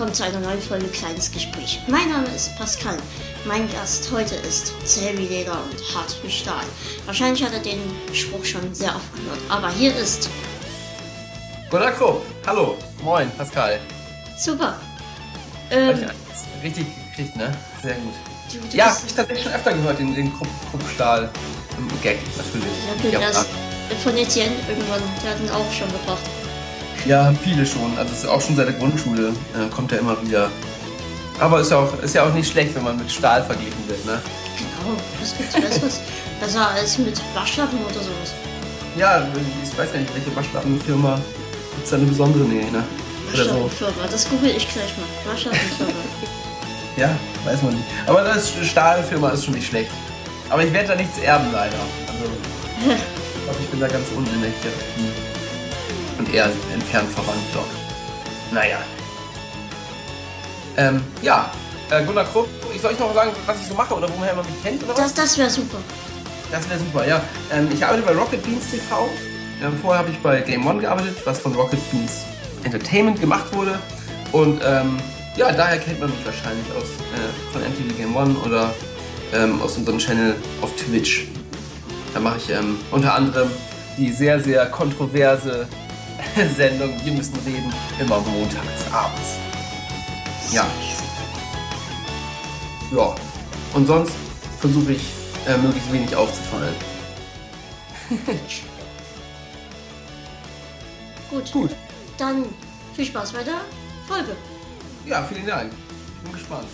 willkommen zu einer neuen Folge Kleines Gespräch. Mein Name ist Pascal. Mein Gast heute ist wie Leder und hart wie Stahl. Wahrscheinlich hat er den Spruch schon sehr oft gehört, aber hier ist Krupp. Hallo. Moin, Pascal. super. Hab Ähm, ich Richtig gekriegt, ne? Sehr gut. du, du Ja, hab ich tatsächlich schon öfter gehört, den, den Krupp, Kruppstahl im Gag, natürlich. Ja, gut, Ja, das von Etienne irgendwann, der hat ihn auch schon gebracht. Ja, haben viele schon. Also es auch schon seit der Grundschule äh, kommt er immer wieder. Aber ist ja, auch, ist ja auch nicht schlecht, wenn man mit Stahl verglichen wird, ne? Genau, was gibt's Besseres? Besser als mit Waschlappen oder sowas. Ja, ich weiß gar nicht, welche Waschlappenfirma gibt's da eine besondere? Nee, ne? Waschlappenfirma, das google ich gleich mal. Waschlappenfirma. Ja, weiß man nicht. Aber das Stahlfirma ist schon nicht schlecht. Aber ich werde da nichts erben, leider. Also, ich glaube, ich bin da ganz Hierarchie. Und eher entfernt verwandt doch. Naja. Ähm, ja. Äh, Gunnar Krupp, ich soll ich noch sagen, was ich so mache oder woher man mich kennt oder Das, was? das wäre super. Das wäre super, ja. Ähm, ich arbeite bei Rocket Beans TV. Ähm, vorher habe ich bei Game One gearbeitet, was von Rocket Beans Entertainment gemacht wurde. Und ähm, ja, daher kennt man mich wahrscheinlich aus, äh, von MTV Game One oder ähm, aus unserem Channel auf Twitch. Da mache ich ähm, unter anderem die sehr, sehr kontroverse Sendung Wir müssen reden, immer montags abends. Ja. Ja. Und sonst versuche ich äh, möglichst wenig aufzufallen. Gut. Gut. Dann viel Spaß bei der Folge. Ja, vielen Dank. Ich bin gespannt.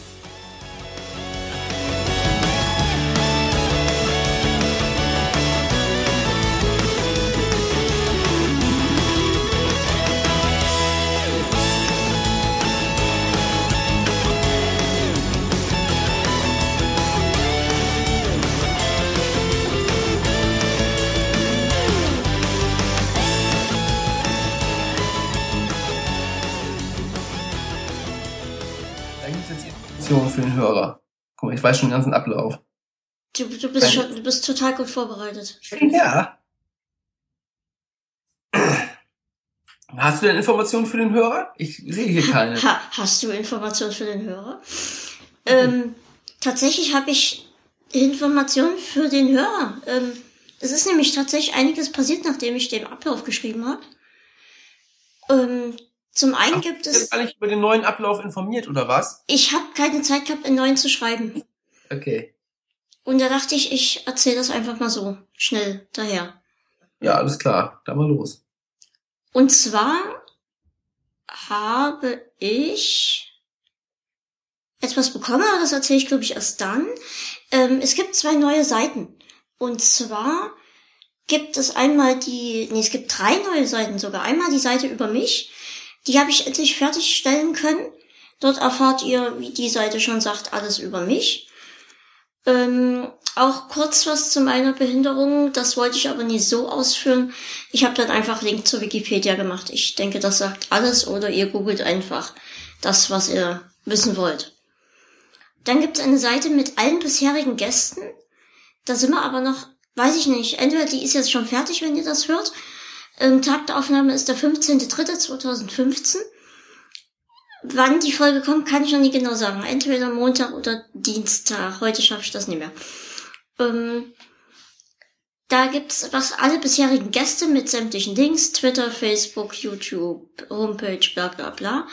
Informationen für den Hörer. Guck mal, ich weiß schon den ganzen Ablauf. Du, du, bist schon, du bist total gut vorbereitet. Ja. Hast du denn Informationen für den Hörer? Ich sehe hier keine. Ha, hast du Informationen für den Hörer? Ähm, tatsächlich habe ich Informationen für den Hörer. Ähm, es ist nämlich tatsächlich einiges passiert, nachdem ich den Ablauf geschrieben habe. Ähm, zum einen gibt Bist es, du eigentlich über den neuen Ablauf informiert oder was? ich habe keine Zeit gehabt, einen neuen zu schreiben. Okay. Und da dachte ich, ich erzähle das einfach mal so schnell daher. Ja, alles klar. Da mal los. Und zwar habe ich etwas bekommen, aber das erzähle ich, glaube ich, erst dann. Ähm, es gibt zwei neue Seiten. Und zwar gibt es einmal die, nee, es gibt drei neue Seiten sogar. Einmal die Seite über mich. Die habe ich endlich fertigstellen können. Dort erfahrt ihr, wie die Seite schon sagt, alles über mich. Ähm, auch kurz was zu meiner Behinderung. Das wollte ich aber nie so ausführen. Ich habe dann einfach Link zur Wikipedia gemacht. Ich denke, das sagt alles oder ihr googelt einfach das, was ihr wissen wollt. Dann gibt es eine Seite mit allen bisherigen Gästen. Da sind wir aber noch, weiß ich nicht, entweder die ist jetzt schon fertig, wenn ihr das hört. Ähm, Tag der Aufnahme ist der 15.03.2015. Wann die Folge kommt, kann ich noch nie genau sagen. Entweder Montag oder Dienstag. Heute schaffe ich das nicht mehr. Ähm, da gibt's was alle bisherigen Gäste mit sämtlichen Links, Twitter, Facebook, YouTube, Homepage, bla bla bla.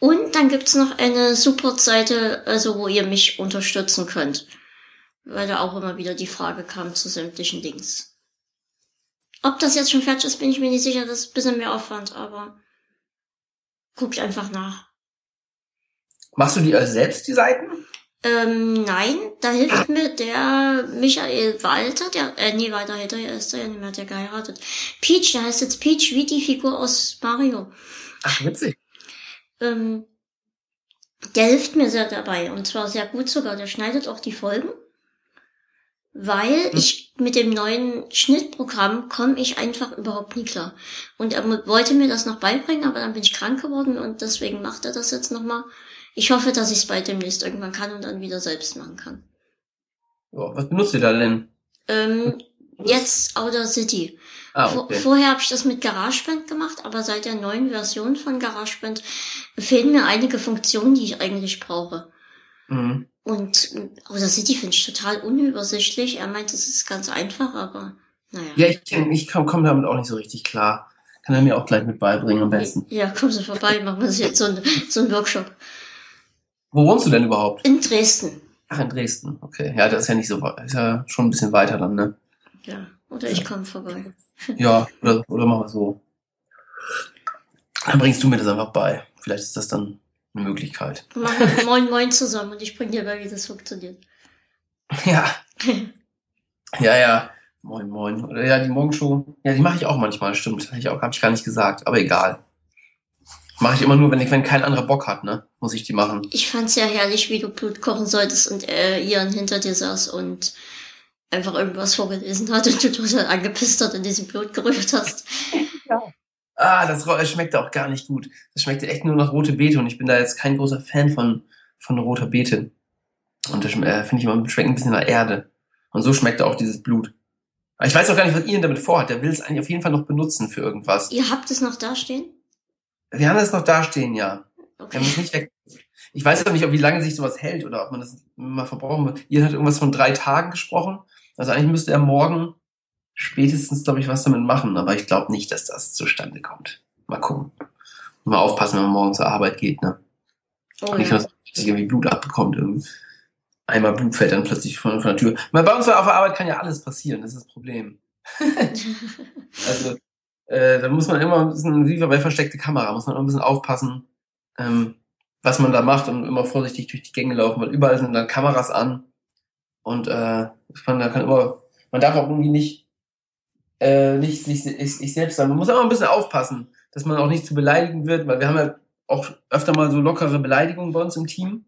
Und dann gibt's noch eine Support-Seite, also wo ihr mich unterstützen könnt. Weil da auch immer wieder die Frage kam zu sämtlichen Links. Ob das jetzt schon fertig ist, bin ich mir nicht sicher. Das ist ein bisschen mehr Aufwand, aber guckt einfach nach. Machst du die also selbst, die Seiten? Ähm, nein, da hilft mir der Michael Walter, der, äh, nee, Walter Helter, er ist er ja nicht mehr, hat ja geheiratet. Peach, der heißt jetzt Peach, wie die Figur aus Mario. Ach, witzig. Ähm, der hilft mir sehr dabei, und zwar sehr gut sogar, der schneidet auch die Folgen. Weil ich mit dem neuen Schnittprogramm komme ich einfach überhaupt nie klar. Und er wollte mir das noch beibringen, aber dann bin ich krank geworden und deswegen macht er das jetzt nochmal. Ich hoffe, dass ich es bald demnächst irgendwann kann und dann wieder selbst machen kann. Ja, was benutzt ihr da denn? Ähm, jetzt Outer City. Ah, okay. Vorher habe ich das mit GarageBand gemacht, aber seit der neuen Version von GarageBand fehlen mir einige Funktionen, die ich eigentlich brauche. Mhm. Und Outer City finde ich total unübersichtlich. Er meint, es ist ganz einfach, aber naja. Ja, ich, ich komme komm damit auch nicht so richtig klar. Kann er mir auch gleich mit beibringen am besten. Ja, kommen Sie vorbei, machen wir jetzt so einen so einen Workshop. Wo wohnst du denn überhaupt? In Dresden. Ach, in Dresden. Okay. Ja, das ist ja nicht so weit. Ist ja schon ein bisschen weiter dann, ne? Ja, oder ich komme vorbei. Ja, oder, oder machen wir so. Dann bringst du mir das einfach bei. Vielleicht ist das dann Möglichkeit. Wir machen Moin Moin zusammen und ich bringe dir bei, wie das funktioniert. Ja. Ja, ja. Moin, moin. Oder ja, die Morgenshow. Ja, die mache ich auch manchmal, stimmt. Habe ich, auch- hab ich gar nicht gesagt, aber egal. Mache ich immer nur, wenn, ich, wenn kein anderer Bock hat, ne? Muss ich die machen. Ich fand's ja herrlich, wie du Blut kochen solltest und äh, Ian hinter dir saß und einfach irgendwas vorgelesen hat und du total angepisst hat in diesem Blut gerührt hast. Ah, das schmeckte auch gar nicht gut. Das schmeckte echt nur nach rote Beete und ich bin da jetzt kein großer Fan von, von roter Beete. Und das äh, finde ich immer, schmeckt ein bisschen nach Erde. Und so schmeckte auch dieses Blut. Aber ich weiß auch gar nicht, was Ian damit vorhat. Der will es eigentlich auf jeden Fall noch benutzen für irgendwas. Ihr habt es noch dastehen? Wir haben das noch dastehen, ja. Wir Okay. haben es nicht weg. Ich weiß auch nicht, ob wie lange sich sowas hält oder ob man das mal verbrauchen wird. Ian hat irgendwas von drei Tagen gesprochen. Also eigentlich müsste er morgen spätestens, glaube ich, was damit machen. Aber ich glaube nicht, dass das zustande kommt. Mal gucken. Mal aufpassen, wenn man morgen zur Arbeit geht, ne? Oh, Nicht, dass man irgendwie Blut abbekommt. Irgendwie. Einmal Blut fällt dann plötzlich von, von der Tür. Weil bei uns auf der Arbeit kann ja alles passieren, das ist das Problem. Also, äh, da muss man immer ein bisschen, wie bei versteckte Kamera, muss man immer ein bisschen aufpassen, ähm, was man da macht und immer vorsichtig durch die Gänge laufen, weil überall sind dann Kameras an. Und äh, man, da kann immer, man darf auch irgendwie nicht, äh, nicht sich, sich, sich selbst sein. Man muss immer ein bisschen aufpassen, dass man auch nicht zu beleidigen wird, weil wir haben ja auch öfter mal so lockere Beleidigungen bei uns im Team.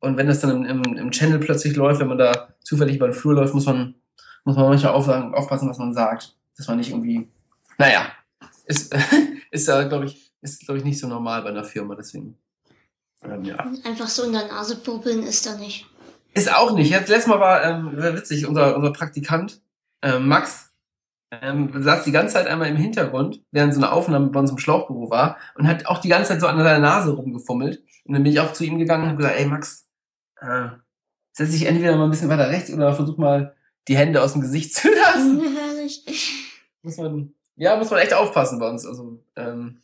Und wenn das dann im, im, im Channel plötzlich läuft, wenn man da zufällig über den Flur läuft, muss man, muss man manchmal aufsagen, aufpassen, was man sagt. Dass man nicht irgendwie, naja, ist, ist ja, glaube ich, ist, glaube ich, nicht so normal bei einer Firma, deswegen. Ähm, ja. Einfach so in der Nase puppeln ist da nicht. Ist auch nicht. Jetzt letztes Mal war ähm, war witzig, unser, unser Praktikant, ähm, Max, ähm, saß die ganze Zeit einmal im Hintergrund, während so eine Aufnahme bei uns im Schlauchbüro war und hat auch die ganze Zeit so an seiner Nase rumgefummelt. Und dann bin ich auch zu ihm gegangen und habe gesagt, ey Max, äh, setz dich entweder mal ein bisschen weiter rechts oder versuch mal die Hände aus dem Gesicht zu lassen. Muss man, ja, muss man echt aufpassen bei uns. Also, ähm,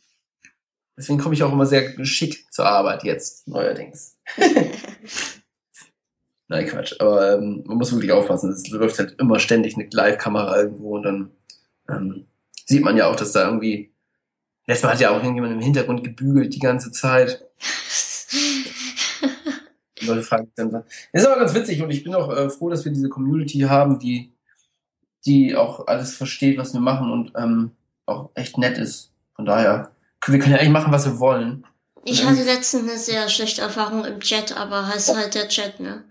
deswegen komme ich auch immer sehr schick zur Arbeit jetzt, neuerdings. Nein, Quatsch. Aber ähm, man muss wirklich aufpassen. Es läuft halt immer ständig eine Live-Kamera irgendwo und dann ähm, sieht man ja auch, dass da irgendwie. Letztes Mal hat ja auch irgendjemand im Hintergrund gebügelt die ganze Zeit. Die Leute fragen sich dann, das ist aber ganz witzig und ich bin auch äh, froh, dass wir diese Community haben, die, die auch alles versteht, was wir machen und ähm, auch echt nett ist. Von daher, wir können ja eigentlich machen, was wir wollen. Ich hatte letztens eine sehr schlechte Erfahrung im Chat, aber heißt halt der Chat, ne?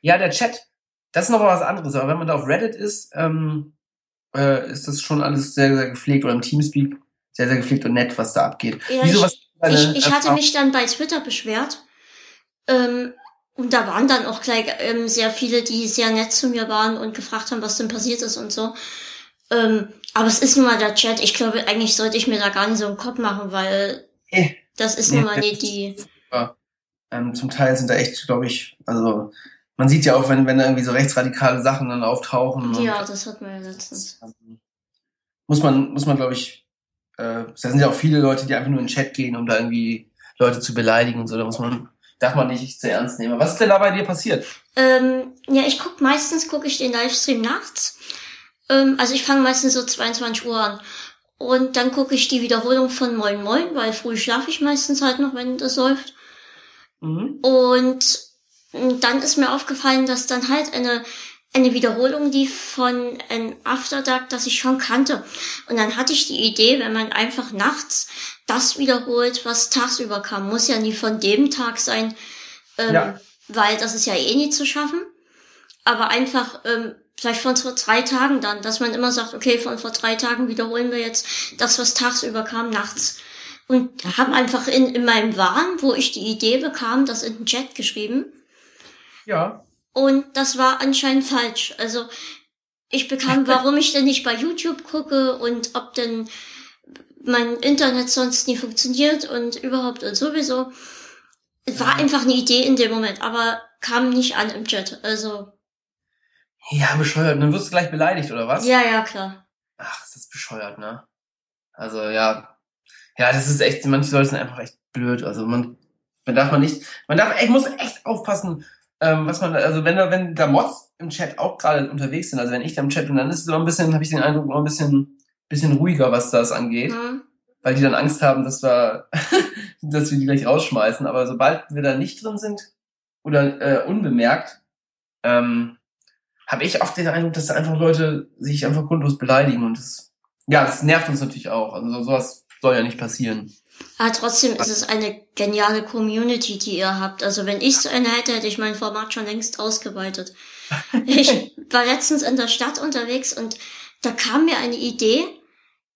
Ja, der Chat, das ist noch was anderes, aber wenn man da auf Reddit ist, ähm, äh, ist das schon alles sehr, sehr gepflegt oder im Teamspeak sehr, sehr gepflegt und nett, was da abgeht. Ja, Wieso, ich- Ich, ich hatte mich dann bei Twitter beschwert. Ähm, und da waren dann auch gleich ähm, sehr viele, die sehr nett zu mir waren und gefragt haben, was denn passiert ist und so. Ähm, aber es ist nun mal der Chat. Ich glaube, eigentlich sollte ich mir da gar nicht so einen Kopf machen, weil Eh. das ist Nee, nun mal nicht die. Ähm, zum Teil sind da echt, glaube ich, also man sieht ja auch, wenn, wenn da irgendwie so rechtsradikale Sachen dann auftauchen. Ja, das hat man ja letztens. muss man, muss man, glaube ich, äh, da sind ja auch viele Leute, die einfach nur in den Chat gehen, um da irgendwie Leute zu beleidigen und so. Da muss man, darf man nicht zu ernst nehmen. Was ist denn da bei dir passiert? Ähm, ja, ich guck meistens gucke ich den Livestream nachts. Ähm, also ich fange meistens so 22 Uhr an. Und dann gucke ich die Wiederholung von Moin Moin, weil früh schlafe ich meistens halt noch, wenn das läuft. Mhm. Und mm, dann ist mir aufgefallen, dass dann halt eine, eine Wiederholung lief von ein After Dark, das ich schon kannte. Und dann hatte ich die Idee, wenn man einfach nachts das wiederholt, was tagsüber kam, muss ja nie von dem Tag sein, ähm, Ja. weil das ist ja eh nie zu schaffen. Aber einfach, ähm, vielleicht von vor drei Tagen dann, dass man immer sagt, okay, von vor drei Tagen wiederholen wir jetzt das, was tagsüber kam, nachts. Und habe einfach in, in meinem Wahn, wo ich die Idee bekam, das in den Chat geschrieben. Ja. Und das war anscheinend falsch. Also ich bekam, warum ich denn nicht bei YouTube gucke und ob denn, mein Internet sonst nie funktioniert und überhaupt und sowieso. Es war einfach eine Idee in dem Moment, aber kam nicht an im Chat. Also. Ja, bescheuert. Dann wirst du gleich beleidigt, oder was? Ja, ja, klar. Ach, ist das bescheuert, ne? Also, ja. Ja, das ist echt, manche Leute sind einfach echt blöd. Also, man, man darf man nicht, man darf, ich muss echt aufpassen, ähm, was man, also wenn da, wenn da Mods im Chat auch gerade unterwegs sind, also wenn ich da im Chat bin, dann ist es noch ein bisschen, habe ich den Eindruck, noch ein bisschen, bisschen ruhiger, was das angeht. Mhm. Weil die dann Angst haben, dass wir, dass wir die gleich rausschmeißen. Aber sobald wir da nicht drin sind oder äh, unbemerkt, ähm, habe ich oft den Eindruck, dass da einfach Leute sich einfach grundlos beleidigen und das, ja, das nervt uns natürlich auch. Also so- sowas soll ja nicht passieren. Aber trotzdem ist es eine geniale Community, die ihr habt. Also wenn ich so eine hätte, hätte ich mein Format schon längst ausgeweitet. Ich war letztens in der Stadt unterwegs und da kam mir eine Idee,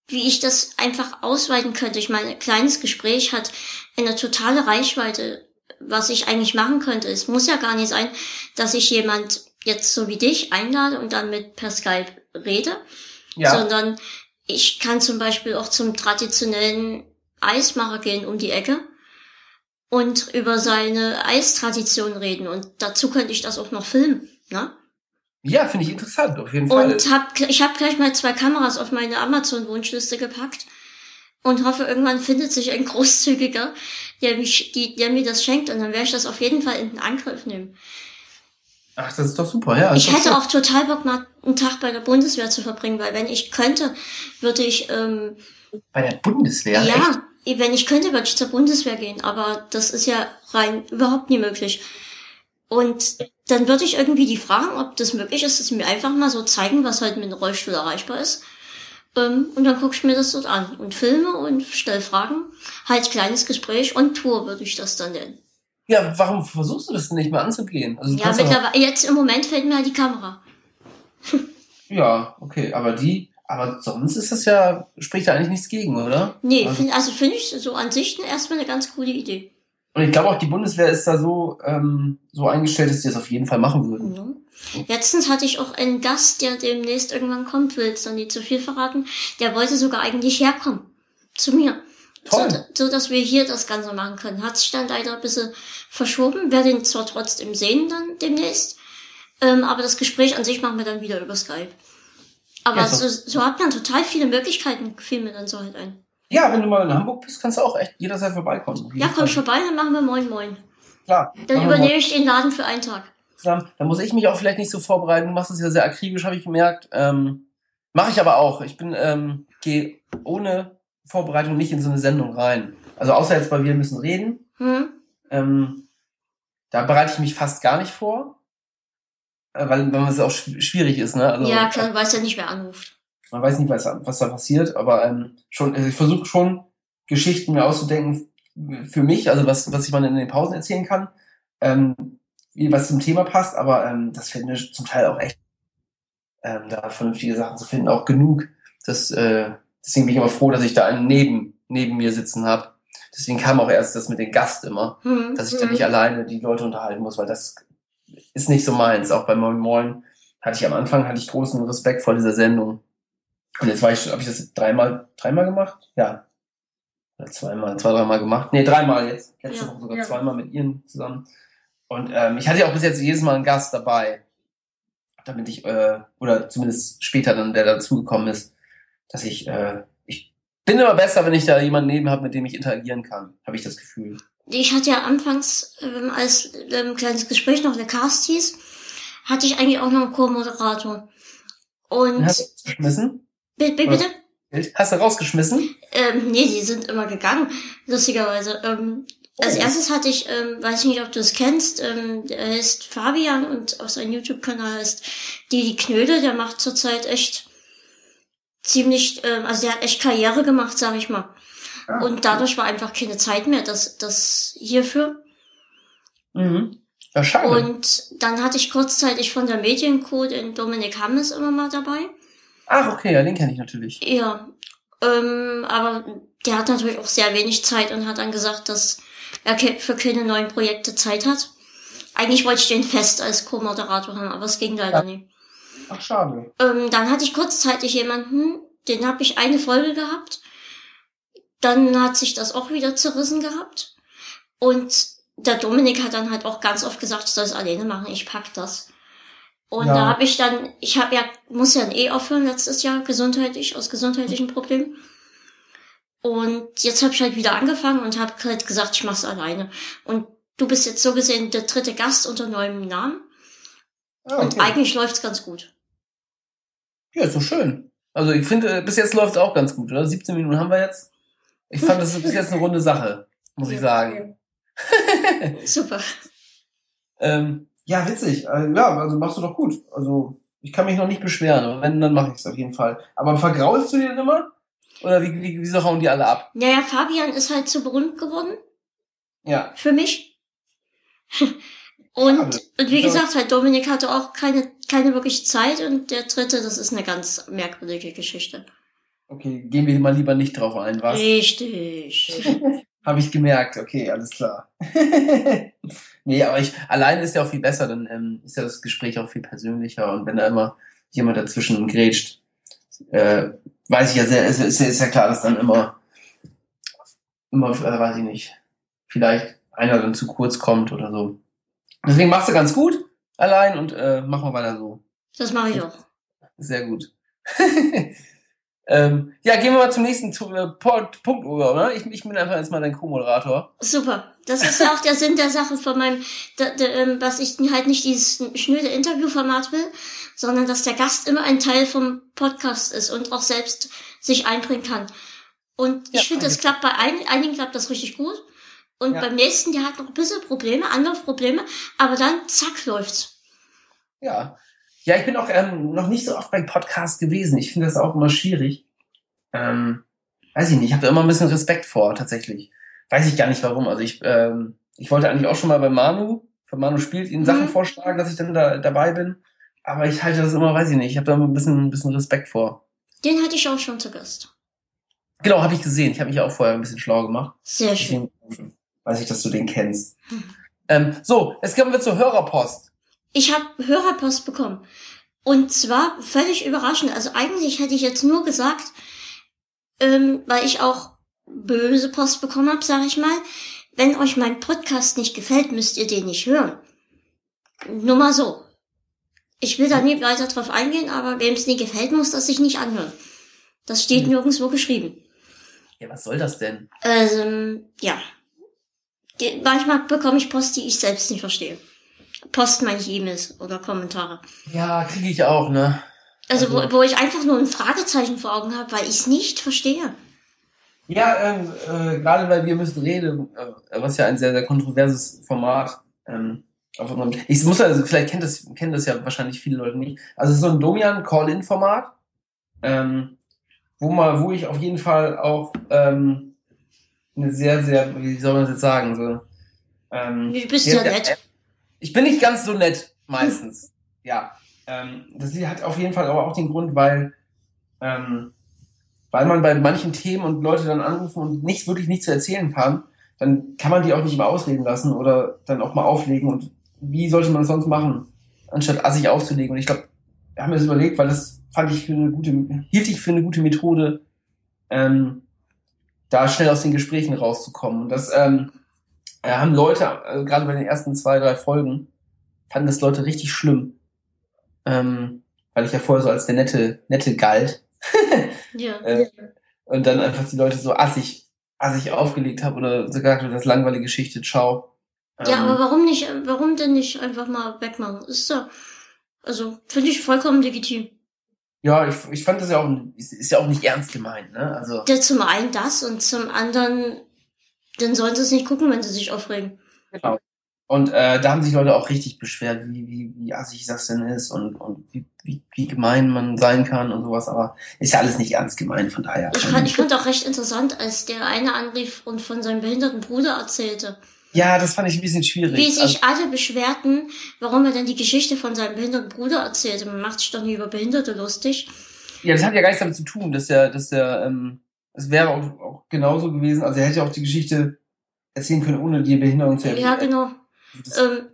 wie ich das einfach ausweiten könnte. Ich meine, ein kleines Gespräch hat eine totale Reichweite, was ich eigentlich machen könnte. Es muss ja gar nicht sein, dass ich jemand jetzt so wie dich einlade und dann mit per Skype rede, Ja, sondern ich kann zum Beispiel auch zum traditionellen Eismacher gehen um die Ecke und über seine Eistradition reden und dazu könnte ich das auch noch filmen, ne? ja, finde ich interessant, auf jeden Fall. Und hab, ich habe gleich mal zwei Kameras auf meine Amazon-Wunschliste gepackt und hoffe, irgendwann findet sich ein Großzügiger, der, mich, die, der mir das schenkt und dann werde ich das auf jeden Fall in den Angriff nehmen. Ach, das ist doch super, ja. Ich hätte auch total Bock, mal einen Tag bei der Bundeswehr zu verbringen, weil wenn ich könnte, würde ich, ähm, Bei der Bundeswehr, echt? Wenn ich könnte, würde ich zur Bundeswehr gehen, aber das ist ja rein überhaupt nie möglich. Und dann würde ich irgendwie die fragen, ob das möglich ist, dass sie mir einfach mal so zeigen, was halt mit einem Rollstuhl erreichbar ist. Ähm, und dann gucke ich mir das dort an und filme und stell Fragen. Halt kleines Gespräch und Tour würde ich das dann nennen. Ja, warum versuchst du das denn nicht mal anzugehen? Also, Ja, mittlerweile, jetzt im Moment fällt mir halt die Kamera. ja, okay, aber die, aber sonst ist das ja, spricht da eigentlich nichts gegen, oder? Nee, Also- find, also finde ich so an sich erstmal eine ganz coole Idee. Und ich glaube auch, die Bundeswehr ist da so, ähm, so eingestellt, dass die das auf jeden Fall machen würden. Ja. Letztens hatte ich auch einen Gast, der demnächst irgendwann kommt, will jetzt noch nicht zu viel verraten. Der wollte sogar eigentlich herkommen. Zu mir. Toll. So, so, dass wir hier das Ganze machen können. Hat sich dann leider ein bisschen verschoben. Werde ihn zwar trotzdem sehen dann demnächst. Ähm, aber das Gespräch an sich machen wir dann wieder über Skype. Aber so, so hat man total viele Möglichkeiten, fiel mir dann so halt ein. Ja, wenn du mal in Hamburg bist, kannst du auch echt jederzeit vorbeikommen. Ja, komm Fall. vorbei, dann machen wir Moin Moin. Klar. Dann übernehme ich den Laden für einen Tag. zusammen. Da muss ich mich auch vielleicht nicht so vorbereiten. Du machst es ja sehr akribisch, habe ich gemerkt. Ähm, Mache ich aber auch. Ich bin, ähm, gehe ohne Vorbereitung nicht in so eine Sendung rein. Also außer jetzt bei Wir müssen reden. Hm? Ähm, da bereite ich mich fast gar nicht vor. Äh, weil, weil es auch schw- schwierig ist, ne? Also, ja, klar, du weißt ja nicht, wer anruft. Man weiß nicht, was, was da passiert, aber ähm, schon, also ich versuche schon, Geschichten mir auszudenken für mich, also was, was ich mal in den Pausen erzählen kann, ähm, was zum Thema passt, aber ähm, das fällt mir zum Teil auch echt, ähm, da vernünftige Sachen zu finden, auch genug. Das, äh, deswegen bin ich immer froh, dass ich da einen neben, neben mir sitzen habe. Deswegen kam auch erst das mit dem Gast immer Hm, dass ich hm. da nicht alleine die Leute unterhalten muss, weil das ist nicht so meins. Auch bei Moin Moin hatte ich am Anfang hatte ich großen Respekt vor dieser Sendung. Und jetzt war ich, habe ich das dreimal, dreimal gemacht? Ja. Oder zweimal, zwei, dreimal gemacht. Nee, dreimal jetzt. Letzte Ja, Woche sogar ja. zweimal mit ihnen zusammen. Und ähm, ich hatte ja auch bis jetzt jedes Mal einen Gast dabei. Damit ich, äh, oder zumindest später dann, der dazugekommen ist, dass ich, äh, ich bin immer besser, wenn ich da jemanden neben habe, mit dem ich interagieren kann, habe ich das Gefühl. Ich hatte ja anfangs, ähm, als ähm, kleines Gespräch noch eine Cast hieß, hatte ich eigentlich auch noch einen Co-Moderator. Und Hast du rausgeschmissen? Bi- bi- bitte? Hast du rausgeschmissen? Ähm, nee, die sind immer gegangen, lustigerweise. Ähm, als Oh. erstes hatte ich, ähm, weiß nicht, ob du es kennst, ähm, der heißt Fabian und auf seinem YouTube-Kanal heißt Didi Knödel, der macht zurzeit echt ziemlich, ähm, also der hat echt Karriere gemacht, sag ich mal. Ah, Und dadurch war einfach keine Zeit mehr, das, das hierfür. Mhm. Ja, schade. Und dann hatte ich kurzzeitig von der Medienco den Dominik Hammes immer mal dabei. Ach, okay, ja, den kenne ich natürlich. Ja, ähm, aber der hat natürlich auch sehr wenig Zeit und hat dann gesagt, dass er für keine neuen Projekte Zeit hat. Eigentlich wollte ich den fest als Co-Moderator haben, aber es ging leider Ja. nicht. Ach, schade. Ähm, dann hatte ich kurzzeitig jemanden, den habe ich eine Folge gehabt dann hat sich das auch wieder zerrissen gehabt. Und der Dominik hat dann halt auch ganz oft gesagt, ich soll es alleine machen, ich pack das. Und Ja. da habe ich dann, ich habe ja, muss ja eh aufhören letztes Jahr, gesundheitlich, aus gesundheitlichen Problemen. Und jetzt habe ich halt wieder angefangen und habe halt gesagt, ich mach's alleine. Und du bist jetzt so gesehen der dritte Gast unter neuem Namen. Ah, Und okay. eigentlich läuft's ganz gut. Ja, ist doch schön. Also ich finde, äh, bis jetzt läuft es auch ganz gut, oder? 17 Minuten haben wir jetzt. Ich fand, das ist bis jetzt eine runde Sache, muss ich sagen. Super. Ähm, ja, witzig. Äh, ja, also machst du doch gut. Also ich kann mich noch nicht beschweren. Wenn, dann mache ich es auf jeden Fall. Aber vergraulst du dir immer? Oder wie, wie, wieso hauen die alle ab? Naja, Fabian ist halt zu berühmt geworden Ja. für mich. Und, Schade. und wie Ja. gesagt, halt Dominik hatte auch keine, keine wirklich Zeit und der dritte, das ist eine ganz merkwürdige Geschichte. Okay, gehen wir mal lieber nicht drauf ein, was? Richtig. Habe ich gemerkt. Okay, alles klar. nee, aber ich, alleine ist ja auch viel besser, dann ähm, ist ja das Gespräch auch viel persönlicher und wenn da immer jemand dazwischen grätscht, äh, weiß ich ja sehr, ist, ist, ist ja klar, dass dann immer, immer, äh, weiß ich nicht, vielleicht einer dann zu kurz kommt oder so. Deswegen machst du ganz gut allein und äh, mach mal weiter so. Das mache ich auch. Sehr gut. ähm, ja, gehen wir mal zum nächsten äh, Punkt über, oder? Ich, ich bin einfach jetzt mal dein Co-Moderator. Super. Das ist ja auch der Sinn der Sache von meinem, da, da, ähm, dass ich halt nicht dieses schnöde Interviewformat will, sondern dass der Gast immer ein Teil vom Podcast ist und auch selbst sich einbringen kann. Und ich Ja, finde, das klappt bei ein, einigen klappt das richtig gut. Und Ja. beim nächsten, der hat noch ein bisschen Probleme, Anlaufprobleme, aber dann zack läuft's. Ja. Ja, ich bin auch ähm, noch nicht so oft bei Podcasts gewesen. Ich finde das auch immer schwierig. Ähm, weiß ich nicht, ich habe da immer ein bisschen Respekt vor, tatsächlich. Weiß ich gar nicht warum. Also ich, ähm, ich wollte eigentlich auch schon mal bei Manu, für Manu spielt, ihnen Sachen Mhm. vorschlagen, dass ich dann da dabei bin. Aber ich halte das immer, weiß ich nicht, ich habe da immer ein bisschen, ein bisschen Respekt vor. Den hatte ich auch schon zu Gast. Genau, habe ich gesehen. Ich habe mich auch vorher ein bisschen schlau gemacht. Sehr schön. Deswegen weiß ich, dass du den kennst. Hm. Ähm, so, jetzt kommen wir zur Hörerpost. Ich habe Hörerpost bekommen. Und zwar völlig überraschend. Also eigentlich hätte ich jetzt nur gesagt, ähm, weil ich auch böse Post bekommen habe, sage ich mal, wenn euch mein Podcast nicht gefällt, müsst ihr den nicht hören. Nur mal so. Ich will da nie weiter drauf eingehen, aber wem es nie gefällt, muss das sich nicht anhören. Das steht Hm. nirgendwo geschrieben. Ja, was soll das denn? Ähm, ja. Manchmal bekomme ich Post, die ich selbst nicht verstehe. Post meine ich E-Mails oder Kommentare. Ja, kriege ich auch, ne? Also, Also- wo, wo ich einfach nur ein Fragezeichen vor Augen habe, weil ich es nicht verstehe. Ja, ähm, äh, gerade weil wir müssen reden, äh, was ja ein sehr, sehr kontroverses Format ähm, auf unserem, ich muss also, vielleicht kennt das, kennen das ja wahrscheinlich viele Leute nicht. Also es ist so ein Domian Call-In-Format, ähm, wo mal, wo ich auf jeden Fall auch ähm, eine sehr, sehr, wie soll man das jetzt sagen, so ähm, Du bist Ja, nett. Ich bin nicht ganz so nett, meistens. ja. Ähm, das hat auf jeden Fall aber auch den Grund, weil, ähm, weil man bei manchen Themen und Leute dann anrufen und nicht wirklich nichts zu erzählen kann, dann kann man die auch nicht immer ausreden lassen oder dann auch mal auflegen. Und wie sollte man es sonst machen, anstatt assig aufzulegen? Und ich glaube, wir haben das überlegt, weil das fand ich für eine gute, hielt ich für eine gute Methode, ähm, da schnell aus den Gesprächen rauszukommen. Und das ähm, äh, haben Leute, äh, gerade bei den ersten zwei, drei Folgen, fanden das Leute richtig schlimm. Ähm, weil ich ja vorher so als der nette, nette galt. Ja. Äh, und dann einfach die Leute so assig, assig aufgelegt habe oder sogar das langweilige Geschichte, ciao. ja, Ähm, aber warum nicht, warum denn nicht einfach mal wegmachen? Ist ja, also, finde ich vollkommen legitim. ja, ich, ich fand das ja auch, ist ja auch nicht ernst gemeint, ne? Also, Ja, zum einen das und zum anderen, dann sollen sie es nicht gucken, wenn sie sich aufregen. genau. Und äh, da haben sich Leute auch richtig beschwert, wie, wie, wie assig das denn ist und, und wie, wie, wie gemein man sein kann und sowas, aber ist ja alles nicht ernst gemeint, von daher. Ich fand, ich fand auch recht interessant, als der eine anrief und von seinem behinderten Bruder erzählte. ja, das fand ich ein bisschen schwierig. Wie Also, sich alle beschwerten, warum er denn die Geschichte von seinem behinderten Bruder erzählte. Man macht sich doch nie über Behinderte lustig. Ja, das hat ja gar nichts damit zu tun, dass er, dass er, ähm, es wäre auch, auch genauso gewesen, also er hätte ja auch die Geschichte erzählen können, ohne die Behinderung zu Ja, genau. Das, Ähm,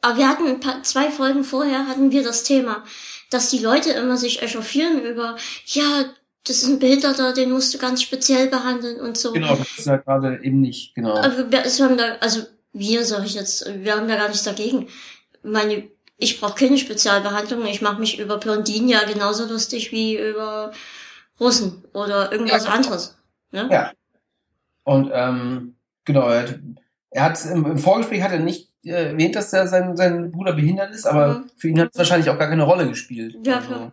aber wir hatten ein paar, zwei Folgen vorher hatten wir das Thema, dass die Leute immer sich echauffieren über, ja, das ist ein Behinderter, den musst du ganz speziell behandeln und so. Genau, das ist ja gerade eben nicht, genau. Aber wir, wir haben da, also wir, sag ich jetzt, wir haben da gar nichts dagegen. Meine, ich brauche keine Spezialbehandlung. Ich mache mich über Blondinen ja genauso lustig wie über Russen oder irgendwas Ja. anderes. Ne? Ja. Und ähm, genau, er hat, er hat im, im Vorgespräch hat er nicht äh, erwähnt, dass er sein, sein Bruder behindert ist, aber Mhm. für ihn hat es wahrscheinlich auch gar keine Rolle gespielt. Ja, Also, klar.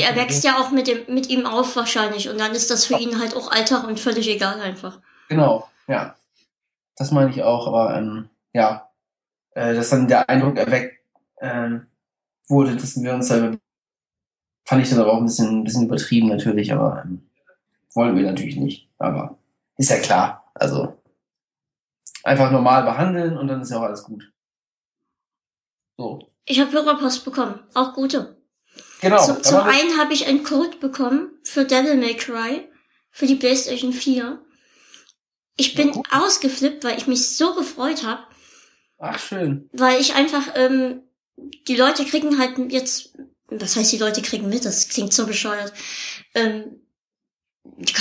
Er wächst ja auch mit dem, mit ihm auf wahrscheinlich und dann ist das für ihn halt auch Alltag und völlig egal einfach. Genau, ja. Das meine ich auch, aber ähm, ja, äh, dass dann der Eindruck erweckt ähm, wurde, dass wir uns da fand ich dann aber auch ein bisschen, ein bisschen übertrieben natürlich, aber ähm, wollen wir natürlich nicht. Aber ist ja klar. Also einfach normal behandeln und dann ist ja auch alles gut. So. Ich habe Hörerpost bekommen, auch gute. Genau. Zum, zum einen habe ich einen Code bekommen für Devil May Cry für die PlayStation 4. Ich bin Ja, ausgeflippt, weil ich mich so gefreut habe, Ach, schön. weil ich einfach, ähm, die Leute kriegen halt jetzt, was heißt die Leute kriegen mit, das klingt so bescheuert, ähm,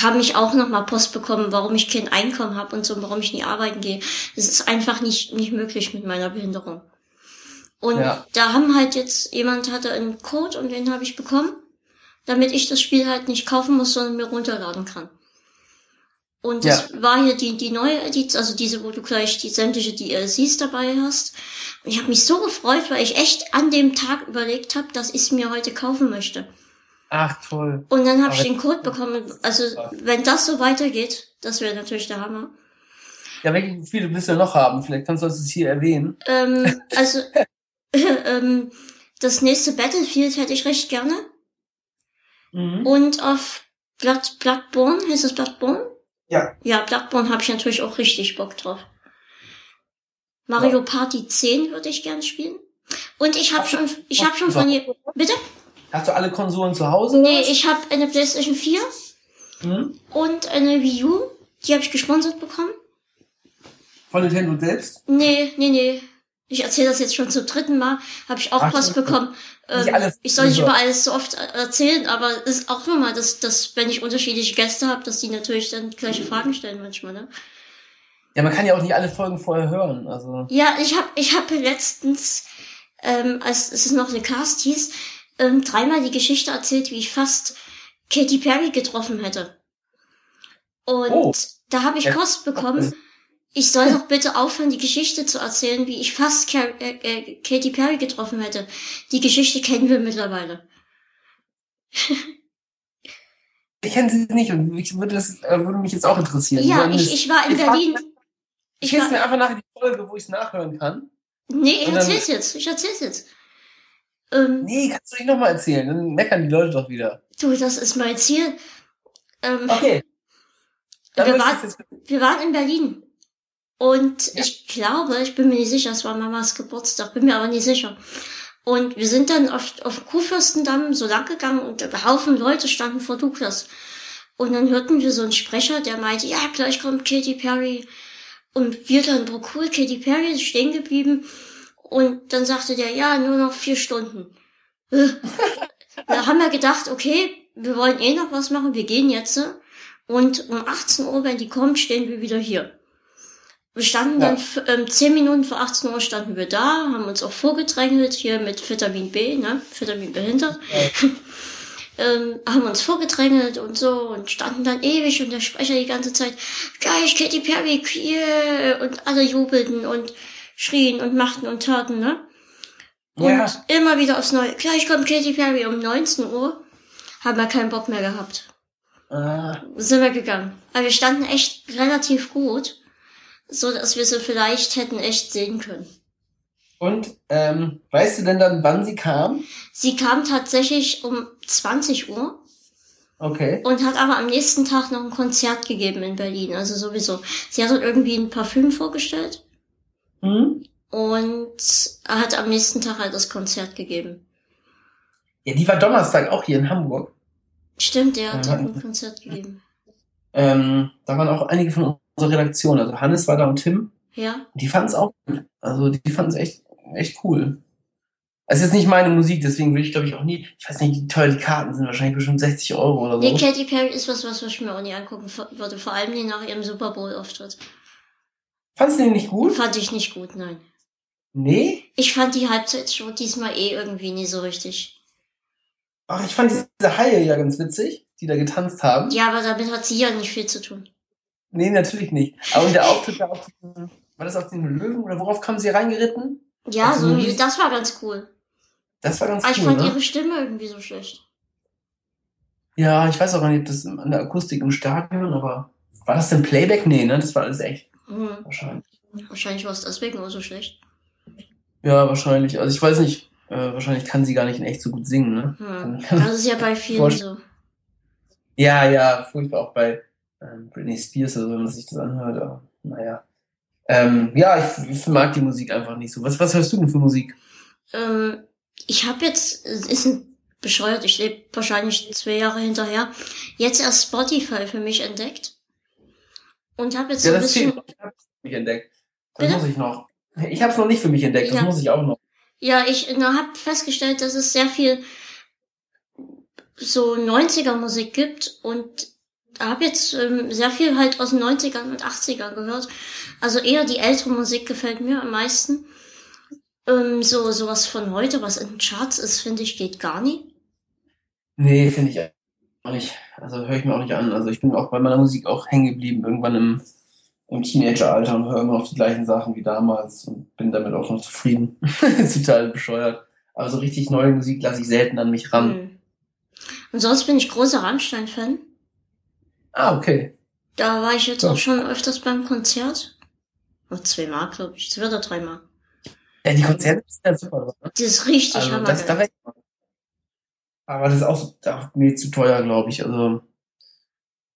haben mich auch nochmal Post bekommen, warum ich kein Einkommen habe und so, warum ich nie arbeiten gehe. Das ist einfach nicht, nicht möglich mit meiner Behinderung. Und Ja. da haben halt jetzt, jemand hatte einen Code und den habe ich bekommen, damit ich das Spiel halt nicht kaufen muss, sondern mir runterladen kann. Und das war hier die, die neue Edition, also diese, wo du gleich die sämtliche DLCs dabei hast. Und ich habe mich so gefreut, weil ich echt an dem Tag überlegt habe, dass ich es mir heute kaufen möchte. Ach, toll. Und dann habe ich den Code bekommen. Also, wenn das so weitergeht, das wäre natürlich der Hammer. Ja, welche Spiele willst du noch haben? Vielleicht kannst du das hier erwähnen. Ähm, also, ähm, das nächste Battlefield hätte ich recht gerne. Mhm. Und auf Blood, Bloodborne, heißt das Bloodborne? Ja. Ja, Bloodborne habe ich natürlich auch richtig Bock drauf. Mario Party 10 würde ich gern spielen. Und ich habe schon, ich habe schon von je, bitte? Hast du alle Konsolen zu Hause? Nee, was? ich habe eine PlayStation 4 Mhm. und eine Wii U. Die habe ich gesponsert bekommen. Von Nintendo selbst? Nee, nee, nee. Ich erzähle das jetzt schon zum dritten Mal. Habe ich auch Ach, Post so. bekommen. Ähm, ich soll nicht über alles so oft äh, erzählen, aber es ist auch nochmal, dass, dass wenn ich unterschiedliche Gäste habe, dass die natürlich dann gleiche Fragen stellen manchmal. Ne? Ja, man kann ja auch nicht alle Folgen vorher hören. Also. Ja, ich habe ich hab letztens, ähm, als es noch eine Cast hieß, ähm, dreimal die Geschichte erzählt, wie ich fast Katy Perry getroffen hätte. Und Oh. da habe ich Ja. Post bekommen. Ich soll doch bitte aufhören, die Geschichte zu erzählen, wie ich fast Car äh, äh, Katy Perry getroffen hätte. Die Geschichte kennen wir mittlerweile. Ich kenne sie nicht und ich würde, das, äh, würde mich jetzt auch interessieren. Ja, ich, ich war in Berlin. Ich Ich lese mir war, einfach nachher die Folge, wo ich es nachhören kann. nee, ich erzähl's jetzt. Ich erzähl's jetzt. Ähm, Nee, kannst du nicht nochmal erzählen. Dann meckern die Leute doch wieder. du, das ist mein Ziel. Ähm, Okay. Wir jetzt, Wir waren in Berlin. Und Ja. ich glaube, ich bin mir nicht sicher, es war Mamas Geburtstag, bin mir aber nicht sicher. Und wir sind dann auf, auf Kurfürstendamm so lang gegangen und ein Haufen Leute standen vor Douglas. Und dann hörten wir so einen Sprecher, der meinte, ja, gleich kommt Katy Perry. Und wir dann, boah, cool, Katy Perry ist stehen geblieben. Und dann sagte der, ja, nur noch vier Stunden. Da haben wir gedacht, okay, wir wollen eh noch was machen, wir gehen jetzt. Und um 18 Uhr, wenn die kommt, stehen wir wieder hier. Wir standen Ja. dann, ähm, 10 Minuten vor 18 Uhr standen wir da, haben uns auch vorgedrängelt, hier mit Vitamin B, ne, Vitamin behindert, ähm, haben uns vorgedrängelt und so und standen dann ewig und der Sprecher die ganze Zeit, gleich Katy Perry, queer, und alle jubelten und schrien und machten und taten, ne? Und Ja. immer wieder aufs Neue. Gleich kommt Katy Perry um 19 Uhr. Haben wir keinen Bock mehr gehabt. Ah, Sind wir gegangen. Aber wir standen echt relativ gut, so dass wir sie vielleicht hätten echt sehen können. und ähm, weißt du denn dann, wann sie kam? Sie kam tatsächlich um 20 Uhr Okay. und hat aber am nächsten Tag noch ein Konzert gegeben in Berlin. Also sowieso. Sie hat dort irgendwie ein Parfüm vorgestellt Hm? und hat am nächsten Tag halt das Konzert gegeben. Ja, die war Donnerstag auch hier in Hamburg. Stimmt, der hat Ja. ein Konzert gegeben. Ähm, da waren auch einige von unserer Redaktion. Also Hannes war da und Tim. Ja. Die fanden es auch gut. Also die fanden es echt, echt cool. Es ist jetzt nicht meine Musik, deswegen will ich glaube ich auch nie, ich weiß nicht, wie teuer die Karten sind, wahrscheinlich bestimmt 60 Euro oder so. Nee, Katy Perry ist was, was ich mir auch nie angucken würde, vor allem nie nach ihrem Super Bowl-Auftritt. Fandest du den nicht gut? Fand ich nicht gut, nein. Nee? Ich fand die Halbzeitshow diesmal eh irgendwie nie so richtig. Ach, ich fand diese Haie ja ganz witzig, die da getanzt haben. Ja, aber damit hat sie ja nicht viel zu tun. Nee, natürlich nicht. Aber der Auftritt da auf diesen, war das auf den Löwen oder worauf kamen sie reingeritten? Ja, so, das war ganz cool. Das war ganz Aber ich cool, fand ne? ihre Stimme irgendwie so schlecht. Ja, ich weiß auch gar nicht, ob das an der Akustik im Stadion, aber war das denn Playback? Nee, ne? Das war alles echt. Hm. Wahrscheinlich. Wahrscheinlich war es deswegen auch so schlecht. Ja, wahrscheinlich. Also ich weiß nicht. Äh, wahrscheinlich kann sie gar nicht in echt so gut singen, ne? Hm. Kann- Das ist ja bei vielen so. Ja, ja, furchtbar auch bei ähm, Britney Spears oder so, wenn man sich das anhört. Aber, naja. Ähm, ja, ich, ich mag die Musik einfach nicht so. Was, was hörst du denn für Musik? Ähm, ich habe jetzt, es ist ein bescheuert, ich lebe wahrscheinlich zwei Jahre hinterher, jetzt erst Spotify für mich entdeckt. Und habe jetzt so Ja, ein das bisschen, fehlt. Ich hab's nicht entdeckt. Das Bitte? muss ich noch. Ich hab's noch nicht für mich entdeckt. Das Ja. muss ich auch noch. ja, ich habe festgestellt, dass es sehr viel so 90er Musik gibt und habe jetzt ähm, sehr viel halt aus den 90ern und 80ern gehört. Also eher die ältere Musik gefällt mir am meisten. Ähm, so sowas von heute, was in den Charts ist, finde ich, geht gar nie. Nee, finde ich auch nicht. Also höre ich mir auch nicht an. Also ich bin auch bei meiner Musik auch hängen geblieben, irgendwann im, im Teenageralter und höre immer noch die gleichen Sachen wie damals und bin damit auch noch zufrieden. ist total bescheuert. Aber so richtig neue Musik lasse ich selten an mich ran. Hm. Und sonst bin ich großer Rammstein-Fan. Ah, okay. Da war ich jetzt Ja. auch schon öfters beim Konzert. Oh, zweimal, glaube ich. Zwei oder dreimal. Ja, die Konzerte sind ja super. Ne? Das ist richtig Also das, da. Aber das ist auch auch mir zu teuer, glaube ich. Also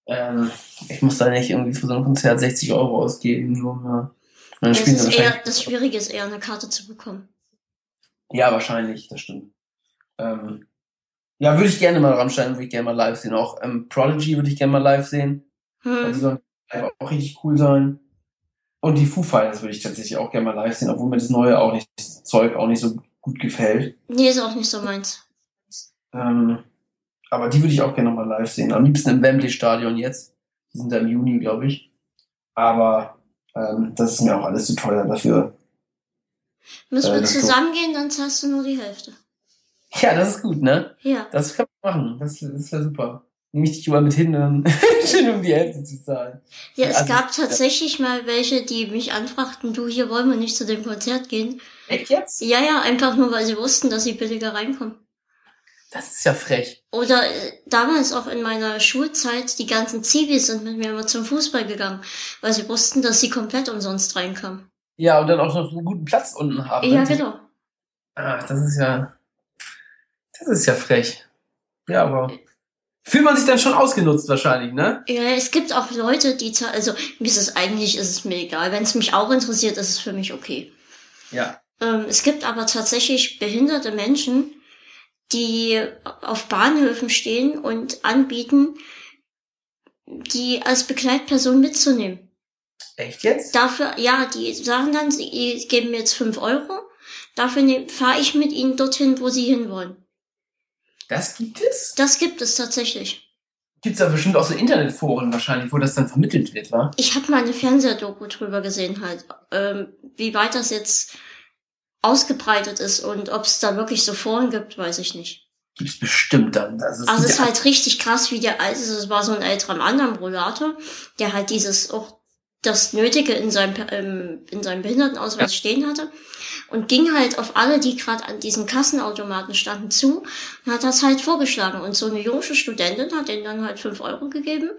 ähm, ich muss da nicht irgendwie für so ein Konzert 60 Euro ausgeben, nur um, ja. Dann das, ist eher, das Schwierige ist eher, eine Karte zu bekommen. Ja, wahrscheinlich, das stimmt. Ähm, ja, würde ich gerne mal Rammstein, würde ich gerne mal live sehen. Auch ähm, Prodigy würde ich gerne mal live sehen. Weil die Hm. sollen live auch richtig cool sein. Und die Foo Fighters würde ich tatsächlich auch gerne mal live sehen, obwohl mir das neue auch nicht, das Zeug auch nicht so gut gefällt. Nee, ist auch nicht so meins. Ähm, aber die würde ich auch gerne mal live sehen. Am liebsten im Wembley Stadion jetzt. Die sind da im Juni, glaube ich. Aber ähm, das ist mir auch alles zu teuer dafür. Müssen Äh, wir zusammengehen, dann zahlst du nur die Hälfte. Ja, das ist gut, ne? Ja. Das kann man machen. Das, das wäre super. Nehme ich dich überall mit hin, um, schön um die Hälfte zu zahlen. Ja, es Also- gab tatsächlich mal welche, die mich anfragten, du, hier wollen wir nicht zu dem Konzert gehen. Echt jetzt? Ja, ja, einfach nur, weil sie wussten, dass sie billiger reinkommen. Das ist ja frech. Oder äh, damals auch in meiner Schulzeit, die ganzen Zivis sind mit mir immer zum Fußball gegangen, weil sie wussten, dass sie komplett umsonst reinkommen. Ja, und dann auch noch einen guten Platz unten haben. Ja, genau. Ach, das ist ja. Das ist ja frech. Ja, aber. Fühlt man sich dann schon ausgenutzt wahrscheinlich, ne? Ja, es gibt auch Leute, die, also mir ist es eigentlich, ist es mir egal. Wenn es mich auch interessiert, ist es für mich okay. Ja. Ähm, es gibt aber tatsächlich behinderte Menschen, die auf Bahnhöfen stehen und anbieten, die als Begleitperson mitzunehmen. Echt jetzt? Dafür, ja, die sagen dann, sie geben mir jetzt fünf Euro. Dafür fahre ich mit ihnen dorthin, wo sie hinwollen. Das gibt es? Das gibt es tatsächlich. Gibt's da bestimmt auch so Internetforen wahrscheinlich, wo das dann vermittelt wird, wa? Ich habe mal eine Fernsehdoku drüber gesehen halt, ähm, wie weit das jetzt ausgebreitet ist und ob es da wirklich so Foren gibt, weiß ich nicht. Gibt's bestimmt dann. Also, es Also gibt es ist halt richtig krass, wie der alte, es war so ein älterer Mann am Rollator, der halt dieses auch das Nötige in seinem ähm, in seinem Behindertenausweis stehen hatte und ging halt auf alle, die gerade an diesen Kassenautomaten standen, zu und hat das halt vorgeschlagen. Und so eine junge Studentin hat ihm dann halt fünf Euro gegeben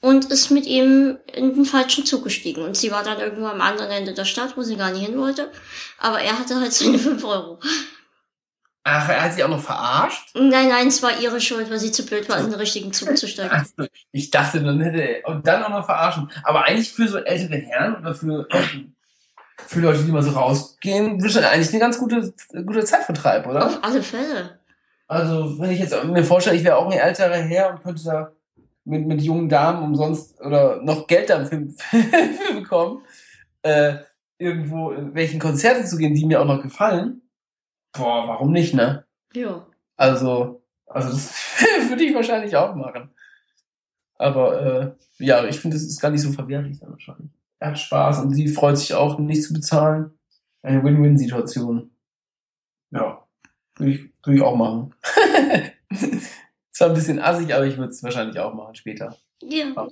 und ist mit ihm in den falschen Zug gestiegen. Und sie war dann irgendwo am anderen Ende der Stadt, wo sie gar nicht hin wollte. Aber er hatte halt seine fünf Euro. Ach, er hat sie auch noch verarscht? Nein, nein, es war ihre Schuld, weil sie zu blöd war, in den richtigen Zug zu steigen. Ach so, ich dachte, dann hätte er, und dann auch noch verarschen. Aber eigentlich für so ältere Herren oder für, für Leute, die mal so rausgehen, ist das eigentlich eine ganz gute, gute Zeitvertreib, oder? Auf alle Fälle. Also, wenn ich jetzt mir vorstelle, ich wäre auch ein älterer Herr und könnte da mit, mit jungen Damen umsonst oder noch Geld dafür für bekommen, äh, irgendwo in welchen Konzerten zu gehen, die mir auch noch gefallen, Boah, warum nicht, ne? Ja. Also, also das würde ich wahrscheinlich auch machen. Aber äh, ja, ich finde, das ist gar nicht so verwerflich dann wahrscheinlich. Er hat Spaß und sie freut sich auch, nicht zu bezahlen. Eine Win-Win-Situation. Ja, würde ich, würde ich auch machen. Zwar ein bisschen assig, aber ich würde es wahrscheinlich auch machen später. Ja.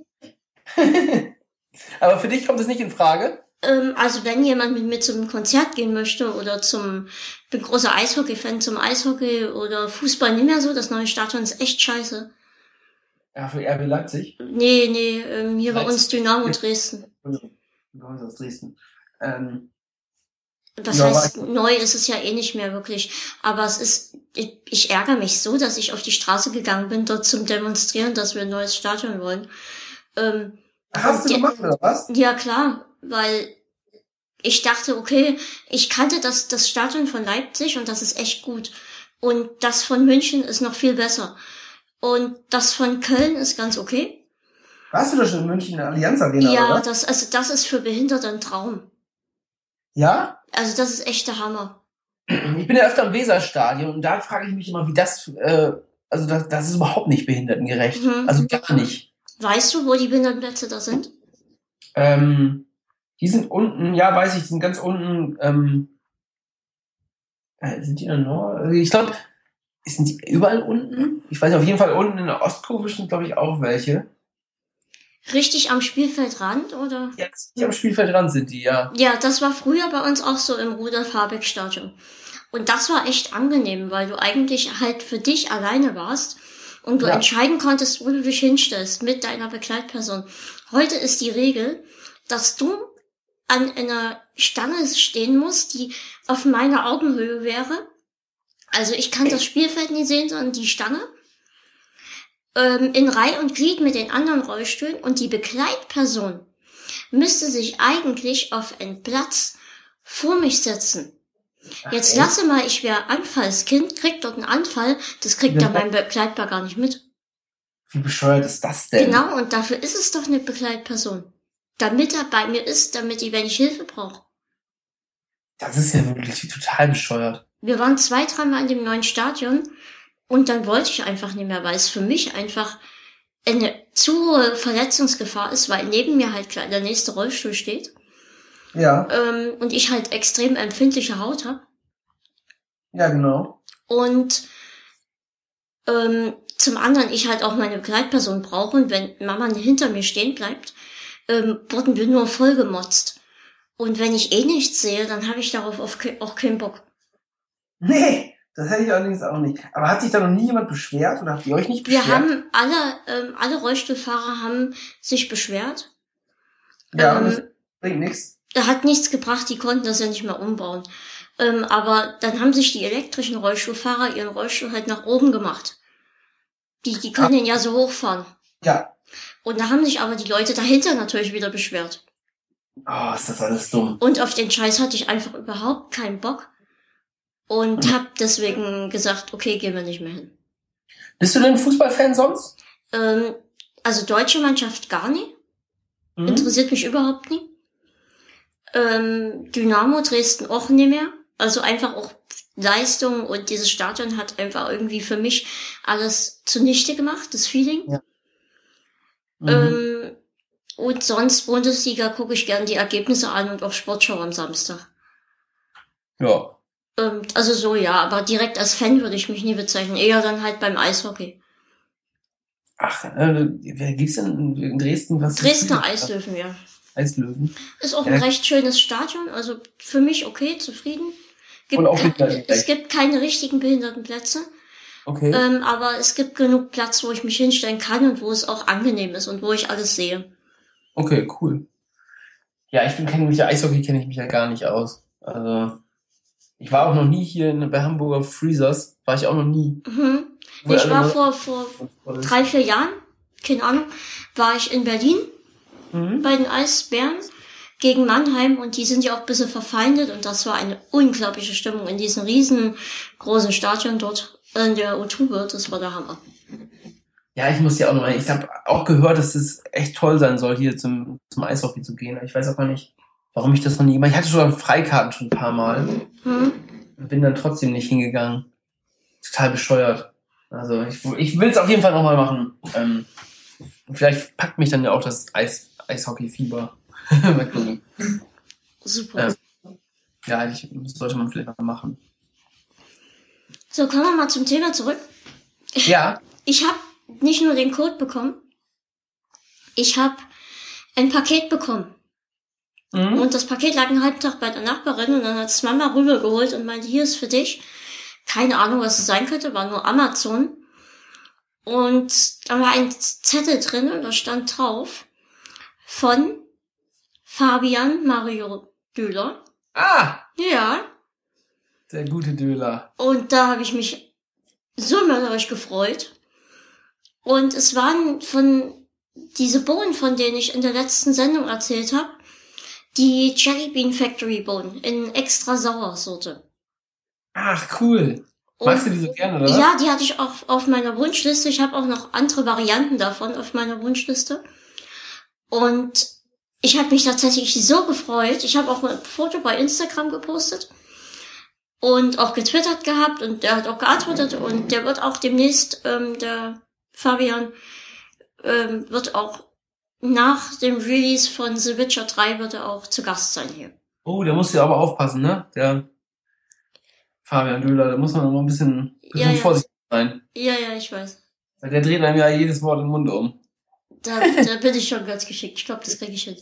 aber für dich kommt es nicht in Frage? Ähm, also wenn jemand mit mir zum Konzert gehen möchte oder zum, bin großer Eishockey-Fan zum Eishockey oder Fußball nicht mehr so, das neue Stadion ist echt scheiße. Ja, für RB Leipzig? Nee, nee, ähm, hier bei uns Dynamo Dresden. Dynamo aus Dresden. Ähm, Das Ja, heißt, neu ist es ja eh nicht mehr wirklich. Aber es ist, ich, ich ärgere mich so, dass ich auf die Straße gegangen bin, dort zum Demonstrieren, dass wir ein neues Stadion wollen. Ähm, hast du gemacht, oder was? ja, klar, weil ich dachte, okay, ich kannte das, das Stadion von Leipzig und das ist echt gut. Und das von München ist noch viel besser. Und das von Köln ist ganz okay. Warst du da schon in München in der Allianz Arena, ja, oder? das, also das ist für Behinderte ein Traum. Ja? Also das ist echt der Hammer. Ich bin ja öfter im Weserstadion und da frage ich mich immer, wie das, äh, also das, das ist überhaupt nicht behindertengerecht. Mhm. Also gar nicht. Weißt du, wo die Behindertenplätze da sind? Ähm, die sind unten, ja, weiß ich, die sind ganz unten, ähm, äh, sind die in der Nord? Also ich glaube, sind die überall unten? Ich weiß auf jeden Fall unten in der Ostkurve sind, glaube ich, auch welche. Richtig am Spielfeldrand, oder? Hier am Spielfeldrand sind die, ja. Ja, das war früher bei uns auch so im Rudolf-Habeck-Stadion. Und das war echt angenehm, weil du eigentlich halt für dich alleine warst und du Ja. entscheiden konntest, wo du dich hinstellst mit deiner Begleitperson. Heute ist die Regel, dass du an einer Stange stehen musst, die auf meiner Augenhöhe wäre. Also ich kann das Spielfeld nie sehen, sondern die Stange. Ähm, in Reihe und Glied mit den anderen Rollstühlen und die Begleitperson müsste sich eigentlich auf einen Platz vor mich setzen. Jetzt lasse mal, ich wäre Anfallskind, krieg dort einen Anfall, das kriegt Ja. dann mein Begleitbar gar nicht mit. Wie bescheuert ist das denn? Genau, und dafür ist es doch eine Begleitperson. Damit er bei mir ist, damit ich, wenn ich Hilfe brauche. Das ist ja wirklich total bescheuert. Wir waren zwei, dreimal in dem neuen Stadion und dann wollte ich einfach nicht mehr, weil es für mich einfach eine zu hohe Verletzungsgefahr ist, weil neben mir halt der nächste Rollstuhl steht Ja, ähm, und ich halt extrem empfindliche Haut habe. ja, genau. Und ähm, zum anderen ich halt auch meine Begleitperson brauche und wenn Mama hinter mir stehen bleibt, ähm, wurden wir nur vollgemotzt. Und wenn ich eh nichts sehe, dann habe ich darauf auch keinen Bock. Nee, das hätte ich allerdings auch nicht. Aber hat sich da noch nie jemand beschwert oder habt ihr euch nicht Wir beschwert? haben alle, ähm, alle Rollstuhlfahrer haben sich beschwert. ja, ähm, das bringt nichts. Da hat nichts gebracht, die konnten das ja nicht mehr umbauen. Ähm, aber dann haben sich die elektrischen Rollstuhlfahrer ihren Rollstuhl halt nach oben gemacht. Die, die können ihn ja so hochfahren. Ja. Und da haben sich aber die Leute dahinter natürlich wieder beschwert. Oh, ist das alles dumm. Und auf den Scheiß hatte ich einfach überhaupt keinen Bock. Und hab deswegen gesagt, okay, gehen wir nicht mehr hin. Bist du denn Fußballfan sonst? Ähm, also deutsche Mannschaft gar nie. Mhm. Interessiert mich überhaupt nie. Ähm, Dynamo Dresden auch nie mehr. Also einfach auch Leistung und dieses Stadion hat einfach irgendwie für mich alles zunichte gemacht, das Feeling. Ja. Mhm. Ähm, und sonst Bundesliga gucke ich gern die Ergebnisse an und auch Sportschau am Samstag. ja. Ähm, also so ja, aber direkt als Fan würde ich mich nie bezeichnen. Eher dann halt beim Eishockey. Ach, äh, wer gibt's denn in Dresden? Was Dresdner Eislöwen, ja. Eislöwen. Ist auch Ja. ein recht schönes Stadion, also für mich okay, zufrieden. Gibt Und auch ke- behindertengerecht. es gibt keine richtigen Behindertenplätze, Okay. ähm, aber es gibt genug Platz, wo ich mich hinstellen kann und wo es auch angenehm ist und wo ich alles sehe. Okay, cool. Ja, ich bin mich ja Eishockey kenne ich mich ja gar nicht aus. Also ich war auch noch nie hier in, bei Hamburger Freezers, war ich auch noch nie. Mhm. Ich war vor, vor drei, vier Jahren, keine Ahnung, war ich in Berlin Mhm. bei den Eisbären gegen Mannheim und die sind ja auch ein bisschen verfeindet und das war eine unglaubliche Stimmung in diesem riesengroßen Stadion dort in der O2 das war der Hammer. Ja, ich muss ja auch noch mal, ich habe auch gehört, dass es echt toll sein soll, hier zum, zum Eishockey zu gehen. Ich weiß aber nicht, warum ich das noch nie gemacht Ich hatte schon Freikarten schon ein paar Mal. Hm? bin dann trotzdem nicht hingegangen. Total bescheuert. Also ich, ich will es auf jeden Fall nochmal machen. Ähm, vielleicht packt mich dann ja auch das Eis, Eishockey-Fieber. Super. Ähm, ja, ich, sollte man vielleicht mal machen. So, kommen wir mal zum Thema zurück. Ja. Ich habe nicht nur den Code bekommen, ich habe ein Paket bekommen. Mhm. Und das Paket lag einen halben Tag bei der Nachbarin und dann hat es Mama rübergeholt und meinte, hier ist für dich. Keine Ahnung, was es sein könnte, war nur Amazon. Und da war ein Zettel drin und da stand drauf von Fabian Mario Düller. Ah, Ja, der gute Döler. und da habe ich mich so mörderisch gefreut. Und es waren von diese Bohnen, von denen ich in der letzten Sendung erzählt habe, die Jelly Bean Factory Bohnen in extra sauer Sorte. Ach, cool. Magst du die so gerne, oder? Ja, die hatte ich auch auf meiner Wunschliste. Ich habe auch noch andere Varianten davon auf meiner Wunschliste. Und ich habe mich tatsächlich so gefreut. Ich habe auch ein Foto bei Instagram gepostet und auch getwittert gehabt und der hat auch geantwortet und der wird auch demnächst, ähm, der Fabian, ähm, wird auch nach dem Release von The Witcher 3 wird er auch zu Gast sein hier. Oh, der muss ja aber aufpassen, ne? Der Fabian Döler, da muss man noch ein bisschen, bisschen Ja, ja. vorsichtig sein. Ja, ja, ich weiß. Weil der dreht einem ja jedes Wort im Mund um. Da, da bin ich schon ganz geschickt. Ich glaube, das kriege ich hin.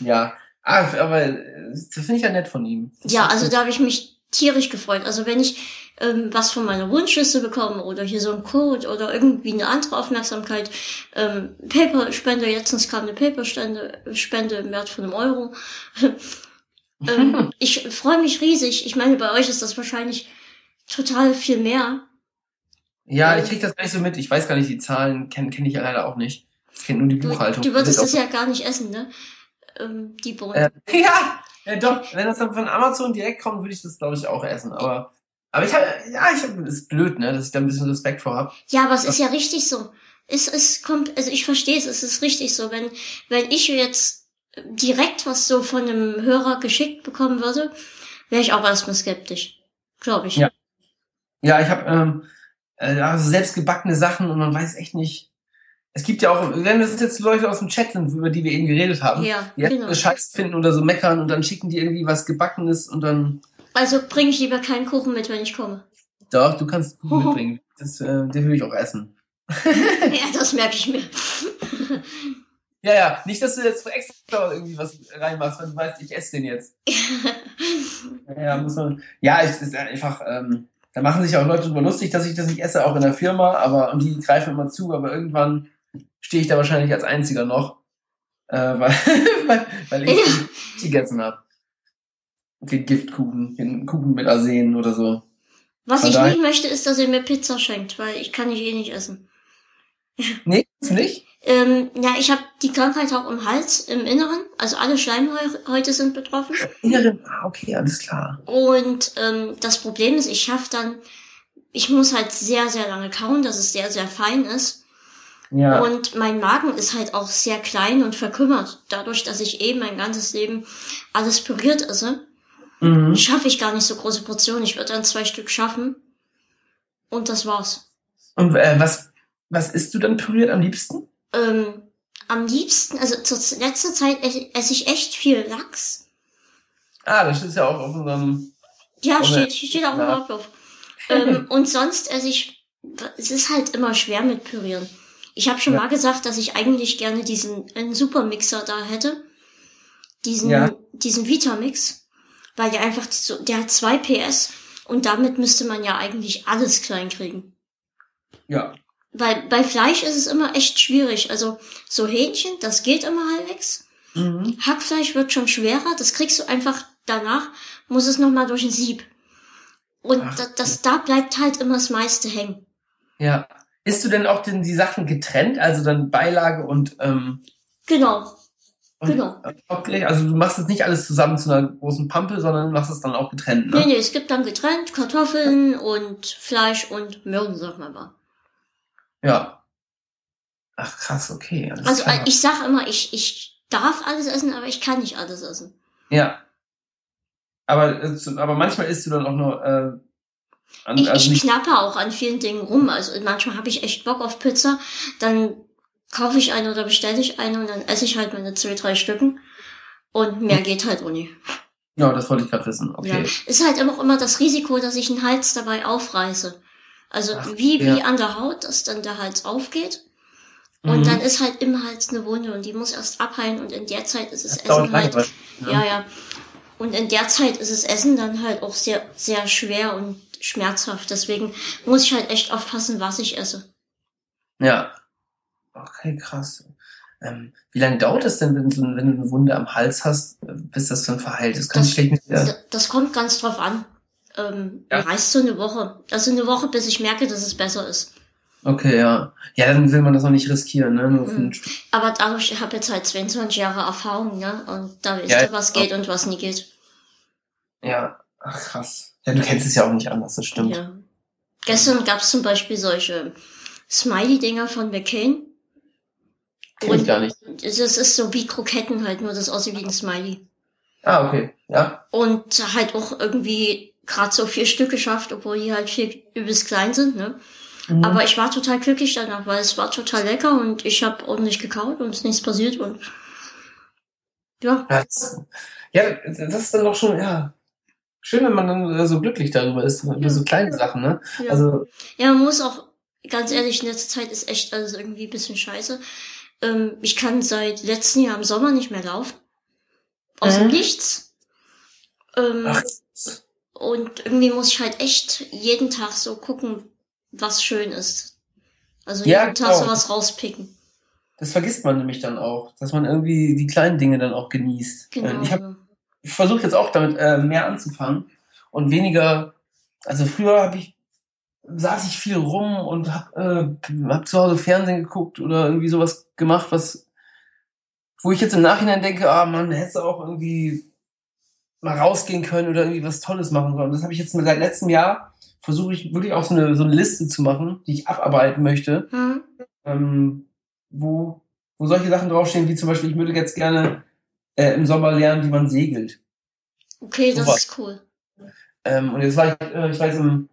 Ja. Ah, aber äh, das finde ich ja nett von ihm. Das Ja, also da habe ich mich tierisch gefreut. Also wenn ich ähm, was von meiner Wunschliste bekomme oder hier so ein Code oder irgendwie eine andere Aufmerksamkeit, ähm, Paper-Spende, letztens kam eine Paper-Spende Spende im Wert von einem Euro. ähm, ich freue mich riesig. Ich meine, bei euch ist das wahrscheinlich total viel mehr. Ja, ich krieg das gar nicht so mit. Ich weiß gar nicht, die Zahlen kenne kenn ich ja leider auch nicht. Ich kenne nur die Du, Buchhaltung. du würdest Das das ja gar nicht essen, ne? Ähm, die Bohnen. Äh, ja, ja, doch. Wenn das dann von Amazon direkt kommt, würde ich das, glaube ich, auch essen. Aber, aber ich habe, ja, ich habe, ist blöd, ne, dass ich da ein bisschen Respekt vor habe. Ja, aber es ist ja richtig so. Es, es kommt, also ich verstehe es, es ist richtig so. Wenn, wenn ich jetzt direkt was so von einem Hörer geschickt bekommen würde, wäre ich auch erstmal skeptisch. Glaube ich. Ja. Ja, ich habe ähm, äh, also selbstgebackene Sachen und man weiß echt nicht. Es gibt ja auch, wenn das jetzt Leute aus dem Chat sind, über die wir eben geredet haben, Ja, die genau. genau. Scheiß finden oder so meckern und dann schicken die irgendwie was Gebackenes und dann, Also bringe ich lieber keinen Kuchen mit, wenn ich komme. doch, du kannst Kuchen mitbringen. Das, äh, den will ich auch essen. ja, das merke ich mir. Ja, ja, nicht, dass du jetzt extra irgendwie was reinmachst, wenn du weißt, ich esse den jetzt. Ja, muss man, ja, es ist einfach, ähm, da machen sich auch Leute drüber lustig, dass ich das nicht esse, auch in der Firma, aber, und die greifen immer zu, aber irgendwann stehe ich da wahrscheinlich als einziger noch, äh, weil, weil, weil ich Ja. die gegessen habe. Den Giftkuchen, den Kuchen mit Arsen oder so. Was Von ich daher- nicht möchte, ist, dass ihr mir Pizza schenkt, weil ich kann ich eh nicht essen. Nee, nicht? Ähm, ja, ich habe die Krankheit auch im Hals, im Inneren. Also alle Schleimhäute sind betroffen. Inneren, ah, okay, alles klar. Und ähm, das Problem ist, ich schaffe dann, ich muss halt sehr, sehr lange kauen, dass es sehr, sehr fein ist. Ja, Und mein Magen ist halt auch sehr klein und verkümmert. Dadurch, dass ich eben mein ganzes Leben alles püriert esse, mhm. schaffe ich gar nicht so große Portionen. Ich würde dann zwei Stück schaffen. Und das war's. Und äh, was, was isst du dann püriert am liebsten? Ähm, am liebsten, also zur letzter Zeit esse ich echt viel Lachs. Ah, das ist ja auch auf unserem, Ja, steht, steht auch im. Wortlauf. ähm, und sonst esse ich, es ist halt immer schwer mit Pürieren. Ich habe schon Ja. mal gesagt, dass ich eigentlich gerne diesen einen Supermixer da hätte. Diesen, Ja. diesen Vitamix. Weil der einfach so, der hat zwei PS und damit müsste man ja eigentlich alles klein kriegen. ja, Weil bei Fleisch ist es immer echt schwierig. Also so Hähnchen, das geht immer halbwegs. mhm. Hackfleisch wird schon schwerer, das kriegst du einfach danach, muss es nochmal durch ein Sieb. Und Ach, das, das, da bleibt halt immer das meiste hängen. Ja. Isst du denn auch denn die Sachen getrennt, also dann Beilage und, ähm, Genau. und Genau. Okay, also du machst jetzt nicht alles zusammen zu einer großen Pampe, sondern du machst es dann auch getrennt, Nee, ne? nee, es gibt dann getrennt Kartoffeln und Fleisch und Möhren, sag mal mal. Ja. Ach krass, okay. Also klar. äh, ich sag immer, ich, ich darf alles essen, aber ich kann nicht alles essen. ja. Aber, äh, aber manchmal isst du dann auch nur. Äh, an, ich, also ich knappe auch an vielen Dingen rum. Also manchmal habe ich echt Bock auf Pizza. Dann kaufe ich eine oder bestelle ich eine und dann esse ich halt meine zwei, drei Stücken. Und mehr geht halt auch nicht. Ja, das wollte ich gerade wissen. Okay. Ja. Ist halt immer, immer das Risiko, dass ich einen Hals dabei aufreiße. Also Ach, wie, ja. wie an der Haut, dass dann der Hals aufgeht. Und mhm. dann ist halt im Hals eine Wunde und die muss erst abheilen und in der Zeit ist es Essen halt. Ja. ja, ja. Und in der Zeit ist es Essen dann halt auch sehr, sehr schwer und schmerzhaft. Deswegen muss ich halt echt aufpassen, was ich esse. Ja. Okay, krass. Ähm, wie lange dauert es denn, wenn, du, wenn du eine Wunde am Hals hast, bis das dann verheilt ist? Kann das, ich das, kommt ganz drauf an. Ähm, ja. Meist so eine Woche. Also eine Woche, bis ich merke, dass es besser ist. Okay, ja. Ja, dann will man das auch nicht riskieren, ne? Mhm. Aber dadurch, ich habe jetzt halt 22 Jahre Erfahrung, ne? Und da wisst ja, was geht und was nie geht. Ja, ach krass. Ja, du kennst es ja auch nicht anders, das stimmt. Ja. Gestern gab es zum Beispiel solche Smiley-Dinger von McCain. Kenn ich gar nicht. Das ist so wie Kroketten halt, nur das aussieht wie ein Smiley. Ah, okay, ja. Und halt auch irgendwie gerade so vier Stück geschafft, obwohl die halt viel übelst klein sind, ne? Mhm. Aber ich war total glücklich danach, weil es war total lecker und ich habe ordentlich gekaut und es ist nichts passiert und ja. Das, ja, das ist dann doch schon, ja, schön, wenn man dann so glücklich darüber ist, über ja. so kleine Sachen, ne? Ja. Also, ja, man muss auch, ganz ehrlich, in letzter Zeit ist echt alles irgendwie ein bisschen scheiße. Ähm, ich kann seit letztem Jahr im Sommer nicht mehr laufen. Aus dem mhm. Nichts. Ähm, Ach. Und irgendwie muss ich halt echt jeden Tag so gucken, was schön ist. Also ja, jeden Tag genau. sowas rauspicken. Das vergisst man nämlich dann auch, dass man irgendwie die kleinen Dinge dann auch genießt. Genau. Ähm, ich, hab, ich versuche jetzt auch damit äh, mehr anzufangen und weniger. Also früher habe ich saß ich viel rum und hab, äh, hab zu Hause Fernsehen geguckt oder irgendwie sowas gemacht, was wo ich jetzt im Nachhinein denke, ah man hätte auch irgendwie mal rausgehen können oder irgendwie was Tolles machen können. Das habe ich jetzt seit letztem Jahr versuche ich wirklich auch so eine, so eine Liste zu machen, die ich abarbeiten möchte, mhm. ähm, wo, wo solche Sachen draufstehen, wie zum Beispiel, ich würde jetzt gerne äh, im Sommer lernen, wie man segelt. Okay, so das was. ist cool. Ähm, und jetzt war ich, äh, ich weiß, im,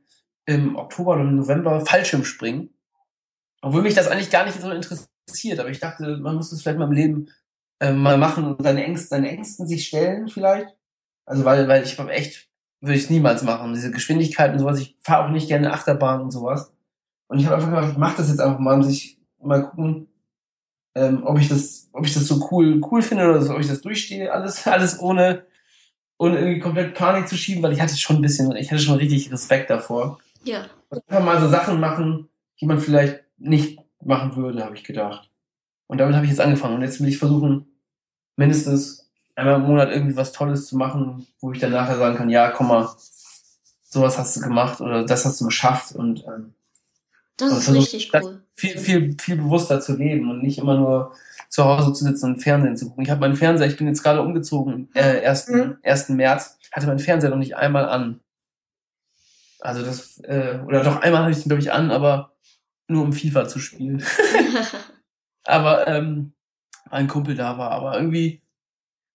im Oktober oder im November Fallschirmspringen. Obwohl mich das eigentlich gar nicht so interessiert, aber ich dachte, man muss das vielleicht mal im Leben äh, mal machen und seine Ängste, seine Ängsten sich stellen vielleicht. Also weil, weil ich echt würde ich niemals machen. Diese Geschwindigkeit und sowas. Ich fahre auch nicht gerne Achterbahn und sowas. Und ich habe einfach gedacht, ich mach das jetzt einfach mal, um sich mal gucken, ähm, ob ich das, ob ich das so cool, cool finde oder ob ich das durchstehe. Alles, alles ohne, ohne irgendwie komplett Panik zu schieben, weil ich hatte schon ein bisschen, ich hatte schon richtig Respekt davor. Ja. Und einfach mal so Sachen machen, die man vielleicht nicht machen würde, habe ich gedacht. Und damit habe ich jetzt angefangen. Und jetzt will ich versuchen, mindestens einmal im Monat irgendwie was Tolles zu machen, wo ich dann nachher sagen kann, ja, komm mal, sowas hast du gemacht oder das hast du geschafft und ähm, das ist richtig cool. Viel, viel, viel bewusster zu leben und nicht immer nur zu Hause zu sitzen und Fernsehen zu gucken. Ich habe meinen Fernseher, ich bin jetzt gerade umgezogen, äh, 1. Mhm. 1. März, hatte meinen Fernseher noch nicht einmal an. Also das, äh, oder doch einmal hatte ich den, glaube ich, an, aber nur um FIFA zu spielen. aber ähm, ein Kumpel da war, aber irgendwie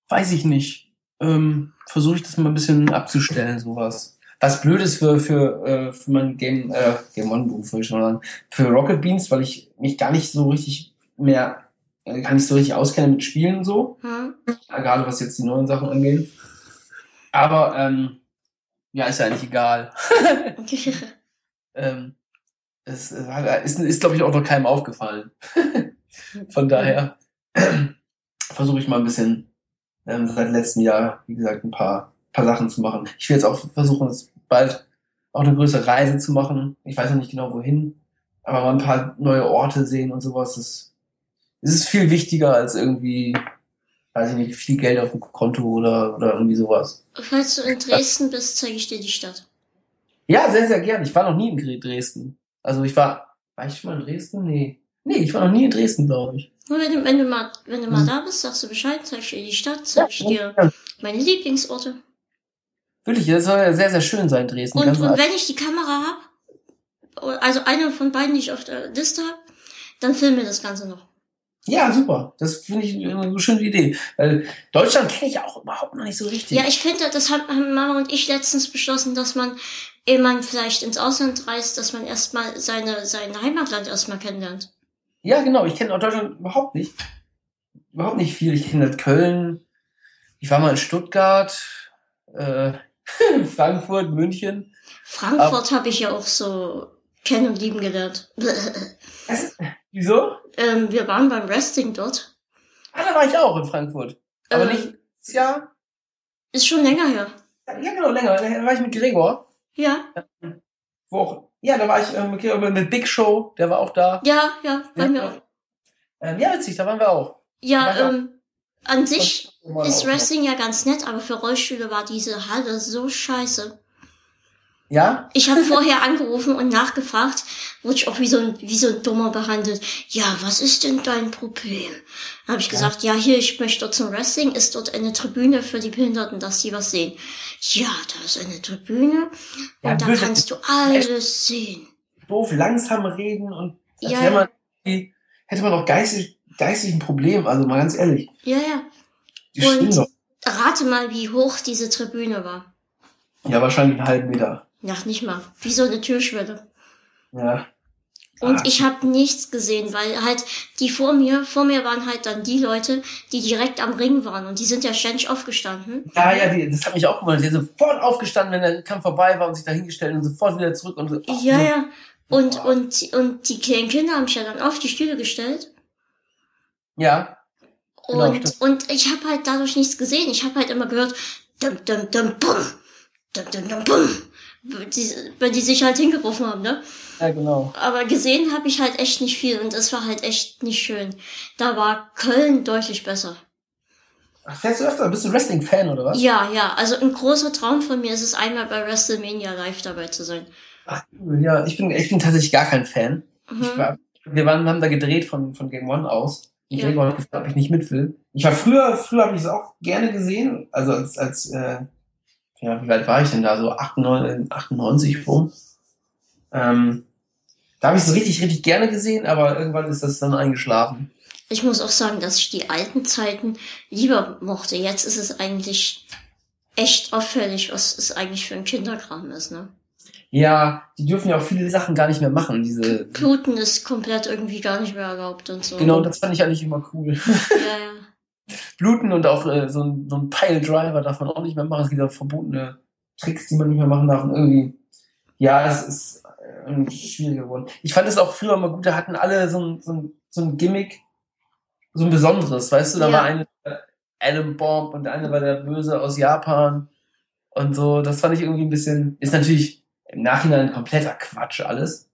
weiß ich nicht, ähm, versuche ich das mal ein bisschen abzustellen, sowas. Was blöd ist für, für, äh, für mein Game, äh, Game One-Beruf, würde ich schon sagen, für Rocket Beans, weil ich mich gar nicht so richtig mehr, äh, gar nicht so richtig auskenne mit Spielen und so. Hm. Gerade was jetzt die neuen Sachen angeht. Aber, ähm, ja, ist ja eigentlich egal. ähm, es ist, ist glaube ich, auch noch keinem aufgefallen. Von daher versuche ich mal ein bisschen ähm, seit letztem Jahr, wie gesagt, ein paar, paar Sachen zu machen. Ich will jetzt auch versuchen, es bald auch eine größere Reise zu machen. Ich weiß noch nicht genau wohin, aber mal ein paar neue Orte sehen und sowas. Das, das ist viel wichtiger als irgendwie, weiß ich nicht, viel Geld auf dem Konto oder, oder irgendwie sowas. Falls du in Dresden bist, zeige ich dir die Stadt. Ja, sehr, sehr gern. Ich war noch nie in Dresden. Also ich war, war ich schon mal in Dresden? Nee. Nee, ich war noch nie in Dresden, glaube ich. Wenn du, wenn du mal, wenn du mal da bist, sagst du Bescheid, zeig ich dir die Stadt, zeig ich dir meine Lieblingsorte. Wirklich, das soll ja sehr, sehr schön sein, Dresden. Und, und wenn ich die Kamera hab, also eine von beiden, die ich auf der Liste hab, dann filme das Ganze noch. Ja, super. Das finde ich eine schöne Idee. Weil Deutschland kenne ich ja auch überhaupt noch nicht so richtig. Ja, ich finde, das haben Mama und ich letztens beschlossen, dass man, ehe man vielleicht ins Ausland reist, dass man erstmal seine, sein Heimatland erstmal kennenlernt. Ja, genau. Ich kenne auch Deutschland überhaupt nicht. Überhaupt nicht viel. Ich kenne halt Köln. Ich war mal in Stuttgart, äh, Frankfurt, München. Frankfurt habe ich ja auch so kennen und lieben gelernt. Wieso? Ähm, wir waren beim Wrestling dort. Ah, da war ich auch in Frankfurt. Aber Ähm. nicht Jahr. Ist schon länger her. Ja, genau, länger. Da war ich mit Gregor. Ja, Wo auch, ja, da war ich ähm, mit Gregor mit Big Show. Der war auch da. ja, ja, bei Ja, mir auch. Ähm, ja, witzig, da waren wir auch. Ja, ähm, an sich ist. Wrestling ja ganz nett, aber für Rollstühle war diese Halle so scheiße. Ja? Ich habe vorher angerufen und nachgefragt, wurde ich auch wie so ein, wie so ein Dummer behandelt. Ja, was ist denn dein Problem? Dann habe ich Ja. gesagt, ja, hier, ich möchte zum Wrestling, ist dort eine Tribüne für die Behinderten, dass die was sehen. Ja, da ist eine Tribüne Ja, und da kannst du alles sehen. Doof, langsam reden und als Ja, man, hätte man auch geistig, geistig ein Problem. Also mal ganz ehrlich. Ja, ja. Die Und- doch. Rate mal, wie hoch diese Tribüne war. Ja, wahrscheinlich einen halben Meter. Ja, nicht mal. Wie so eine Türschwelle. Ja. Und Ah. ich habe nichts gesehen, weil halt die vor mir, vor mir waren halt dann die Leute, die direkt am Ring waren und die sind ja ständig aufgestanden. Ja, ja, die, das hat mich auch gewundert. Die ist sofort aufgestanden, wenn der Kampf vorbei war und sich da hingestellt und sofort wieder zurück und so. ach, Ja, so. ja. Und, und, und die kleinen Kinder haben mich ja dann auf die Stühle gestellt. Ja, Genau, Und, stimmt. und ich habe halt dadurch nichts gesehen. Ich habe halt immer gehört, dum, dum, dum, bum, dum, dum, dum, bum, die, weil die sich halt hingerufen haben, ne? ja, genau. Aber gesehen habe ich halt echt nicht viel und es war halt echt nicht schön. Da war Köln deutlich besser. Ach, fährst du öfter? Bist du Wrestling-Fan oder was? Ja, ja, also ein großer Traum von mir ist es einmal bei WrestleMania live dabei zu sein. Ach, ja, ich bin, ich bin tatsächlich gar kein Fan. Mhm. War, wir waren, haben da gedreht von, von Game One aus. Und Ja. Hat gefragt, ob ich nicht mit will. Ich war früher, früher habe ich es auch gerne gesehen. Also als, als äh, ja, wie weit war ich denn da? So 98, 98 rum. Ähm, da habe ich es richtig, richtig gerne gesehen, aber irgendwann ist das dann eingeschlafen. Ich muss auch sagen, dass ich die alten Zeiten lieber mochte. Jetzt ist es eigentlich echt auffällig, was es eigentlich für ein Kinderkram ist, ne? Ja, die dürfen ja auch viele Sachen gar nicht mehr machen. Diese, Bluten ist komplett irgendwie gar nicht mehr erlaubt und so. genau, das fand ich eigentlich immer cool. Ja, ja. Bluten und auch äh, so ein, so ein Pile-Driver darf man auch nicht mehr machen. Es gibt auch verbotene Tricks, die man nicht mehr machen darf. Und irgendwie, ja, es ist äh, schwierig geworden. Ich fand es auch früher immer gut, da hatten alle so ein, so ein, so ein Gimmick, so ein besonderes, weißt du? Da Ja. war eine Adam Bomb und der eine war der Böse aus Japan und so. Das fand ich irgendwie ein bisschen, ist natürlich im Nachhinein kompletter Quatsch alles.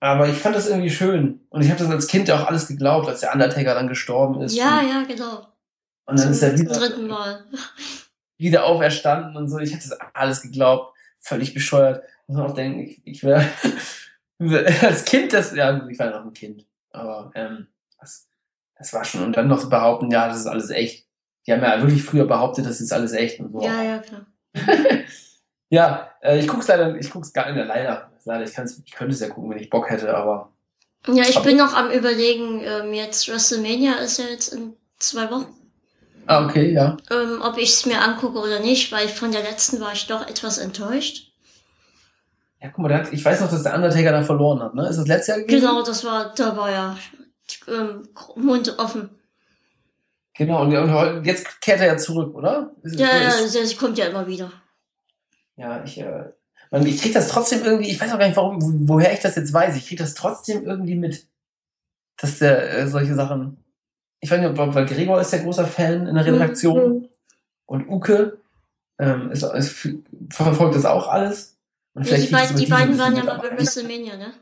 Aber ich fand das irgendwie schön. Und ich habe das als Kind ja auch alles geglaubt, als der Undertaker dann gestorben ist. Ja, und, ja, genau. und dann ist er Zum wieder, dritten Mal. wieder auferstanden und so. Ich hätte das alles geglaubt. Völlig bescheuert. Muss man auch denken, ich, ich wäre als Kind das, ja, ich war noch ein Kind. Aber ähm, das, das war schon. Und dann noch behaupten, ja, das ist alles echt. Die haben ja wirklich früher behauptet, das ist alles echt und so. Ja, ja, klar. Ja, äh, ich guck's leider, ich guck's gar nicht mehr leider. Leider, ich, kann's, ich könnte es ja gucken, wenn ich Bock hätte, aber Ja, ich bin noch am überlegen, ähm, jetzt WrestleMania ist ja jetzt in zwei Wochen, Ah, okay, ja. ähm, ob ich es mir angucke oder nicht, weil von der letzten war ich doch etwas enttäuscht. Ja, guck mal, hat, ich weiß noch, dass der Undertaker da verloren hat, ne? Ist das letztes Jahr gewesen? Genau, das war, da war ja ähm, Mund offen. Genau, und, jetzt kehrt er ja zurück, oder? Ist, Ja, ja, das kommt ja immer wieder. Ja, ich, äh, man, ich krieg das trotzdem irgendwie, ich weiß auch gar nicht, warum, wo- woher ich das jetzt weiß. Ich krieg das trotzdem irgendwie mit, dass der äh, solche Sachen. Ich weiß nicht, ob, weil Gregor ist ja großer Fan in der Redaktion Mhm. und Uke ähm, ist, ist, verfolgt das auch alles. Und Ja, die, krieg ich über die beiden waren ja mal bei WrestleMania, ne?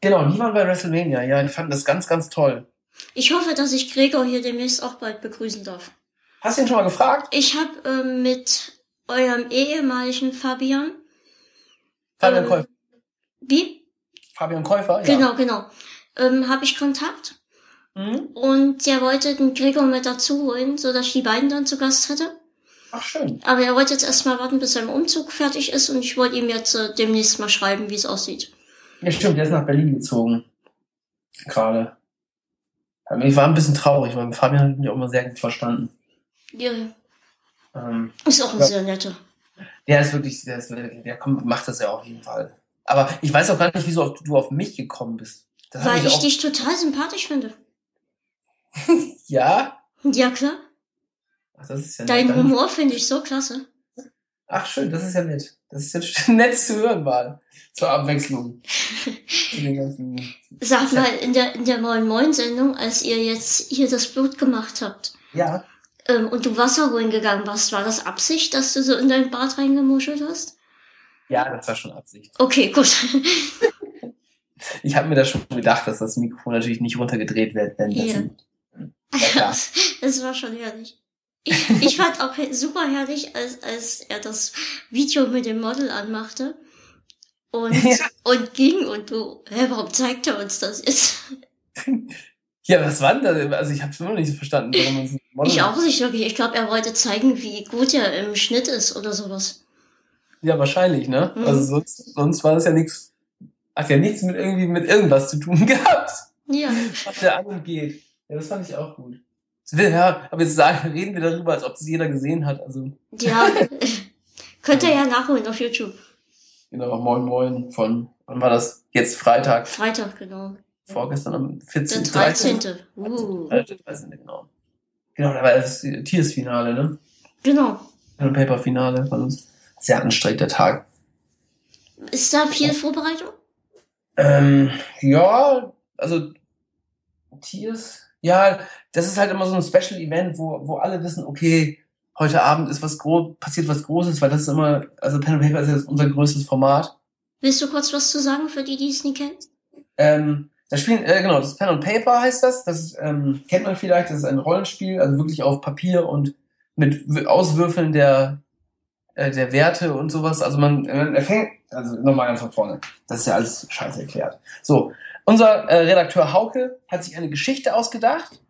Genau, die waren bei WrestleMania, ja, die fanden das ganz, ganz toll. Ich hoffe, dass ich Gregor hier demnächst auch bald begrüßen darf. Hast du ihn schon mal gefragt? Ich habe ähm, mit eurem ehemaligen Fabian. Fabian ähm, Käufer. Wie? Fabian Käufer, ja. Genau, genau. Ähm, habe ich Kontakt. Mhm. Und der wollte den Gregor mit dazu holen, so dass ich die beiden dann zu Gast hätte. Ach, schön. Aber er wollte jetzt erstmal warten, bis sein Umzug fertig ist und ich wollte ihm jetzt äh, demnächst mal schreiben, wie es aussieht. Ja, stimmt, der ist nach Berlin gezogen. Gerade. Ich war ein bisschen traurig, weil Fabian hat mich auch immer sehr gut verstanden. Ja, Ähm, ist auch ein Ja. sehr netter. der ist wirklich, der, ist, der kommt, macht das ja auf jeden Fall. Aber ich weiß auch gar nicht, wieso du auf mich gekommen bist. Das Weil ich auch, dich total sympathisch finde. Ja? Ja, klar. Ach, das ist ja Dein nett. Humor finde ich so klasse. Ach, schön, das ist ja nett. Das ist jetzt nett zu hören mal. Zur Abwechslung. Sag mal, in der, in der Moin Moin Sendung, als ihr jetzt hier das Blut gemacht habt, Ja. Ähm, und du Wasser holen gegangen warst, war das Absicht, dass du so in dein Bad reingemuschelt hast? Ja, das war schon Absicht. Okay, gut. Ich habe mir da schon gedacht, dass das Mikrofon natürlich nicht runtergedreht wird, wenn das. Ja. Ja. Es war schon herrlich. Ich, ich fand auch super herrlich, als, als er das Video mit dem Model anmachte und, Ja. und ging und du, hä, warum zeigt er uns das jetzt? Ja, was war denn das? Also ich habe es immer noch nicht so verstanden, warum man so ein Model- Ich auch nicht wirklich. Ich glaube, er wollte zeigen, wie gut er im Schnitt ist oder sowas. Ja, wahrscheinlich, ne? Mhm. Also sonst, sonst war das ja nichts, hat ja nichts mit irgendwie mit irgendwas zu tun gehabt, Ja. was der an und geht. Ja, das fand ich auch gut. Ja, aber jetzt sagen, reden wir darüber, als ob das jeder gesehen hat. Also, Ja. Könnt ihr ja nachholen auf YouTube. genau, moin moin von, wann war das? Jetzt Freitag, Freitag, genau. Vorgestern am Der 14. 13. Uh. Äh, der 13. genau. Genau, da war das Tiers-Finale, ne? Genau. Pen and Paper Finale von uns. Sehr anstrengender Tag. Ist da viel Vorbereitung? Ähm, ja, also Tiers, ja, das ist halt immer so ein Special Event, wo, wo alle wissen, okay, heute Abend ist was groß, passiert was Großes, weil das ist immer, also Pen and Paper ist ja unser größtes Format. Willst du kurz was zu sagen für die, die es nie kennen? Ähm, das Spiel, äh, genau, das Pen and Paper heißt das. Das ähm, kennt man vielleicht. Das ist ein Rollenspiel, also wirklich auf Papier und mit Auswürfeln der äh, der Werte und sowas. Also man, man erfängt, also nochmal ganz von vorne. Das ist ja alles scheiße erklärt. So, unser äh, Redakteur Hauke hat sich eine Geschichte ausgedacht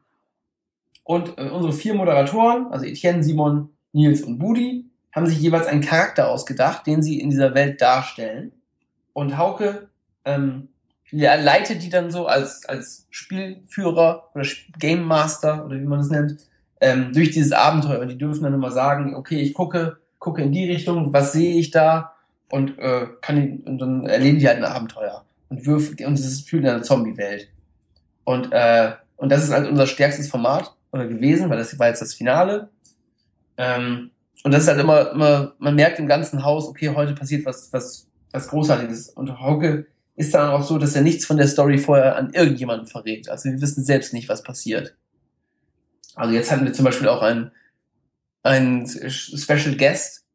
und äh, unsere vier Moderatoren, also Etienne, Simon, Nils und Budi, haben sich jeweils einen Charakter ausgedacht, den sie in dieser Welt darstellen. Und Hauke ähm, ja, leitet die dann so als, als Spielführer oder Game Master oder wie man es nennt, ähm, durch dieses Abenteuer. Und die dürfen dann immer sagen, okay, ich gucke, gucke in die Richtung, was sehe ich da? Und, äh, kann die, und dann erleben die halt ein Abenteuer. Und würfen, und dieses Spiel in einer Zombie-Welt. Und, äh, und das ist halt unser stärkstes Format oder gewesen, weil das war jetzt das Finale. Ähm, und das ist halt immer, immer, man merkt im ganzen Haus, okay, heute passiert was, was, was Großartiges. Und Hauke ist dann auch so, dass er nichts von der Story vorher an irgendjemanden verrät. Also wir wissen selbst nicht, was passiert. Also jetzt hatten wir zum Beispiel auch einen, einen Special Guest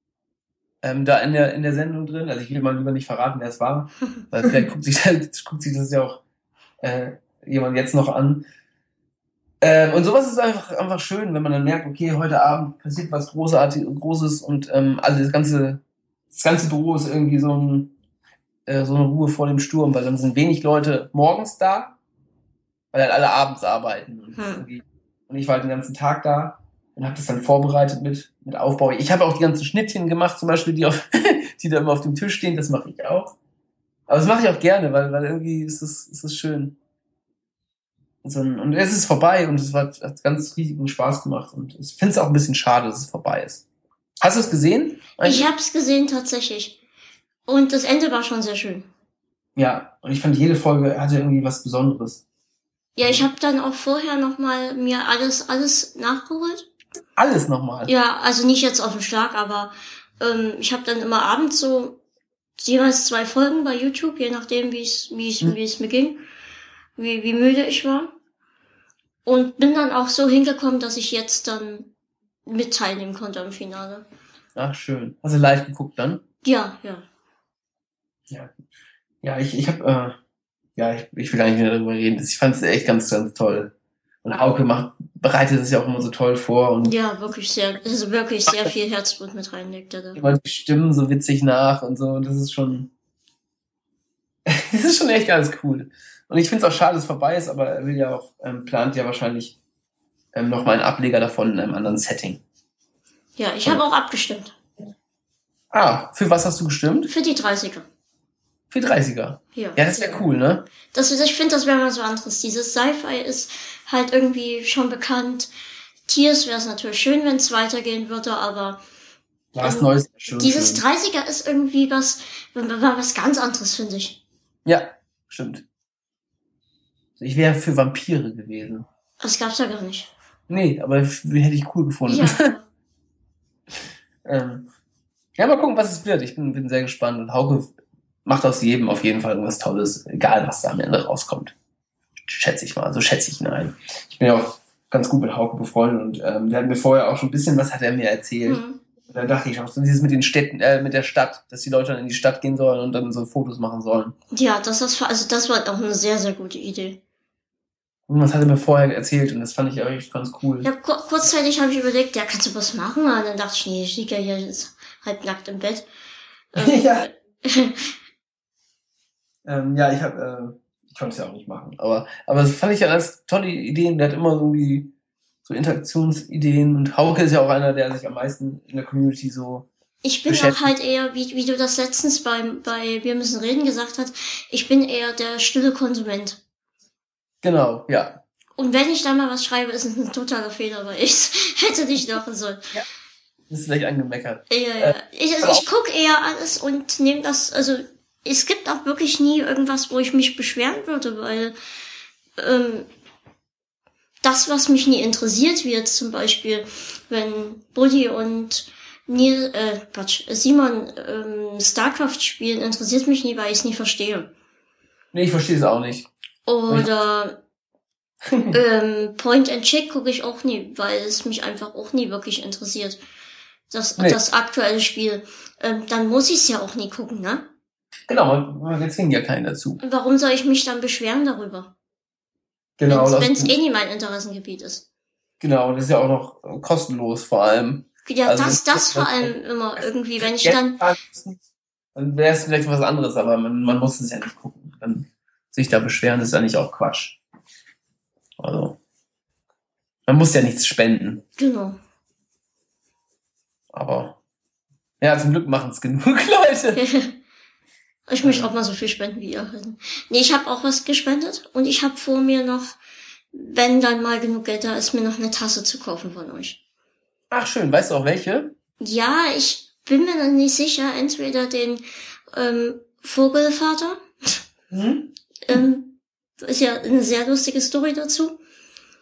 ähm, da in der, in der Sendung drin. Also ich will mal lieber nicht verraten, wer es war, weil vielleicht guckt sich, guckt sich das ja auch äh, jemand jetzt noch an. Ähm, und sowas ist einfach, einfach schön, wenn man dann merkt, okay, heute Abend passiert was Großartiges und Großes und ähm, alles das ganze, das ganze Büro ist irgendwie so ein, äh, so eine Ruhe vor dem Sturm, weil dann sind wenig Leute morgens da, weil halt alle abends arbeiten. Und, Hm. und ich war halt den ganzen Tag da und habe das dann vorbereitet mit, mit Aufbau. Ich habe auch die ganzen Schnittchen gemacht, zum Beispiel, die, auf, die da immer auf dem Tisch stehen, das mache ich auch. Aber das mache ich auch gerne, weil, weil irgendwie ist es, ist es schön. So, ein- und es ist vorbei und es hat, hat ganz riesigen Spaß gemacht. Und ich finde es auch ein bisschen schade, dass es vorbei ist. Hast du es gesehen? Ich hab's gesehen tatsächlich. Und das Ende war schon sehr schön. Ja, und ich fand jede Folge hatte irgendwie was Besonderes. Ja, ich habe dann auch vorher noch mal mir alles alles nachgeholt. Alles nochmal. Ja, also nicht jetzt auf den Schlag, aber ähm, ich habe dann immer abends so jeweils zwei Folgen bei YouTube, je nachdem, wie es wie es Hm. wie es mir ging, wie wie müde ich war. Und bin dann auch so hingekommen, dass ich jetzt dann mit teilnehmen konnte am Finale. Ach, schön. Hast du live geguckt dann? Ja, ja. Ja. Ja, ich, ich habe, äh, ja, ich, ich will gar nicht mehr darüber reden. Ich fand es echt ganz, ganz toll. Und Hauke macht, bereitet es ja auch immer so toll vor und Ja, wirklich sehr, also wirklich sehr viel Herzblut mit reinlegt er da. immer die Stimmen so witzig nach und so. Und das ist schon, das ist schon echt ganz cool. Und ich finde es auch schade, dass es vorbei ist, aber er will ja auch, ähm, plant ja wahrscheinlich ähm, noch mal einen Ableger davon in einem anderen Setting. Ja, ich habe auch abgestimmt. Ah, für was hast du gestimmt? Für die 30er. 430er. Ja. Ja, das wäre cool, ne? Das, ich finde, das wäre mal so anderes. Dieses Sci-Fi ist halt irgendwie schon bekannt. Tiers wäre es natürlich schön, wenn es weitergehen würde, aber Was Ähm, Neues. Schön, dieses schön. 30er ist irgendwie was, was ganz anderes, finde ich. Ja, stimmt. Ich wäre für Vampire gewesen. Das gab's ja gar nicht. Nee, aber hätte ich cool gefunden. Ja. ähm, ja, mal gucken, was es wird. Ich bin, bin sehr gespannt. Und Hauke macht aus jedem auf jeden Fall irgendwas Tolles, egal was da am Ende rauskommt. Schätze ich mal. So schätze ich ihn ein. Ich bin ja auch ganz gut mit Hauke befreundet und ähm, der hat mir vorher auch schon ein bisschen was hat er mir erzählt. Hm. Und dann dachte ich auch so dieses mit den Städten, äh, mit der Stadt, dass die Leute dann in die Stadt gehen sollen und dann so Fotos machen sollen. Ja, das ist, also das war auch eine sehr, sehr gute Idee. Und was hat er mir vorher erzählt und das fand ich eigentlich ganz cool. Ja, kur kurzzeitig habe ich überlegt, ja, kannst du was machen? Und dann dachte ich, nee, ich liege ja hier jetzt halbnackt im Bett. Ähm, Ja. Ähm, ja, ich habe, äh, ich konnte es ja auch nicht machen, aber, aber das fand ich ja ganz tolle Ideen. Der hat immer irgendwie so Interaktionsideen und Hauke ist ja auch einer, der sich am meisten in der Community so. Ich bin auch halt eher, wie, wie du das letztens beim, bei Wir müssen reden gesagt hast, ich bin eher der stille Konsument. Genau, ja. Und wenn ich da mal was schreibe, ist es ein totaler Fehler, weil ich hätte nicht machen sollen. Das ist vielleicht angemeckert. Ja, ja. Ich, aber ich gucke eher alles und nehme das, also es gibt auch wirklich nie irgendwas, wo ich mich beschweren würde, weil ähm, das, was mich nie interessiert, wie jetzt zum Beispiel, wenn Bully und Neil, äh, Quatsch, Simon ähm, StarCraft spielen, interessiert mich nie, weil ich es nie verstehe. Nee, ich verstehe es auch nicht. Oder ähm, Point and Chick gucke ich auch nie, weil es mich einfach auch nie wirklich interessiert. Das, Nee. das aktuelle Spiel. Ähm, dann muss ich es ja auch nie gucken, ne? Genau, man, man zwingt ja keinen dazu. Und Warum soll ich mich dann beschweren darüber? Genau, wenn es eh nie mein Interessengebiet ist. genau, das ist ja auch noch kostenlos vor allem. Ja, Also das, das- das vor allem immer irgendwie, wenn ich dann, Dann wäre es vielleicht was anderes, aber man, man muss es ja nicht gucken. Dann sich da beschweren ist ja nicht auch Quatsch. Also, man muss ja nichts spenden, genau. aber ja, zum Glück machen es genug Leute. ich möchte auch mal so viel spenden wie ihr. Nee, ich habe auch was gespendet und ich habe vor mir noch, wenn dann mal genug Geld da ist, mir noch eine Tasse zu kaufen von euch. Ach schön, weißt du auch welche? Ja, ich bin mir noch nicht sicher. Entweder den ähm, Vogelvater. Hm? Ähm, ist ja eine sehr lustige Story dazu.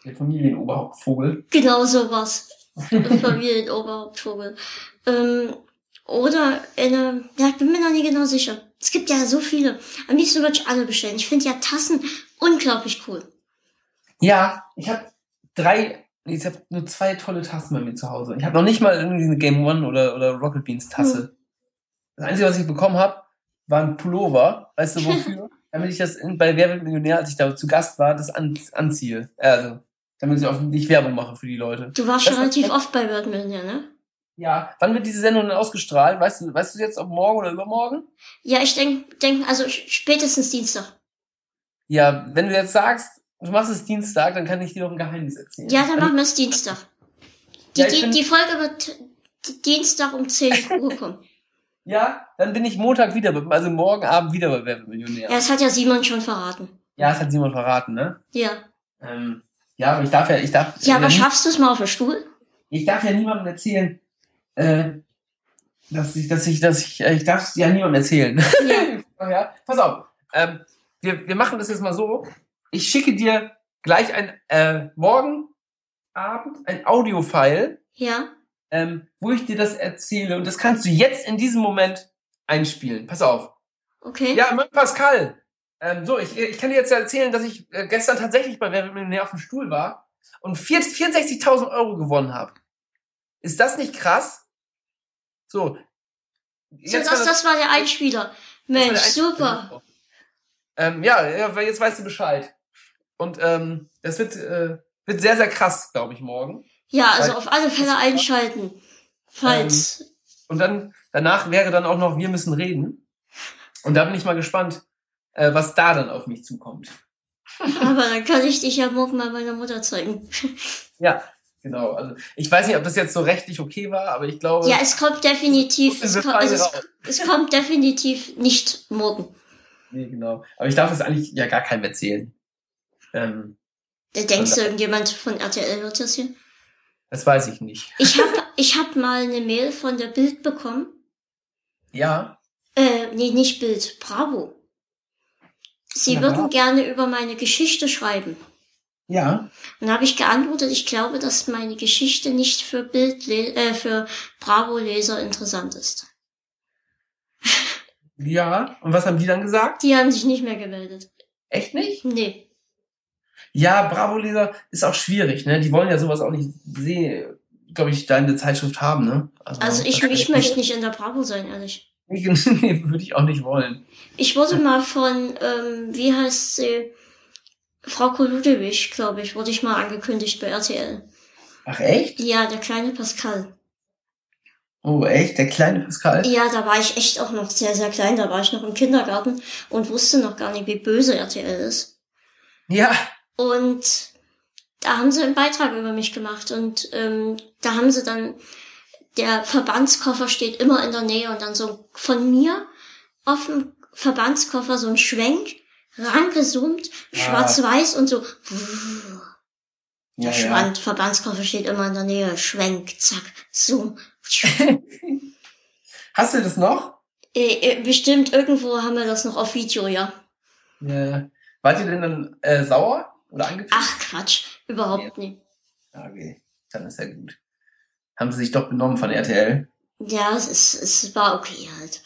Der Familienoberhauptvogel. Genau sowas. Familienoberhauptvogel. Ähm, oder eine, ja, ich bin mir noch nie genau sicher. Es gibt ja so viele. Am liebsten würde ich alle bestellen. Ich finde ja Tassen unglaublich cool. Ja, ich habe drei, ich habe nur zwei tolle Tassen bei mir zu Hause. Ich habe noch nicht mal irgendwie eine Game One oder, oder Rocket Beans Tasse. Das Einzige, was ich bekommen habe, war ein Pullover. Weißt du wofür? damit ich das in, bei Wer wird Millionär, als ich da zu Gast war, das an, anziehe. Also, damit ich auch nicht Werbung mache für die Leute. Du warst schon Das- relativ oft bei Birdman, ja, ne? Ja, wann wird diese Sendung denn ausgestrahlt? Weißt du, weißt du jetzt, ob morgen oder übermorgen? Ja, ich denk, denk, also spätestens Dienstag. Ja, wenn du jetzt sagst, du machst es Dienstag, dann kann ich dir noch ein Geheimnis erzählen. Ja, dann machen wir es Dienstag. Die, Ja, die, die Folge wird Dienstag um 10 Uhr kommen. Ja, dann bin ich Montag wieder, also morgen Abend wieder bei Wer wird Millionär. Ja, das hat ja Simon schon verraten. Ja, das hat Simon verraten, ne? Ja. Ähm, ja, aber ich darf ja, ich darf, Ja, aber schaffst du es mal auf den Stuhl? ich darf ja niemandem erzählen, äh, dass ich, dass ich, dass ich, äh, ich darf es ja niemandem erzählen. Ja. ja, pass auf, ähm, wir, wir machen das jetzt mal so. Ich schicke dir gleich ein, äh, morgen Abend ein Audiofile, Ja. ähm, wo ich dir das erzähle und das kannst du jetzt in diesem Moment einspielen. Pass auf. Okay. Ja, mein Pascal. Ähm, so, ich, ich kann dir jetzt ja erzählen, dass ich äh, gestern tatsächlich bei Wer wird Millionär auf dem Stuhl war und 4 64.000 Euro gewonnen habe. Ist das nicht krass? So. so, Jetzt das, war das war der Einspieler. das Mensch, der Einspieler. super. Ähm, ja, jetzt weißt du Bescheid. Und ähm, das wird, äh, wird sehr, sehr krass, glaube ich, morgen. Ja, also auf alle Fälle einschalten. Falls. Und dann, danach wäre dann auch noch Wir müssen reden. Und da bin ich mal gespannt, äh, was da dann auf mich zukommt. Aber dann kann ich dich ja morgen mal meiner Mutter zeigen. Ja, genau. Also ich weiß nicht, ob das jetzt so rechtlich okay war, aber ich glaube. Ja, es kommt definitiv, es kommt, also es, es kommt definitiv nicht morgen. Nee, genau. Aber ich darf das eigentlich ja gar keinem erzählen. Ähm, Da denkst du, irgendjemand von RTL hört das hier? das weiß ich nicht. Ich hab, ich hab mal eine Mail von der Bild bekommen. Ja. Äh, nee, nicht Bild, Bravo. Sie Ja, würden Bravo. gerne über meine Geschichte schreiben. Ja. Und da habe ich geantwortet, ich glaube, dass meine Geschichte nicht für Bild, äh, für Bravo-Leser interessant ist. Ja. Und was haben die dann gesagt? Die haben sich nicht mehr gemeldet. Echt nicht? Nee. Ja, Bravo-Leser ist auch schwierig, ne? Die wollen ja sowas auch nicht sehen, glaube ich, da in der Zeitschrift haben, ne? Also ich, das- ich möchte nicht in der Bravo sein, ehrlich. Nee, würde ich auch nicht wollen. Ich wurde mal von, ähm, wie heißt sie? Frau Koludewig, glaube ich, wurde ich mal angekündigt bei RTL. Ach echt? Ja, der kleine Pascal. Oh, echt? Der kleine Pascal? Ja, da war ich echt auch noch sehr, sehr klein. Da war ich noch im Kindergarten und wusste noch gar nicht, wie böse RTL ist. Ja. Und da haben sie einen Beitrag über mich gemacht und ähm, da haben sie dann, der Verbandskoffer steht immer in der Nähe und dann so von mir auf dem Verbandskoffer so ein Schwenk, rangezoomt, Ah. schwarz-weiß und so. Ja, Der Schwand, Verbandskoffer steht immer in der Nähe, Schwenk, zack, zoom. Hast du das noch? Äh, äh, Bestimmt irgendwo haben wir das noch auf Video, ja. Ja. Wart ihr denn dann äh, sauer oder angepisst? Ach Quatsch, überhaupt nicht. Ja, okay. Dann ist ja gut. Haben sie sich doch benommen von RTL? Ja, es, ist, es war okay halt.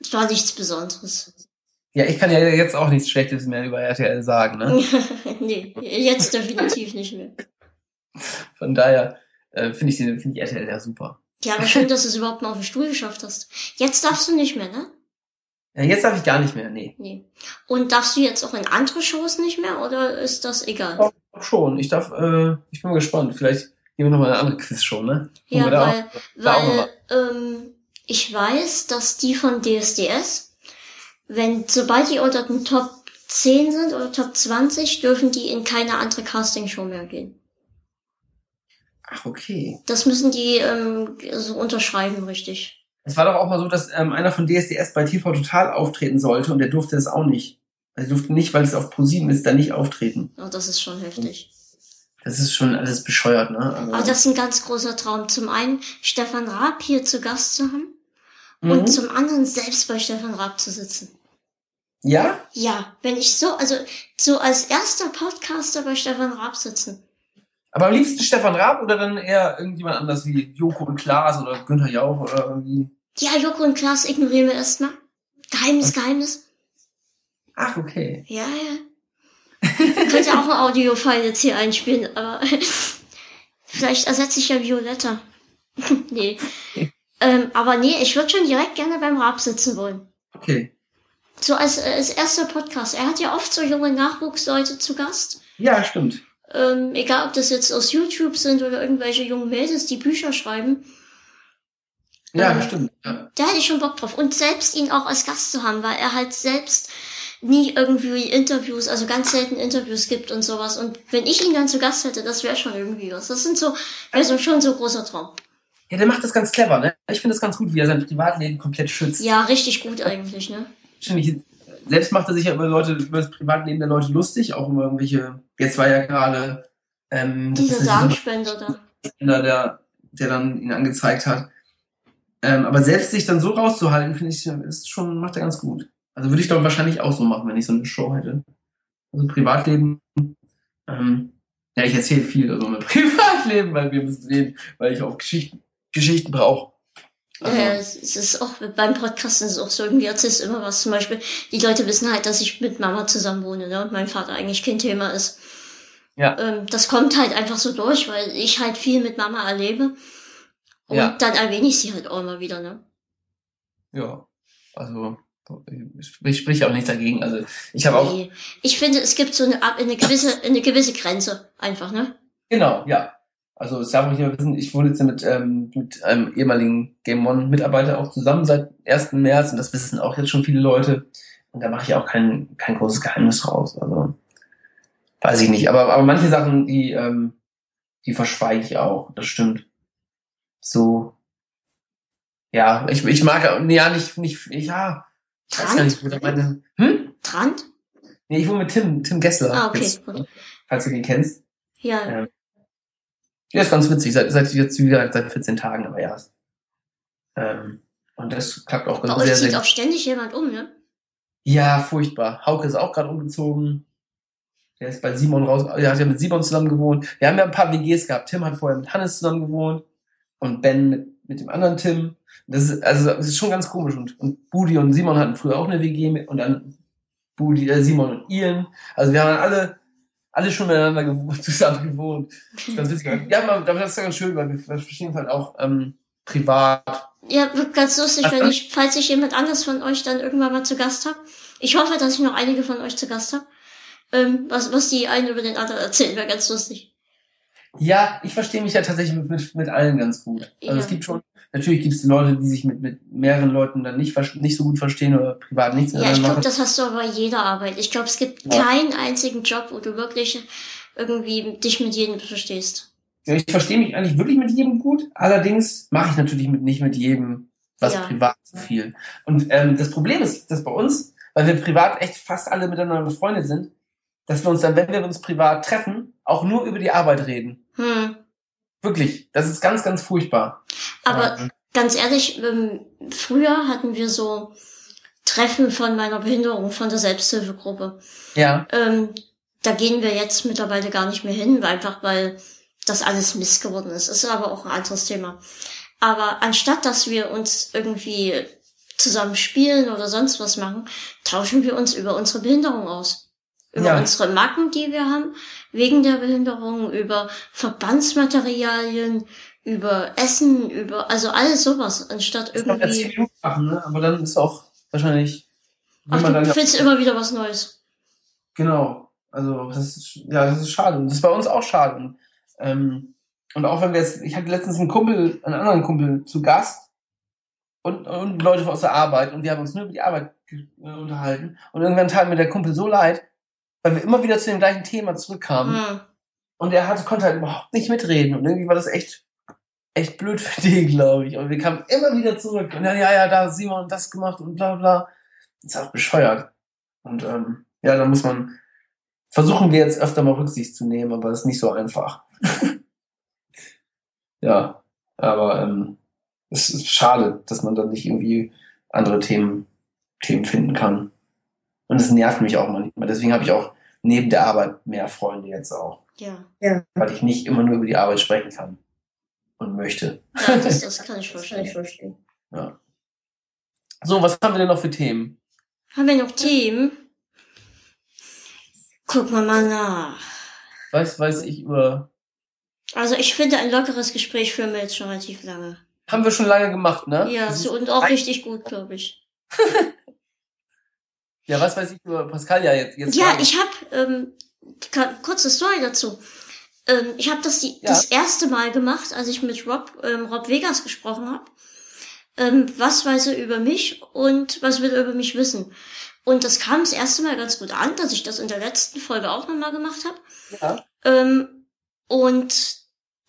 Es war nichts Besonderes. Ja, ich kann ja jetzt auch nichts Schlechtes mehr über RTL sagen, ne? nee, jetzt definitiv nicht mehr. Von daher äh, finde ich, den- finde ich RTL ja super. Ja, aber schön, dass du es überhaupt mal auf den Stuhl geschafft hast. Jetzt darfst du nicht mehr, ne? Ja, jetzt darf ich gar nicht mehr, nee. Nee. Und darfst du jetzt auch in andere Shows nicht mehr oder ist das egal? Doch, doch schon. Ich darf, äh, ich bin mal gespannt. Vielleicht gehen wir noch mal eine andere Quizshow, ne? Ja, weil, auch weil ähm, ich weiß, dass die von DSDS, wenn, sobald die unter den Top 10 sind oder Top 20, dürfen die in keine andere Castingshow mehr gehen. Ach, okay. Das müssen die ähm, so unterschreiben, richtig. Es war doch auch mal so, dass ähm, einer von DSDS bei TV Total auftreten sollte und der durfte es auch nicht. Also er durfte nicht, weil es auf ProSieben ist, da nicht auftreten. Oh, das ist schon heftig. Das ist schon alles bescheuert, ne? Also, Aber das ist ein ganz großer Traum. Zum einen Stefan Raab hier zu Gast zu haben Mhm. und zum anderen selbst bei Stefan Raab zu sitzen. ja? Ja, wenn ich so, also so als erster Podcaster bei Stefan Raab sitzen. Aber am liebsten Stefan Raab oder dann eher irgendjemand anders wie Joko und Klaas oder Günther Jauch oder irgendwie. Ja, Joko und Klaas ignorieren wir erstmal. Geheimnis, Geheimnis. Ach, okay. Ja, ja. Könnte auch ein Audio-File jetzt hier einspielen, aber vielleicht ersetze ich ja Violetta. nee. Ähm, aber nee, ich würde schon direkt gerne beim Raab sitzen wollen. Okay. So als, als erster Podcast. Er hat ja oft so junge Nachwuchsleute zu Gast. Ja, stimmt. Ähm, egal, ob das jetzt aus YouTube sind oder irgendwelche jungen Mädels, die Bücher schreiben. Ja, Ähm, stimmt. Ja. Da hätte ich schon Bock drauf. Und selbst ihn auch als Gast zu haben, weil er halt selbst nie irgendwie Interviews, also ganz selten Interviews gibt und sowas. Und wenn ich ihn dann zu Gast hätte, das wäre schon irgendwie was. Das sind so, wäre so schon so großer Traum. Ja, der macht das ganz clever, ne? Ich finde das ganz gut, wie er sein Privatleben komplett schützt. Ja, richtig gut eigentlich, ne? Selbst macht er sich ja über Leute, über das Privatleben der Leute lustig, auch über irgendwelche, jetzt war ja gerade, ähm, Dieser Samenspender da. Der, der dann ihn angezeigt hat. Ähm, aber selbst sich dann so rauszuhalten, finde ich, ist schon, macht er ganz gut. Also würde ich glaube wahrscheinlich auch so machen, wenn ich so eine Show hätte. Also Privatleben, ähm, ja, ich erzähle viel über mein Privatleben, weil wir müssen reden, weil ich auch Geschichten, Geschichten brauche. Also, Äh, es ist auch beim Podcasten ist es auch so, irgendwie erzählst du immer was. Zum Beispiel, die Leute wissen halt, dass ich mit Mama zusammen wohne, ne? Und mein Vater eigentlich kein Thema ist. Ja. Ähm, das kommt halt einfach so durch, weil ich halt viel mit Mama erlebe. Und Ja. dann erwähne ich sie halt auch immer wieder, ne? ja, also ich sprich auch nichts dagegen. Also ich habe auch, Nee. Ich finde, es gibt so eine, Ab- eine gewisse, eine gewisse Grenze einfach, ne? genau, ja. Also es darf auch nicht mehr wissen, ich wohne jetzt mit, ähm, mit einem ehemaligen Game One Mitarbeiter auch zusammen seit 1. März und das wissen auch jetzt schon viele Leute. Und da mache ich auch kein, kein großes Geheimnis raus. Also weiß ich nicht. Aber, aber manche Sachen, die, ähm, die verschweige ich auch. Das stimmt. So. Ja, ich, ich mag, ja, nicht, nicht, ja, Weiß gar nicht, wo meine. Hm? Trant? Nee, ich wohne mit Tim, Tim Gessler. Ah, okay, Jetzt, gut. falls du den kennst. Ja, Ja. Ja, ist ganz witzig. Seit, seit jetzt wieder seit 14 Tagen, aber ja. Ähm, und das klappt auch bei ganz euch sehr, zieht sehr auch ständig jemand um, ne? Ja, furchtbar. Hauke ist auch gerade umgezogen. Der ist bei Simon raus. Er hat ja mit Simon zusammen gewohnt. Wir haben ja ein paar WGs gehabt. Tim hat vorher mit Hannes zusammen gewohnt und Ben mit, mit dem anderen Tim. Das ist, also, das ist schon ganz komisch. Und, und Budi und Simon hatten früher auch eine WG mit, und dann Budi, äh, Simon und Ian. Also wir haben alle, alle schon miteinander gewohnt, zusammen gewohnt. Ganz witzig. Ja, man, das ist ganz schön, weil wir verstehen uns halt auch ähm, privat. Ja, ganz lustig, wenn ich, falls ich jemand anders von euch dann irgendwann mal zu Gast habe. Ich hoffe, dass ich noch einige von euch zu Gast habe. Ähm, was, was die einen über den anderen erzählen, wäre ganz lustig. Ja, ich verstehe mich ja tatsächlich mit, mit, mit allen ganz gut. Also Ja. es gibt schon, natürlich gibt es Leute, die sich mit, mit mehreren Leuten dann nicht, nicht so gut verstehen oder privat nichts Ja, ich glaube, das hast du aber bei jeder Arbeit. Ich glaube, es gibt Ja. keinen einzigen Job, wo du wirklich irgendwie dich mit jedem verstehst. Ja, ich verstehe mich eigentlich wirklich mit jedem gut. Allerdings mache ich natürlich mit, nicht mit jedem was Ja. privat so viel. Und ähm, das Problem ist, dass bei uns, weil wir privat echt fast alle miteinander befreundet sind, dass wir uns dann, wenn wir uns privat treffen, auch nur über die Arbeit reden. Hm. Wirklich. Das ist ganz, ganz furchtbar. Aber Ähm, ganz ehrlich, ähm, früher hatten wir so Treffen von meiner Behinderung, von der Selbsthilfegruppe. ja. Ähm, da gehen wir jetzt mittlerweile gar nicht mehr hin, einfach weil das alles Mist geworden ist. Ist aber auch ein anderes Thema. Aber anstatt dass wir uns irgendwie zusammen spielen oder sonst was machen, tauschen wir uns über unsere Behinderung aus. Über Ja. unsere Macken, die wir haben, wegen der Behinderung, über Verbandsmaterialien, über Essen, über, also alles sowas, anstatt Das irgendwie, Minuten machen, ne? Aber dann ist auch wahrscheinlich, ach, man du findest immer wieder was Neues. genau. Also, das ist, ja, das ist schade. Und das ist bei uns auch schade. Und, ähm, und auch wenn wir jetzt, ich hatte letztens einen Kumpel, einen anderen Kumpel zu Gast und, und Leute aus der Arbeit und wir haben uns nur über die Arbeit äh, unterhalten. Und irgendwann tat mir der Kumpel so leid, weil wir immer wieder zu dem gleichen Thema zurückkamen. Hm. Und er hatte, konnte halt überhaupt nicht mitreden. Und irgendwie war das echt, echt blöd für den, glaube ich. Und wir kamen immer wieder zurück. Und dann, ja, ja, da hat Simon das gemacht und bla bla. Das ist auch bescheuert. Und ähm, ja, da muss man, versuchen wir jetzt öfter mal Rücksicht zu nehmen, aber das ist nicht so einfach. ja, aber ähm, es ist schade, dass man dann nicht irgendwie andere Themen, Themen finden kann. Und es nervt mich auch manchmal. Deswegen habe ich auch neben der Arbeit mehr Freunde jetzt auch Ja. weil ich nicht immer nur über die Arbeit sprechen kann und möchte. ja, das, das kann ich verstehen. Ja. So, was haben wir denn noch für Themen? Haben wir noch Themen? Gucken wir mal nach. Was weiß ich über. Also ich finde, ein lockeres Gespräch führen wir jetzt schon relativ lange. Haben wir schon lange gemacht, ne? Ja, Das so und auch richtig gut, glaube ich. Ja, was weiß ich über Pascal ja jetzt. jetzt Ja, ich habe ähm, kurze Story dazu. Ähm, ich habe das die, Ja. das erste Mal gemacht, als ich mit Rob ähm, Rob Vegas gesprochen habe. Ähm, was weiß er über mich und was will er über mich wissen? Und das kam das erste Mal ganz gut an, dass ich das in der letzten Folge auch nochmal gemacht habe. Ja. Ähm, und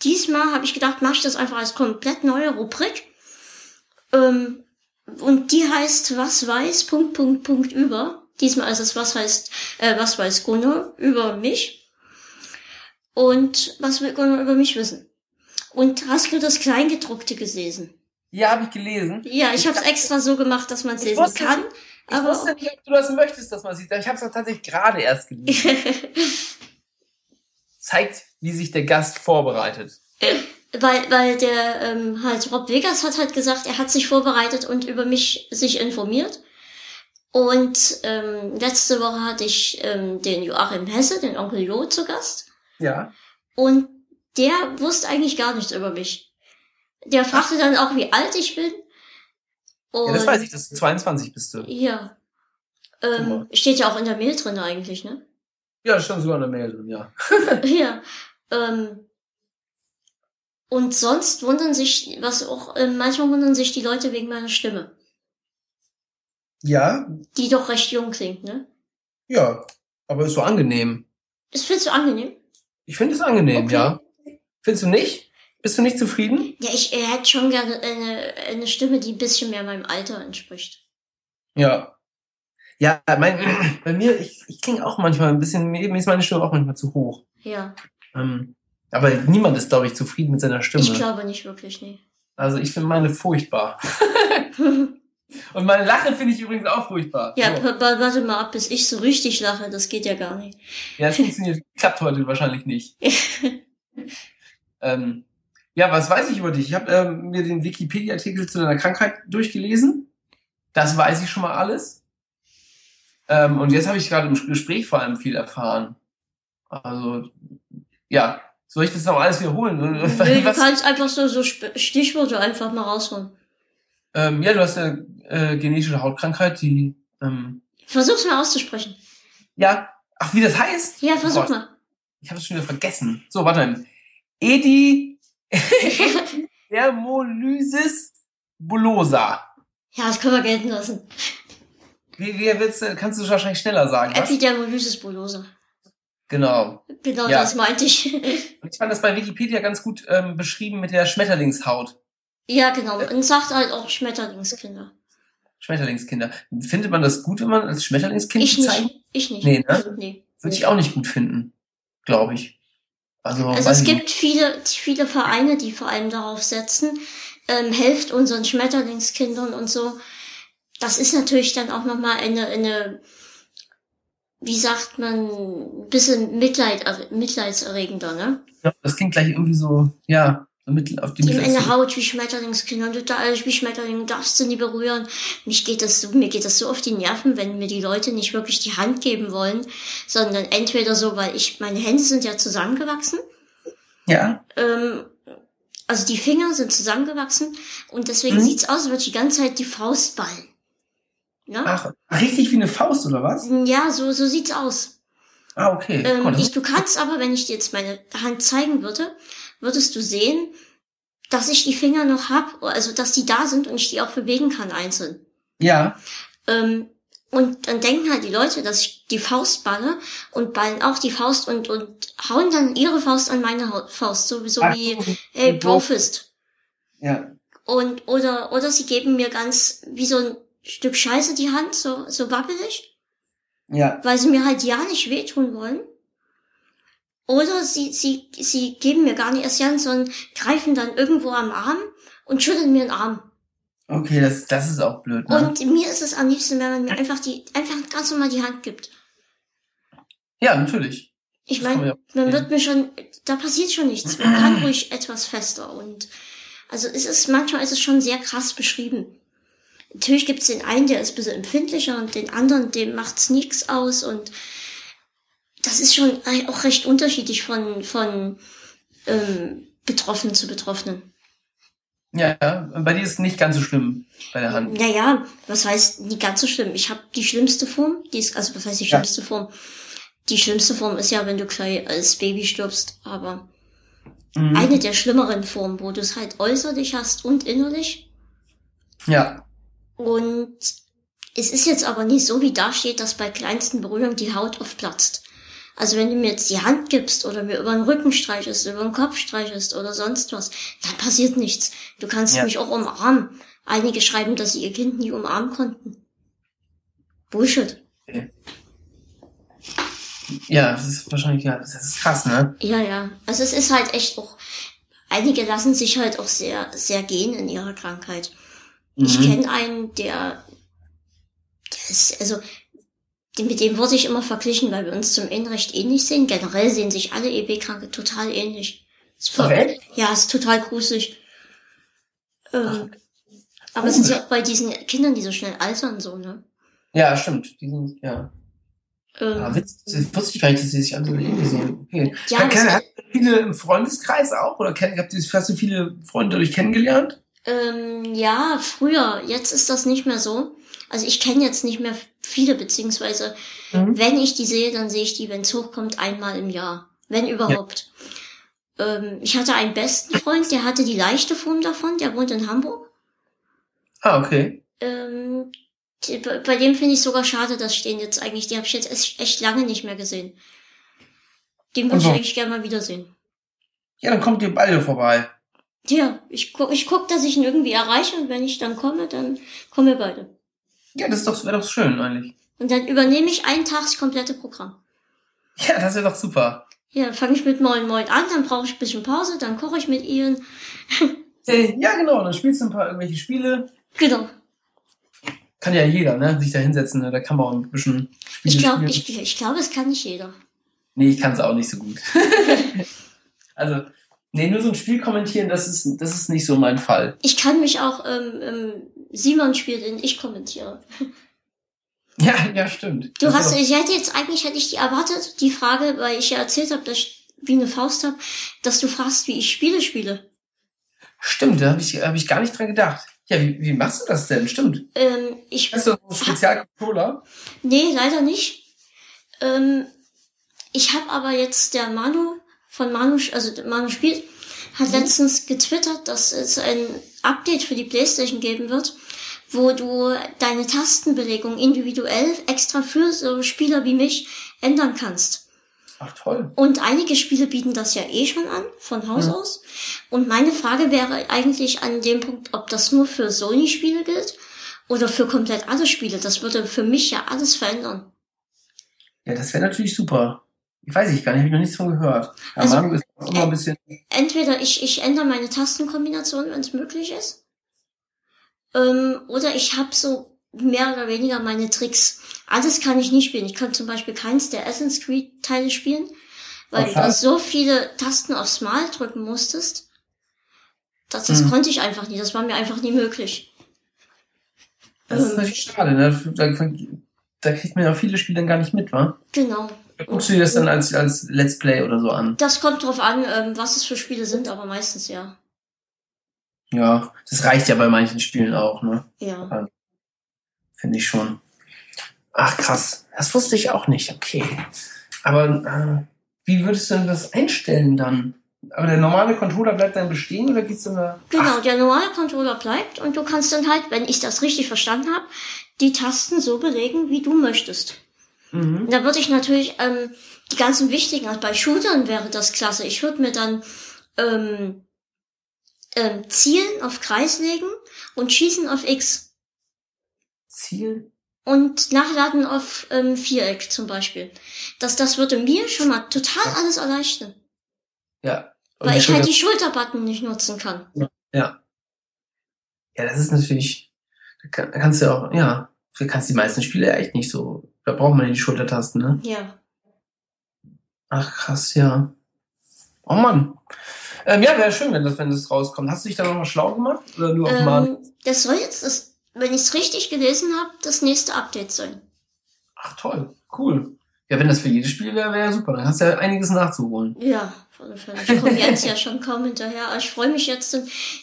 diesmal habe ich gedacht, mache ich das einfach als komplett neue Rubrik. Ähm, und die heißt Was weiß Punkt Punkt Punkt über. Diesmal ist es Was heißt äh, Was weiß Gunnar über mich. Und was will Gunnar über mich wissen? Und hast du das Kleingedruckte gelesen? Ja, habe ich gelesen. Ja, ich Ich habe es extra so gemacht, dass man es lesen wusste kann. Ich Aber wusste nicht, ob du das möchtest, dass man sieht. Ich habe es tatsächlich gerade erst gelesen. Zeigt, wie sich der Gast vorbereitet. weil, weil der ähm, halt Rob Vegas hat halt gesagt, er hat sich vorbereitet und über mich sich informiert. Und ähm, letzte Woche hatte ich ähm, den Joachim Hesse, den Onkel Jo, zu Gast. Ja. Und der wusste eigentlich gar nichts über mich. Der fragte dann auch, wie alt ich bin. Und, ja, das weiß ich, dass du 22 bist du. Ja. Ähm, steht ja auch in der Mail drin eigentlich, ne? Ja, das stand sogar in der Mail drin, ja. ja. Ähm, und sonst wundern sich, was auch, ähm, manchmal wundern sich die Leute wegen meiner Stimme. Ja, Die doch recht jung klingt, ne? ja. Aber ist so angenehm. Ist findest du angenehm? Ich finde es angenehm, Okay. ja. Findest du nicht? Bist du nicht zufrieden? Ja, ich äh, hätte schon gerne eine, eine Stimme, die ein bisschen mehr meinem Alter entspricht. Ja. Ja, mein, bei mir, ich, ich klinge auch manchmal ein bisschen, mir ist meine Stimme auch manchmal zu hoch. Ja. Ähm, aber niemand ist, glaube ich, zufrieden mit seiner Stimme. Ich glaube nicht wirklich, nee. Also ich finde meine furchtbar. Und meine Lache finde ich übrigens auch furchtbar. ja, So. wa- wa- warte mal ab, bis ich so richtig lache, das geht ja gar nicht. Ja, es funktioniert, klappt heute wahrscheinlich nicht. Ähm, ja, was weiß ich über dich? Ich habe ähm, mir den Wikipedia-Artikel zu deiner Krankheit durchgelesen. Das weiß ich schon mal alles. Ähm, und jetzt habe ich gerade im Gespräch vor allem viel erfahren. Also, ja, soll ich das noch alles wiederholen? Nö, du kannst einfach so, so Stichworte einfach mal rausholen. Ähm, ja, du hast eine äh, genetische Hautkrankheit, die, ähm, Versuch's mal auszusprechen. ja, ach, wie das heißt? Ja, versuch Gott, mal. Ich habe es schon wieder vergessen. So, warte mal. Edi Dermolysis bullosa. Ja, das können wir gelten lassen. Wie, wie willst du, kannst du wahrscheinlich schneller sagen? Epidermolysis bullosa. Genau. Genau Ja. das meinte ich. Ich fand das bei Wikipedia ganz gut ähm, beschrieben mit der Schmetterlingshaut. Ja, genau. Und sagt halt auch Schmetterlingskinder. Schmetterlingskinder. Findet man das gut, wenn man als Schmetterlingskind Ich bezeichnet? nicht. Ich nicht. Nee, ne? Nee. Würde ich auch nicht gut finden. Glaube ich. Also, Also es gibt viele, viele Vereine, die vor allem darauf setzen, ähm, helft unseren Schmetterlingskindern und so. Das ist natürlich dann auch nochmal eine, eine, wie sagt man, ein bisschen Mitleid, mitleidserregender, ne? nicht. Ja, das klingt gleich irgendwie so, ja, mittel auf die Die haben Mittel. eine Haut wie Schmetterlingskinder und total wie Schmetterlinge, darfst du nie berühren. Mich geht das so, mir geht das so auf die Nerven, wenn mir die Leute nicht wirklich die Hand geben wollen, sondern entweder so, weil ich, meine Hände sind ja zusammengewachsen, Ja, ähm, also die Finger sind zusammengewachsen und deswegen Mhm. sieht's aus, als würde ich die ganze Zeit die Faust ballen. Ja? ach, richtig wie eine Faust, oder was? Ja, so, so sieht's aus. Ah, okay. Ähm, Cool, ich, du kannst aber, wenn ich dir jetzt meine Hand zeigen würde, würdest du sehen, dass ich die Finger noch hab, also dass die da sind und ich die auch bewegen kann einzeln. ja, Ähm, und dann denken halt die Leute, dass ich die Faust balle und ballen auch die Faust und, und hauen dann ihre Faust an meine Faust, so, so Ach wie, hey, Brofist. ja, Und, oder, oder sie geben mir ganz, wie so ein Stück Scheiße die Hand, so, so wabbelig, ja, weil sie mir halt ja nicht wehtun wollen. Oder sie, sie, sie geben mir gar nicht erst Hand, sondern greifen dann irgendwo am Arm und schütteln mir den Arm. okay, das, das ist auch blöd, ne? Und mir ist es am liebsten, wenn man mir einfach die, einfach ganz normal die Hand gibt. ja, natürlich. Ich meine, man ja man verstehen. wird mir schon, da passiert schon nichts. Man kann ruhig etwas fester und also es ist, manchmal ist es schon sehr krass beschrieben. Natürlich gibt es den einen, der ist ein bisschen empfindlicher und den anderen, dem macht's nichts aus und das ist schon auch recht unterschiedlich von, von ähm, Betroffenen zu Betroffenen. Ja, ja, bei dir ist nicht ganz so schlimm bei der Hand. Naja, was heißt nicht ganz so schlimm? Ich habe die schlimmste Form, die ist, also was heißt die Ja. schlimmste Form? Die schlimmste Form ist ja, wenn du gleich als Baby stirbst, aber Mhm. eine der schlimmeren Formen, wo du es halt äußerlich hast und innerlich. Ja, Und es ist jetzt aber nicht so, wie da steht, dass bei kleinsten Berührungen die Haut oft platzt. Also wenn du mir jetzt die Hand gibst oder mir über den Rücken streichest, über den Kopf streichest oder sonst was, dann passiert nichts. Du kannst Ja. mich auch umarmen. Einige schreiben, dass sie ihr Kind nie umarmen konnten. Bullshit. ja, das ist wahrscheinlich, ja, das ist krass, ne? Ja, ja. Also es ist halt echt auch, einige lassen sich halt auch sehr, sehr gehen in ihrer Krankheit. Ich Mhm. kenne einen, der, der ist, also, mit dem wurde ich immer verglichen, weil wir uns zum Innen recht ähnlich sehen. Generell sehen sich alle EB-Kranke total ähnlich. Ist Okay. Ja, ist total gruselig. Ähm, aber es ist ja auch bei diesen Kindern, die so schnell altern, so, ne? Ja, stimmt. Die sind, ja. Ähm, Ah, Witz, das wusste ich gar nicht, dass sie sich alle so ähnlich sehen. Okay. Ja, Hat- kenn- Hast du viele im Freundeskreis auch? Oder kenn, habt ihr, hast du viele Freunde dadurch kennengelernt? Ähm, ja, früher. Jetzt ist das nicht mehr so. Also ich kenne jetzt nicht mehr viele, beziehungsweise Mhm. wenn ich die sehe, dann sehe ich die, wenn es hochkommt, einmal im Jahr. Wenn überhaupt. Ähm, ich hatte einen besten Freund, der hatte die leichte Form davon, der wohnt in Hamburg. Ah, okay. Ähm, die, bei dem finde ich sogar schade, dass ich den jetzt eigentlich, die habe ich jetzt echt, lange nicht mehr gesehen. Den würde ich eigentlich gerne mal wiedersehen. Ja, dann kommt ihr beide vorbei. Ja, ich guck, ich guck, dass ich ihn irgendwie erreiche und wenn ich dann komme, dann kommen wir beide. Ja, das wäre doch schön eigentlich. Und dann übernehme ich einen Tag das komplette Programm. Ja, das wäre doch super. Ja, dann fange ich mit Moin Moin an, dann brauche ich ein bisschen Pause, dann koche ich mit ihnen. Äh, Ja, genau, dann spielst du ein paar irgendwelche Spiele. Genau. Kann ja jeder, ne? Sich da hinsetzen, ne? da kann man auch ein bisschen Spiele Ich glaube, ich, ich glaube, es kann nicht jeder. Nee, ich kann es auch nicht so gut. also, nee, nur so ein Spiel kommentieren, das ist, das ist nicht so mein Fall. Ich kann mich auch, ähm, ähm, Simon spielt in Ich kommentiere. Ja, ja, stimmt. Du Das hast, ich hätte jetzt eigentlich hätte ich die erwartet, die Frage, weil ich ja erzählt habe, dass ich wie eine Faust habe, dass du fragst, wie ich Spiele spiele. Stimmt, da habe ich, hab ich gar nicht dran gedacht. Ja, wie, wie machst du das denn? Stimmt. Ähm, ich, Hast du so einen Spezialcontroller? nee, leider nicht. Ähm, ich habe aber jetzt der Manu von Manu, also Manu spielt, hat letztens getwittert, dass es ein Update für die Playstation geben wird, wo du deine Tastenbelegung individuell extra für so Spieler wie mich ändern kannst. Ach toll. Und einige Spiele bieten das ja eh schon an, von Haus Mhm. aus. Und meine Frage wäre eigentlich an dem Punkt, ob das nur für Sony-Spiele gilt oder für komplett alle Spiele. Das würde für mich ja alles verändern. Ja, das wäre natürlich super. Ich weiß ich gar nicht, habe ich noch nichts von gehört. Also, ist auch immer ein bisschen. Entweder ich, ich ändere meine Tastenkombination, wenn es möglich ist. Ähm, oder ich habe so mehr oder weniger meine Tricks. Alles kann ich nicht spielen. Ich kann zum Beispiel keins der Assassin's Creed Teile spielen, weil Ach, du so viele Tasten aufs Mal drücken musstest. Das, das Mhm. konnte ich einfach nie. Das war mir einfach nie möglich. Das ist Ähm, natürlich schade, ne? Da, da kriegt man ja viele Spiele dann gar nicht mit, wa? Genau. Guckst du dir das dann als, als Let's Play oder so an. Das kommt drauf an, ähm, was es für Spiele sind, aber meistens ja. Ja, das reicht ja bei manchen Spielen auch, ne? Ja. Finde ich schon. Ach krass, das wusste ich auch nicht. Okay. Aber äh, wie würdest du denn das einstellen dann? Aber der normale Controller bleibt dann bestehen oder geht's dann da? Genau, der normale Controller bleibt und du kannst dann halt, wenn ich das richtig verstanden habe, die Tasten so belegen, wie du möchtest. Mhm. Da würde ich natürlich ähm, die ganzen wichtigen, also bei Shootern wäre das klasse. Ich würde mir dann ähm, ähm, Zielen auf Kreis legen und Schießen auf X Ziel? und Nachladen auf ähm, Viereck zum Beispiel. Das, das würde mir schon mal total Ja. alles erleichtern, Ja. Und weil ich halt die Schulterbutton nicht nutzen kann. Ja. Ja, das ist natürlich. Da kann- da kannst du ja auch, ja. Du kannst die meisten Spiele ja echt nicht so. Da braucht man ja die Schultertasten, ne? Ja. Ach krass, ja. Oh Mann. Ähm, ja, wäre schön, wenn das, wenn das rauskommt. Hast du dich da noch mal schlau gemacht? Oder nur auf? Ähm, das soll jetzt, das, wenn ich es richtig gelesen habe, das nächste Update sein. Ach toll, cool. Ja, wenn das für jedes Spiel wäre, wäre ja super. Dann hast du ja einiges nachzuholen. Ja. Ich komme jetzt ja schon kaum hinterher. Aber ich freue mich jetzt.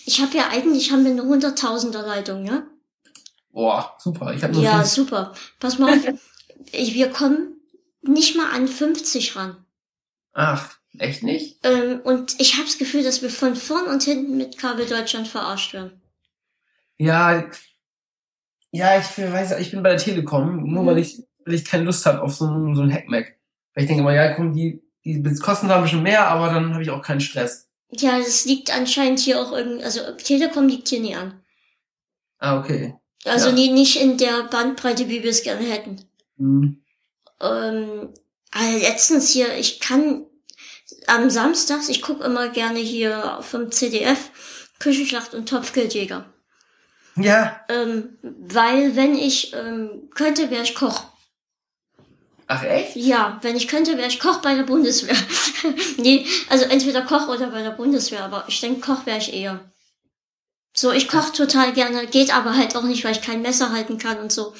Ich habe ja eigentlich haben wir eine hunderttausender Leitung, ja? Boah, super. Ich habe nur Ja, fünf- super. Pass mal auf. Ich, wir kommen nicht mal an 50 ran. Ach, echt nicht? Ähm, und ich habe das Gefühl, dass wir von vorn und hinten mit Kabel Deutschland verarscht werden. Ja, ja, ich weiß, ich bin bei der Telekom, nur Mhm. weil ich, weil ich keine Lust habe auf so einen, so einen Hackmack. Weil ich denke immer, ja, komm, die, die kosten da ein bisschen mehr, aber dann habe ich auch keinen Stress. Ja, das liegt anscheinend hier auch irgendwie, also Telekom liegt hier nie an. Ah, okay. Also Ja. nie, nicht in der Bandbreite, wie wir es gerne hätten. Hm. Ähm, also letztens hier, ich kann am Samstags, ich gucke immer gerne hier vom CDF Küchenschlacht und Topfgeldjäger. Ja. Ähm, weil wenn ich ähm, könnte, wäre ich Koch. Ach, echt? Ja, wenn ich könnte, wäre ich Koch bei der Bundeswehr. nee, also entweder Koch oder bei der Bundeswehr, aber ich denke, Koch wäre ich eher. So, ich koche total gerne, geht aber halt auch nicht, weil ich kein Messer halten kann und so.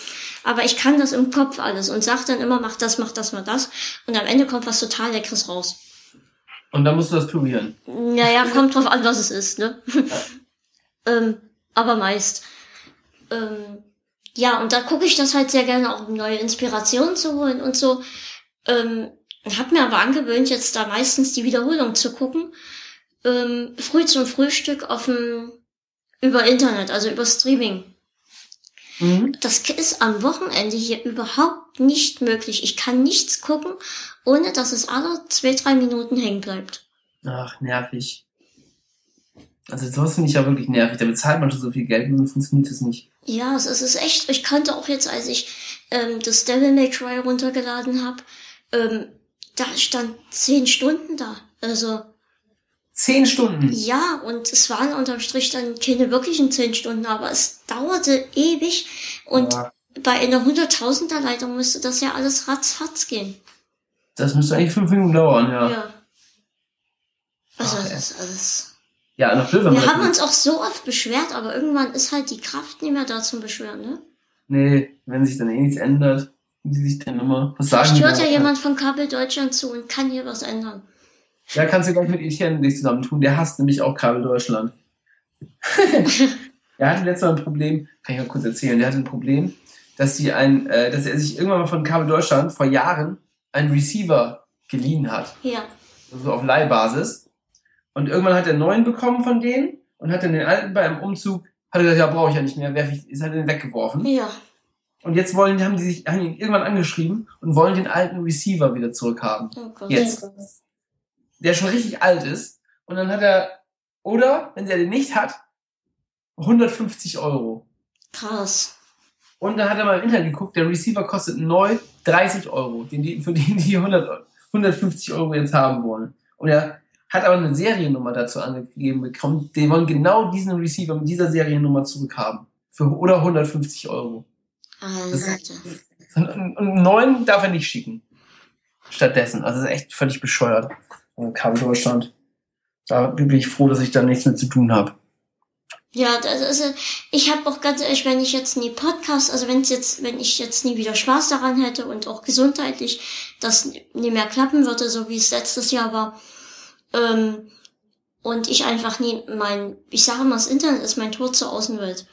Aber ich kann das im Kopf alles und sag dann immer, mach das, mach das, mach das. Und am Ende kommt was total Leckeres raus. Und dann musst du das pürieren. Naja, kommt drauf an, was es ist, ne? ähm, aber meist. Ähm, ja, und da gucke ich das halt sehr gerne auch, um neue Inspirationen zu holen und so. Ähm, hab mir aber angewöhnt, jetzt da meistens die Wiederholung zu gucken. Ähm, früh zum Frühstück auf dem, über Internet, also über Streaming. Mhm. Das ist am Wochenende hier überhaupt nicht möglich. Ich kann nichts gucken, ohne dass es alle zwei, drei Minuten hängen bleibt. Ach, nervig. Also sowas finde ich ja wirklich nervig. Da bezahlt man schon so viel Geld und dann funktioniert es nicht. Ja, es ist, echt. Ich konnte auch jetzt, als ich ähm, das Devil May Cry runtergeladen habe, ähm, da stand zehn Stunden da. Also Zehn Stunden. ja, und es waren unterm Strich dann keine wirklichen zehn Stunden, aber es dauerte ewig und Ja. bei einer 100.000er Leitung müsste das ja alles ratzfatz gehen. Das müsste eigentlich fünf Minuten dauern, ja. Ja. Also Ach, das ist alles. Ja, noch blöd, Wir haben uns auch so oft beschwert, aber irgendwann ist halt die Kraft nicht mehr da zum Beschweren, ne? Nee, wenn sich dann eh nichts ändert, wie sich dann immer. Was sagen Vielleicht hört ja jemand von Kabel Deutschland zu und kann hier was ändern. Ja, kannst du gleich mit Etienne dich zusammentun. Der hasst nämlich auch Kabel Deutschland. er hatte letztes Mal ein Problem, kann ich mal kurz erzählen, der hatte ein Problem, dass sie ein, äh, dass er sich irgendwann mal von Kabel Deutschland vor Jahren einen Receiver geliehen hat. Ja. so auf Leihbasis. Und irgendwann hat er einen neuen bekommen von denen und hat dann den alten bei einem Umzug, hat er gesagt, ja, brauche ich ja nicht mehr, werf ich, ist halt den weggeworfen. Ja. Und jetzt wollen, haben die sich, haben ihn irgendwann angeschrieben und wollen den alten Receiver wieder zurückhaben. Oh Gott. Jetzt. Der schon richtig alt ist. Und dann hat er, oder, wenn er den nicht hat, 150 Euro. Krass. Und dann hat er mal im Internet geguckt, der Receiver kostet neu 30 Euro, den die, für den die 100, Eu- 150 Euro jetzt haben wollen. Und er hat aber eine Seriennummer dazu angegeben bekommen. Die wollen genau diesen Receiver mit dieser Seriennummer zurückhaben. Für, oder 150 Euro. Alter. Und, und einen neuen darf er nicht schicken. Stattdessen. Also das ist echt völlig bescheuert. Also Kabel Deutschland. Da bin ich froh, dass ich da nichts mit zu tun habe. Ja, das ist, äh, ich habe auch ganz ehrlich, wenn ich jetzt nie Podcast, also wenn jetzt, wenn ich jetzt nie wieder Spaß daran hätte und auch gesundheitlich das nie mehr klappen würde, so wie es letztes Jahr war, ähm, und ich einfach nie mein, ich sage mal, das Internet ist mein Tor zur Außenwelt.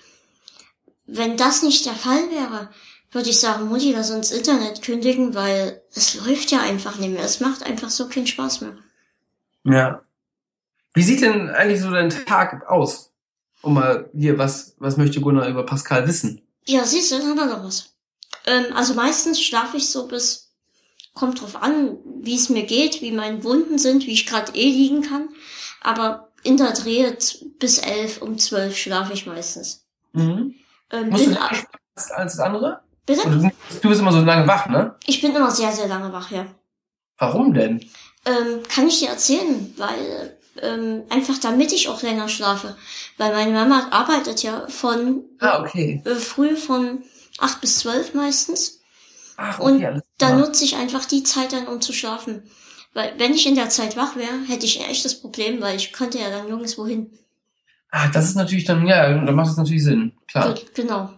Wenn das nicht der Fall wäre, würde ich sagen, Mutti, lass uns Internet kündigen, weil es läuft ja einfach nicht mehr. Es macht einfach so keinen Spaß mehr. Ja. Wie sieht denn eigentlich so dein Tag aus? Um mal hier, was, was möchte Gunnar über Pascal wissen? Ja, siehst du, dann haben wir noch was. Ähm, also meistens schlafe ich so bis, kommt drauf an, wie es mir geht, wie meine Wunden sind, wie ich gerade eh liegen kann. Aber in der Dreh bis elf, um zwölf schlafe ich meistens. Mhm. Ähm, Musst du bin, schlafen als als andere? bitte? Und du, du bist immer so lange wach, ne? Ich bin immer sehr, sehr lange wach, ja. Warum denn? Ähm, kann ich dir erzählen, weil ähm, einfach damit ich auch länger schlafe. Weil meine Mama arbeitet ja von Ah, okay. äh, früh von acht bis zwölf meistens. Ach, Und okay, alles Da klar. nutze ich einfach die Zeit dann, um zu schlafen. Weil wenn ich in der Zeit wach wäre, hätte ich ein echtes Problem, weil ich könnte ja dann nirgendwo hin. Ah, das ist natürlich dann, ja, da macht es natürlich Sinn. Klar. Gut, genau.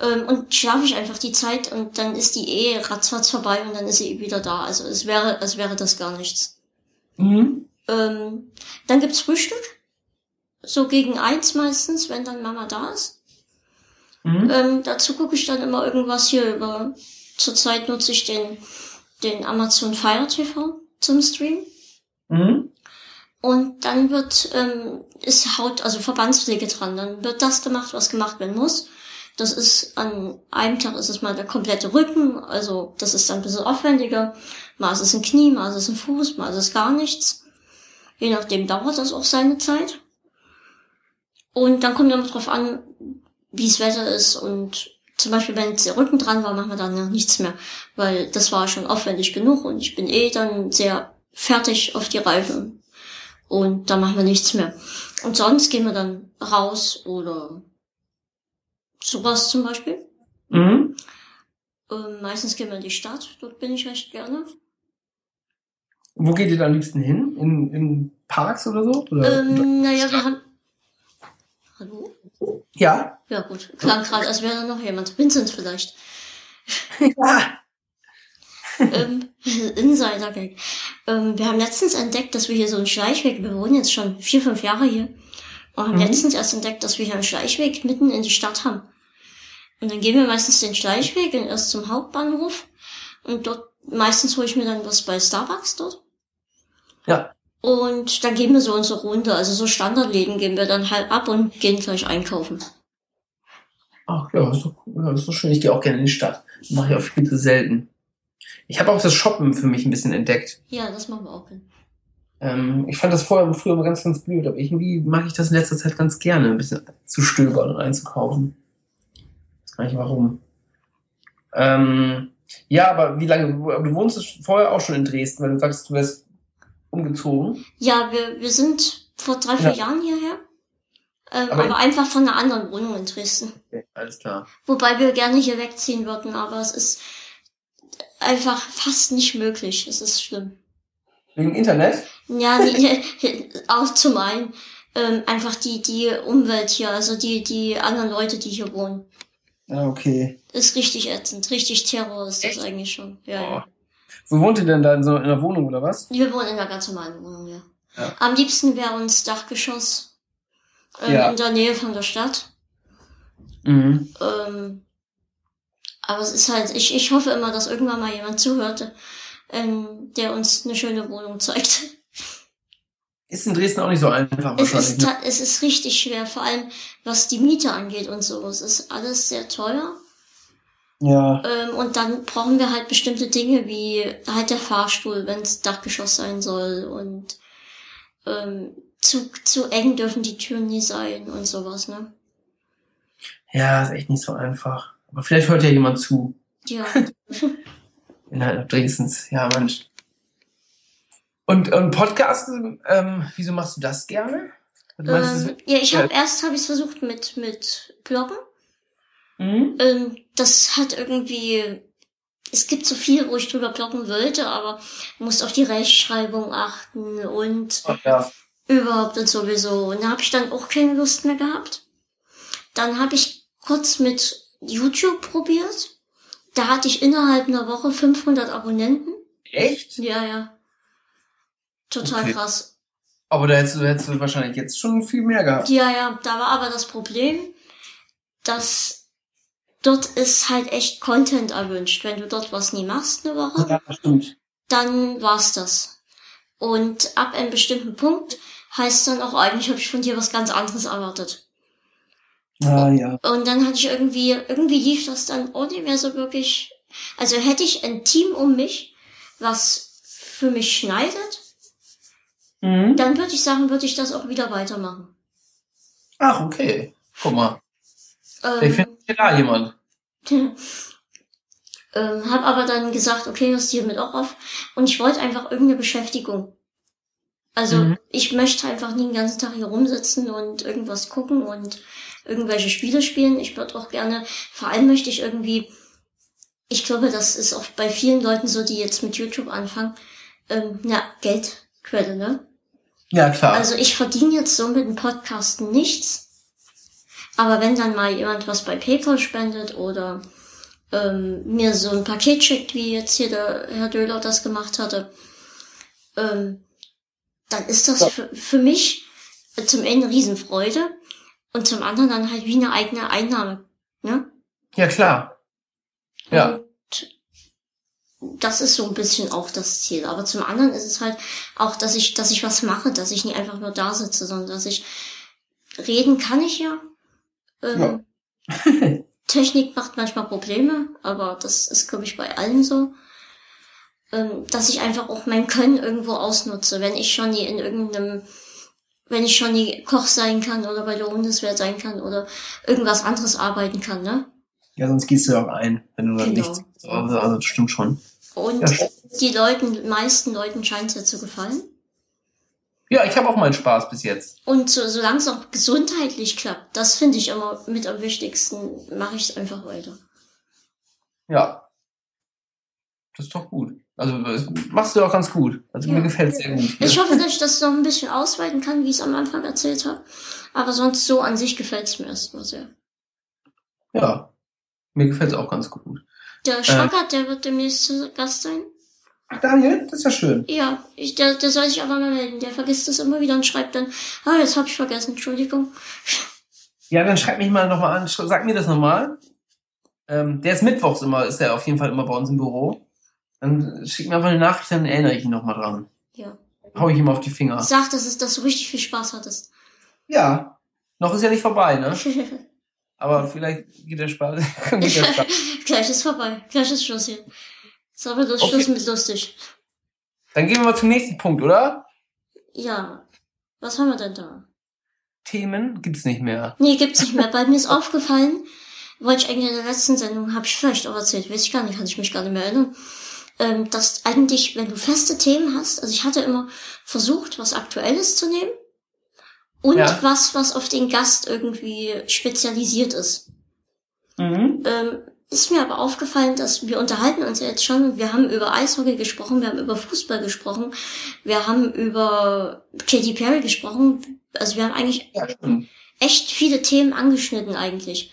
Ähm, und schlafe ich einfach die Zeit und dann ist die eh ratzfatz vorbei und dann ist sie eh wieder da. Also es wäre, als wäre das gar nichts. Mhm. Ähm, dann gibt's Frühstück. So gegen eins meistens, wenn dann Mama da ist. Mhm. Ähm, dazu gucke ich dann immer irgendwas hier über. Zurzeit nutze ich den, den Amazon Fire TV zum Stream. Mhm. Und dann wird, ähm, ist Haut, also Verbandspflege dran. Dann wird das gemacht, was gemacht werden muss. Das ist an einem Tag ist es mal der komplette Rücken, also das ist dann ein bisschen aufwendiger. Mal ist es ein Knie, mal ist es ein Fuß, mal ist es gar nichts. Je nachdem dauert das auch seine Zeit. Und dann kommt immer drauf an, wie das Wetter ist und zum Beispiel, wenn jetzt der Rücken dran war, machen wir dann noch nichts mehr, weil das war schon aufwendig genug und ich bin eh dann sehr fertig auf die Reifen und da machen wir nichts mehr. Und sonst gehen wir dann raus oder sowas zum Beispiel. Mhm. Ähm, meistens gehen wir in die Stadt, dort bin ich recht gerne. Wo geht ihr da am liebsten hin? In, in Parks oder so? Oder? Ähm, naja, wir haben... Hallo? ja. Ja gut, klang gerade, als wäre da noch jemand. Vincent vielleicht. ja. ähm, Insider-Gag. Ähm, wir haben letztens entdeckt, dass wir hier so einen Schleichweg, wir wohnen jetzt schon vier, fünf Jahre hier, und haben Mhm. letztens erst entdeckt, dass wir hier einen Schleichweg mitten in die Stadt haben. Und dann gehen wir meistens den Schleichweg und erst zum Hauptbahnhof und dort, meistens hole ich mir dann was bei Starbucks dort. Ja. Und dann gehen wir so unsere Runde, also so Standardläden gehen wir dann halt ab und gehen gleich einkaufen. Ach ja, das ist doch, ja, doch schön. Ich gehe auch gerne in die Stadt. Mache ich auch viel zu selten. Ich habe auch das Shoppen für mich ein bisschen entdeckt. Ja, das machen wir auch. Ähm, ich fand das vorher früher immer ganz, ganz blöd, aber irgendwie mag ich das in letzter Zeit ganz gerne, ein bisschen zu stöbern und einzukaufen. Ich nicht warum. Ähm, ja, aber wie lange? Du wohnst vorher auch schon in Dresden, weil du sagst, du wärst umgezogen. Ja, wir, wir sind vor drei, vier ja. Jahren hierher. Ähm, aber, aber einfach von einer anderen Wohnung in Dresden. Okay, alles klar. Wobei wir gerne hier wegziehen würden, aber es ist einfach fast nicht möglich. Es ist schlimm. Wegen Internet? Ja, nee, auch zum einen. Ähm, einfach die, die Umwelt hier, also die, die anderen Leute, die hier wohnen. Ah, okay. Ist richtig ätzend, richtig Terror ist das Echt? eigentlich schon. Ja, oh. ja. Wo wohnt ihr denn da in so in einer Wohnung oder was? Wir wohnen in einer ganz normalen Wohnung, ja. ja. Am liebsten wäre uns Dachgeschoss ähm, ja. in der Nähe von der Stadt. Mhm. Ähm, aber es ist halt, ich, ich hoffe immer, dass irgendwann mal jemand zuhört, ähm, der uns eine schöne Wohnung zeigt. Ist in Dresden auch nicht so einfach es ist, ne? es ist richtig schwer, vor allem was die Miete angeht und so. Es ist alles sehr teuer. Ja. Ähm, und dann brauchen wir halt bestimmte Dinge wie halt der Fahrstuhl, wenn es Dachgeschoss sein soll und ähm, zu, zu eng dürfen die Türen nie sein und sowas, ne? Ja, ist echt nicht so einfach. Aber vielleicht hört ja jemand zu. Ja. Innerhalb Dresdens. Ja, Mensch. Und, und Podcast, ähm, wieso machst du das gerne? Du ähm, ja, ich habe erst habe ich es versucht mit mit Bloggen. Mhm. Ähm, das hat irgendwie es gibt so viel, wo ich drüber bloggen wollte, aber du musst auf die Rechtschreibung achten und Ach, ja. überhaupt und sowieso. Und da habe ich dann auch keine Lust mehr gehabt. Dann habe ich kurz mit YouTube probiert. Da hatte ich innerhalb einer Woche 500 Abonnenten. Echt? Ja, ja. Total okay. krass. Aber da hättest, du, hättest du wahrscheinlich jetzt schon viel mehr gehabt. Ja, ja. Da war aber das Problem, dass dort ist halt echt Content erwünscht. Wenn du dort was nie machst eine Woche, ja, stimmt. dann war's das. Und ab einem bestimmten Punkt heißt dann auch, eigentlich habe ich von dir was ganz anderes erwartet. Ah, ja. Und dann hatte ich irgendwie, irgendwie lief das dann auch nicht mehr so wirklich. Also hätte ich ein Team um mich, was für mich schneidet, mhm. dann würde ich sagen, würde ich das auch wieder weitermachen. Ach, okay. Guck mal. Ähm, ich finde da jemand. ähm, hab aber dann gesagt, okay, das hier mit auch auf. Und ich wollte einfach irgendeine Beschäftigung. Also mhm. ich möchte einfach nie den ganzen Tag hier rumsitzen und irgendwas gucken und irgendwelche Spiele spielen. Ich würde auch gerne, vor allem möchte ich irgendwie, ich glaube, das ist auch bei vielen Leuten so, die jetzt mit YouTube anfangen, ähm, na, Geldquelle, ne? Ja, klar. Also ich verdiene jetzt so mit dem Podcasten nichts. Aber wenn dann mal jemand was bei PayPal spendet oder ähm, mir so ein Paket schickt, wie jetzt hier der Herr Döhler das gemacht hatte, ähm, dann ist das für, für mich zum einen Riesenfreude und zum anderen dann halt wie eine eigene Einnahme. Ne? Ja, klar. Ja. Und das ist so ein bisschen auch das Ziel. Aber zum anderen ist es halt auch, dass ich, dass ich was mache, dass ich nicht einfach nur da sitze, sondern dass ich reden kann ich ja. Ähm, ja. Technik macht manchmal Probleme, aber das ist, glaube ich, bei allen so. Ähm, dass ich einfach auch mein Können irgendwo ausnutze, wenn ich schon nie in irgendeinem wenn ich schon nie Koch sein kann oder bei der Bundeswehr sein kann oder irgendwas anderes arbeiten kann, ne? Ja, sonst gehst du ja auch ein, wenn du dann genau. nichts. Also, also das stimmt schon. Und ja. die Leuten, meisten Leuten scheint es ja zu gefallen. Ja, ich habe auch meinen Spaß bis jetzt. Und so, solange es auch gesundheitlich klappt, das finde ich immer mit am wichtigsten, mache ich es einfach weiter. Ja. Das ist doch gut. Also das machst du auch ganz gut. Also ja. mir gefällt sehr gut. Ich hoffe, dass ich das noch ein bisschen ausweiten kann, wie ich es am Anfang erzählt habe. Aber sonst so an sich gefällt es mir erstmal sehr. Ja, mir gefällt es auch ganz gut. Der Schwackert, äh, der wird demnächst zu Gast sein. Ach, Daniel, das ist ja schön. Ja, ich, der, der soll sich aber mal melden. Der vergisst das immer wieder und schreibt dann, ah, jetzt habe ich vergessen, Entschuldigung. Ja, dann schreib mich mal nochmal an. Sag mir das nochmal. Ähm, der ist mittwochs immer, ist der auf jeden Fall immer bei uns im Büro. Dann schick mir einfach eine Nachricht, dann erinnere ich ihn nochmal dran. Ja. Hau ich ihm auf die Finger. Sag, dass, es, dass du richtig viel Spaß hattest. Ja. Noch ist ja nicht vorbei, ne? Aber vielleicht geht der Spaß. geht der Spaß. Gleich ist vorbei. Gleich ist Schluss hier. Ist aber das okay. Schluss mit lustig. Dann gehen wir mal zum nächsten Punkt, oder? Ja. Was haben wir denn da? Themen gibt's nicht mehr. Nee, gibt's nicht mehr. Bei mir ist aufgefallen, wollte ich eigentlich in der letzten Sendung, habe ich vielleicht auch erzählt, weiß ich gar nicht, kann ich mich gar nicht mehr erinnern, ähm, dass eigentlich, wenn du feste Themen hast, also ich hatte immer versucht, was Aktuelles zu nehmen und Ja. was, was auf den Gast irgendwie spezialisiert ist. Mhm. Ähm, ist mir aber aufgefallen, dass wir unterhalten uns ja jetzt schon, wir haben über Eishockey gesprochen, wir haben über Fußball gesprochen, wir haben über Katy Perry gesprochen, also wir haben eigentlich Ja, echt viele Themen angeschnitten eigentlich.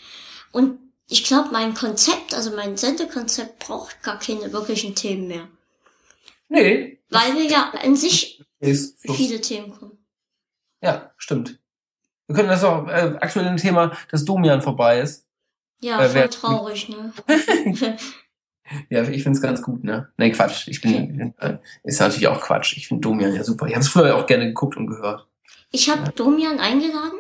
Und ich glaube, mein Konzept, also mein Sendekonzept braucht gar keine wirklichen Themen mehr. Nee. Weil wir ja an sich viele Themen kommen. Ja, stimmt. Wir können das auch äh, aktuell ein Thema, dass Domian vorbei ist. Ja, Äh, voll traurig, ne? Ja, ich find's ganz gut, ne? Nee, Quatsch. Ich bin, äh, ist natürlich auch Quatsch. Ich finde Domian ja super. Ich habe es früher auch gerne geguckt und gehört. Ich habe Domian eingeladen,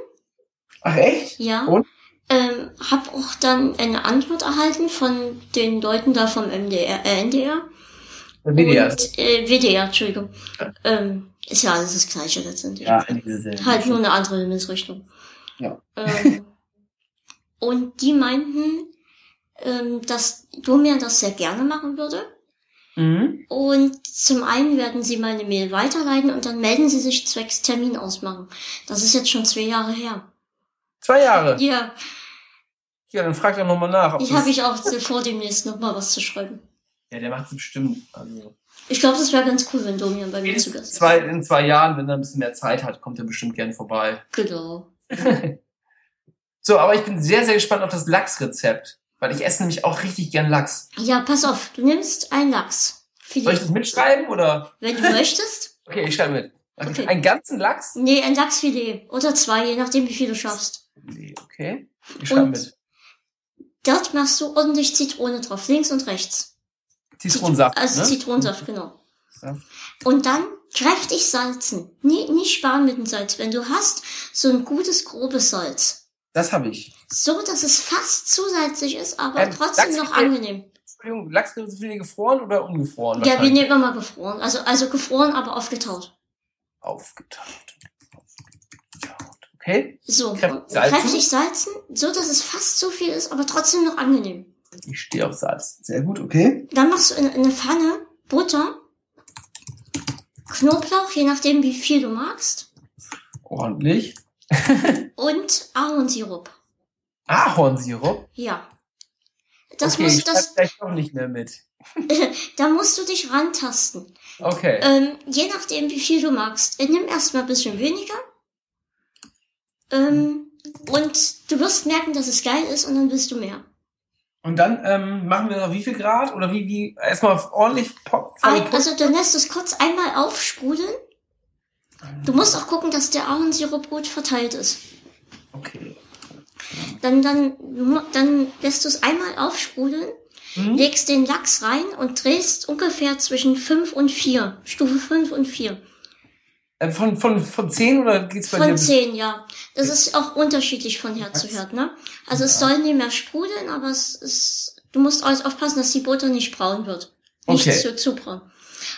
Ach, echt? ja. Und? Ähm, hab auch dann eine Antwort erhalten von den Leuten da vom MDR, äh, NDR. WDR. Und, äh, WDR, Entschuldigung. Ja. Ähm, ist ja alles das Gleiche letztendlich. Ja. Halt nur eine andere Himmelsrichtung. Ja. Ähm, und die meinten, ähm, dass Domian das sehr gerne machen würde. Mhm. Und zum einen werden sie meine Mail weiterleiten und dann melden sie sich zwecks Termin ausmachen. Das ist jetzt schon zwei Jahre her. Zwei Jahre. Ja, Ja, dann frag doch nochmal nach. ob ich habe ich auch vor demnächst noch mal was zu schreiben. Ja, der macht es bestimmt. Also, Ich glaube, das wäre ganz cool, wenn Domian bei mir zu Gast ist. zwei, in zwei Jahren, wenn er ein bisschen mehr Zeit hat, kommt er bestimmt gern vorbei. Genau. So, aber ich bin sehr, sehr gespannt auf das Lachsrezept. Weil ich esse nämlich auch richtig gern Lachs. Ja, pass auf, du nimmst einen Lachs. Soll ich das mitschreiben oder? Wenn du möchtest. Okay, ich schreibe mit. Okay. Okay. Einen ganzen Lachs? Nee, ein Lachsfilet. Oder zwei, je nachdem, wie viel du schaffst. Nee, Okay. Ich schreibe mit. Dort machst du ordentlich Zitrone drauf, links und rechts. Zitronensaft. Also ne? Zitronensaft, genau. Und dann kräftig salzen. Nie, nicht sparen mit dem Salz. Wenn du hast, so ein gutes, grobes Salz. Das habe ich. So, dass es fast zu salzig ist, aber Ähm, trotzdem noch angenehm. Entschuldigung, Lachsfilet gefroren oder ungefroren? Ja, wir nehmen immer gefroren. Also, also gefroren, aber aufgetaut. Aufgetaut. Aufgetaut. Okay. So, Kräftig salzen? kräftig salzen, so dass es fast zu viel ist, aber trotzdem noch angenehm. Ich stehe auf Salz. Sehr gut, okay. Dann machst du in, in eine Pfanne Butter, Knoblauch, je nachdem wie viel du magst, Ordentlich. und Ahornsirup. Ahornsirup. Ja. Das okay, muss, ich das, vielleicht doch nicht mehr mit. da musst du dich rantasten. Okay. Ähm, je nachdem, wie viel du magst. Äh, Nimm erstmal ein bisschen weniger. Ähm, und du wirst merken, dass es geil ist und dann willst du mehr. Und dann ähm, machen wir noch wie viel Grad? Oder wie, wie, erstmal ordentlich pop, Ein, also du lässt es kurz einmal aufsprudeln. Du musst auch gucken, dass der Ahornsirup gut verteilt ist. Okay. Dann, dann, dann lässt du es einmal aufsprudeln, Hm? legst den Lachs rein und drehst ungefähr zwischen 5 und 4. Stufe 5 und 4. Äh, von, von, von 10 oder geht's bei dir Von 10, ja. Das ist auch unterschiedlich von Herd zu Herd, ne? Also es soll nicht mehr sprudeln, aber es ist, du musst alles aufpassen, dass die Butter nicht braun wird. Nicht Okay. zu, zu braun.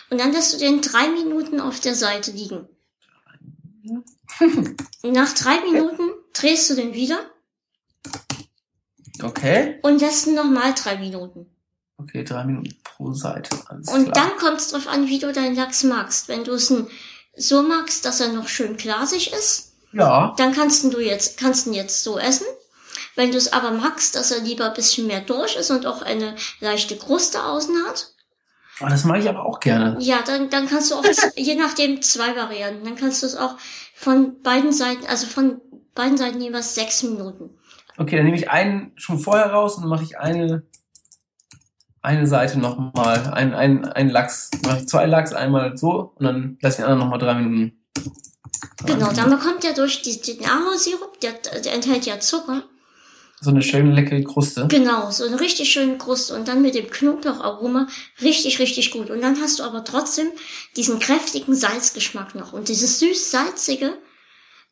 Und dann lässt du den drei Minuten auf der Seite liegen. Nach drei Minuten drehst du den wieder Okay. und lässt ihn nochmal drei Minuten. Okay, drei Minuten pro Seite. Alles Und klar. dann kommt es drauf an, wie du deinen Lachs magst. Wenn du es n- so magst, dass er noch schön glasig ist, Ja. dann kannst du jetzt, kannst ihn jetzt so essen. Wenn du es aber magst, dass er lieber ein bisschen mehr durch ist und auch eine leichte Kruste außen hat, Oh, das mache ich aber auch gerne. ja, dann, dann kannst du auch, je nachdem, zwei Varianten. Dann kannst du es auch von beiden Seiten, also von beiden Seiten jeweils sechs Minuten. Okay, dann nehme ich einen schon vorher raus und dann mache ich eine, eine Seite nochmal. Ein, ein, ein Lachs. Mache ich zwei Lachs, einmal so und dann lasse ich den anderen nochmal drei Minuten. Genau, dann bekommt er durch die, den Ahornsirup, der, der enthält ja Zucker, So eine schöne leckere Kruste. Genau, so eine richtig schöne Kruste und dann mit dem Knoblaucharoma richtig, richtig gut. Und dann hast du aber trotzdem diesen kräftigen Salzgeschmack noch und dieses süß-salzige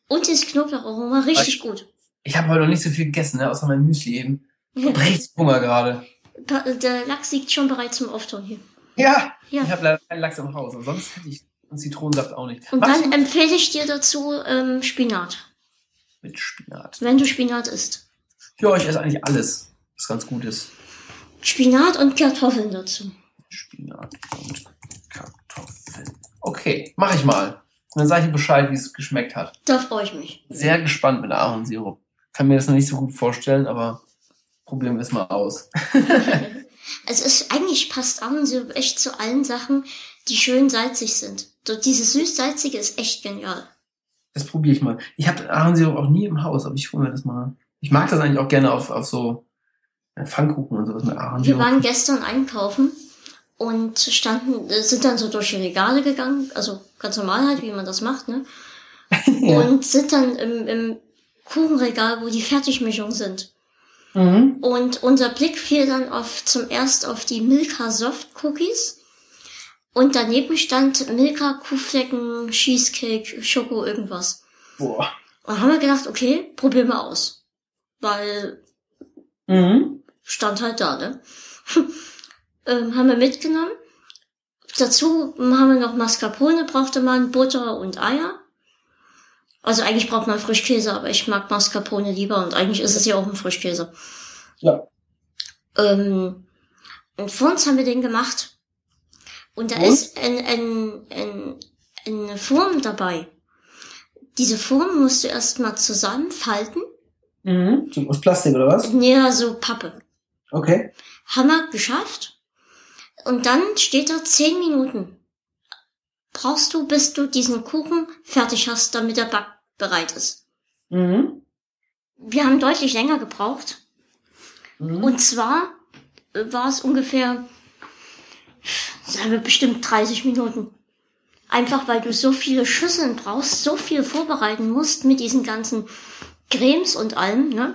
und dieses Knoblaucharoma richtig gut. Ich habe heute noch nicht so viel gegessen, ne, außer mein Müsli eben. Ich hab richtig Hunger gerade. Der Lachs liegt schon bereit zum Auftauen hier. Ja. Ja. Ich habe leider keinen Lachs im Haus, aber sonst hätte ich einen Zitronensaft auch nicht. Und Machst dann du empfehle ich dir dazu ähm, Spinat, mit Spinat. wenn du Spinat isst. Ja, ich esse eigentlich alles. was ganz gut ist. Spinat und Kartoffeln dazu. Spinat und Kartoffeln. Okay, mach ich mal. Und dann sage ich Bescheid, wie es geschmeckt hat. Da freue ich mich. Sehr gespannt mit Ahornsirup. Kann mir das noch nicht so gut vorstellen, aber wir es mal aus. Es ist, eigentlich passt Ahornsirup echt zu allen Sachen, die schön salzig sind. So, dieses süß-salzige ist echt genial. Das probiere ich mal. Ich habe Ahornsirup auch nie im Haus, aber ich hole mir das mal. Ich mag das eigentlich auch gerne auf, auf so äh, Pfannkuchen und sowas mit Wir Ahornsirup. waren gestern einkaufen und standen, äh, sind dann so durch die Regale gegangen, also ganz normal halt, wie man das macht, ne? ja. Und sind dann im, im Kuchenregal, wo die Fertigmischungen sind. Mhm. Und unser Blick fiel dann auf, zum erst auf die Milka Soft Cookies. Und daneben stand Milka Kuhflecken, Cheesecake, Schoko, irgendwas. Boah. Und haben wir gedacht, okay, probieren wir aus. Weil Mhm. stand halt da, ne? ähm, haben wir mitgenommen. Dazu haben wir noch Mascarpone, brauchte man Butter und Eier. Also eigentlich braucht man Frischkäse, aber ich mag Mascarpone lieber und eigentlich ist es ja auch ein Frischkäse. Ja. Ähm, und vor uns haben wir den gemacht. Und da Und? ist ein, ein, ein, eine Form dabei. Diese Form musst du erstmal zusammenfalten. Mhm. Aus Plastik oder was? Näher so Pappe. Okay. Haben wir geschafft. Und dann steht da zehn Minuten. Brauchst du, bis du diesen Kuchen fertig hast, damit der Back bereit ist. Mhm. Wir haben deutlich länger gebraucht. Mhm. Und zwar äh, war es ungefähr, sagen wir bestimmt 30 Minuten. Einfach weil du so viele Schüsseln brauchst, so viel vorbereiten musst mit diesen ganzen Cremes und allem, ne?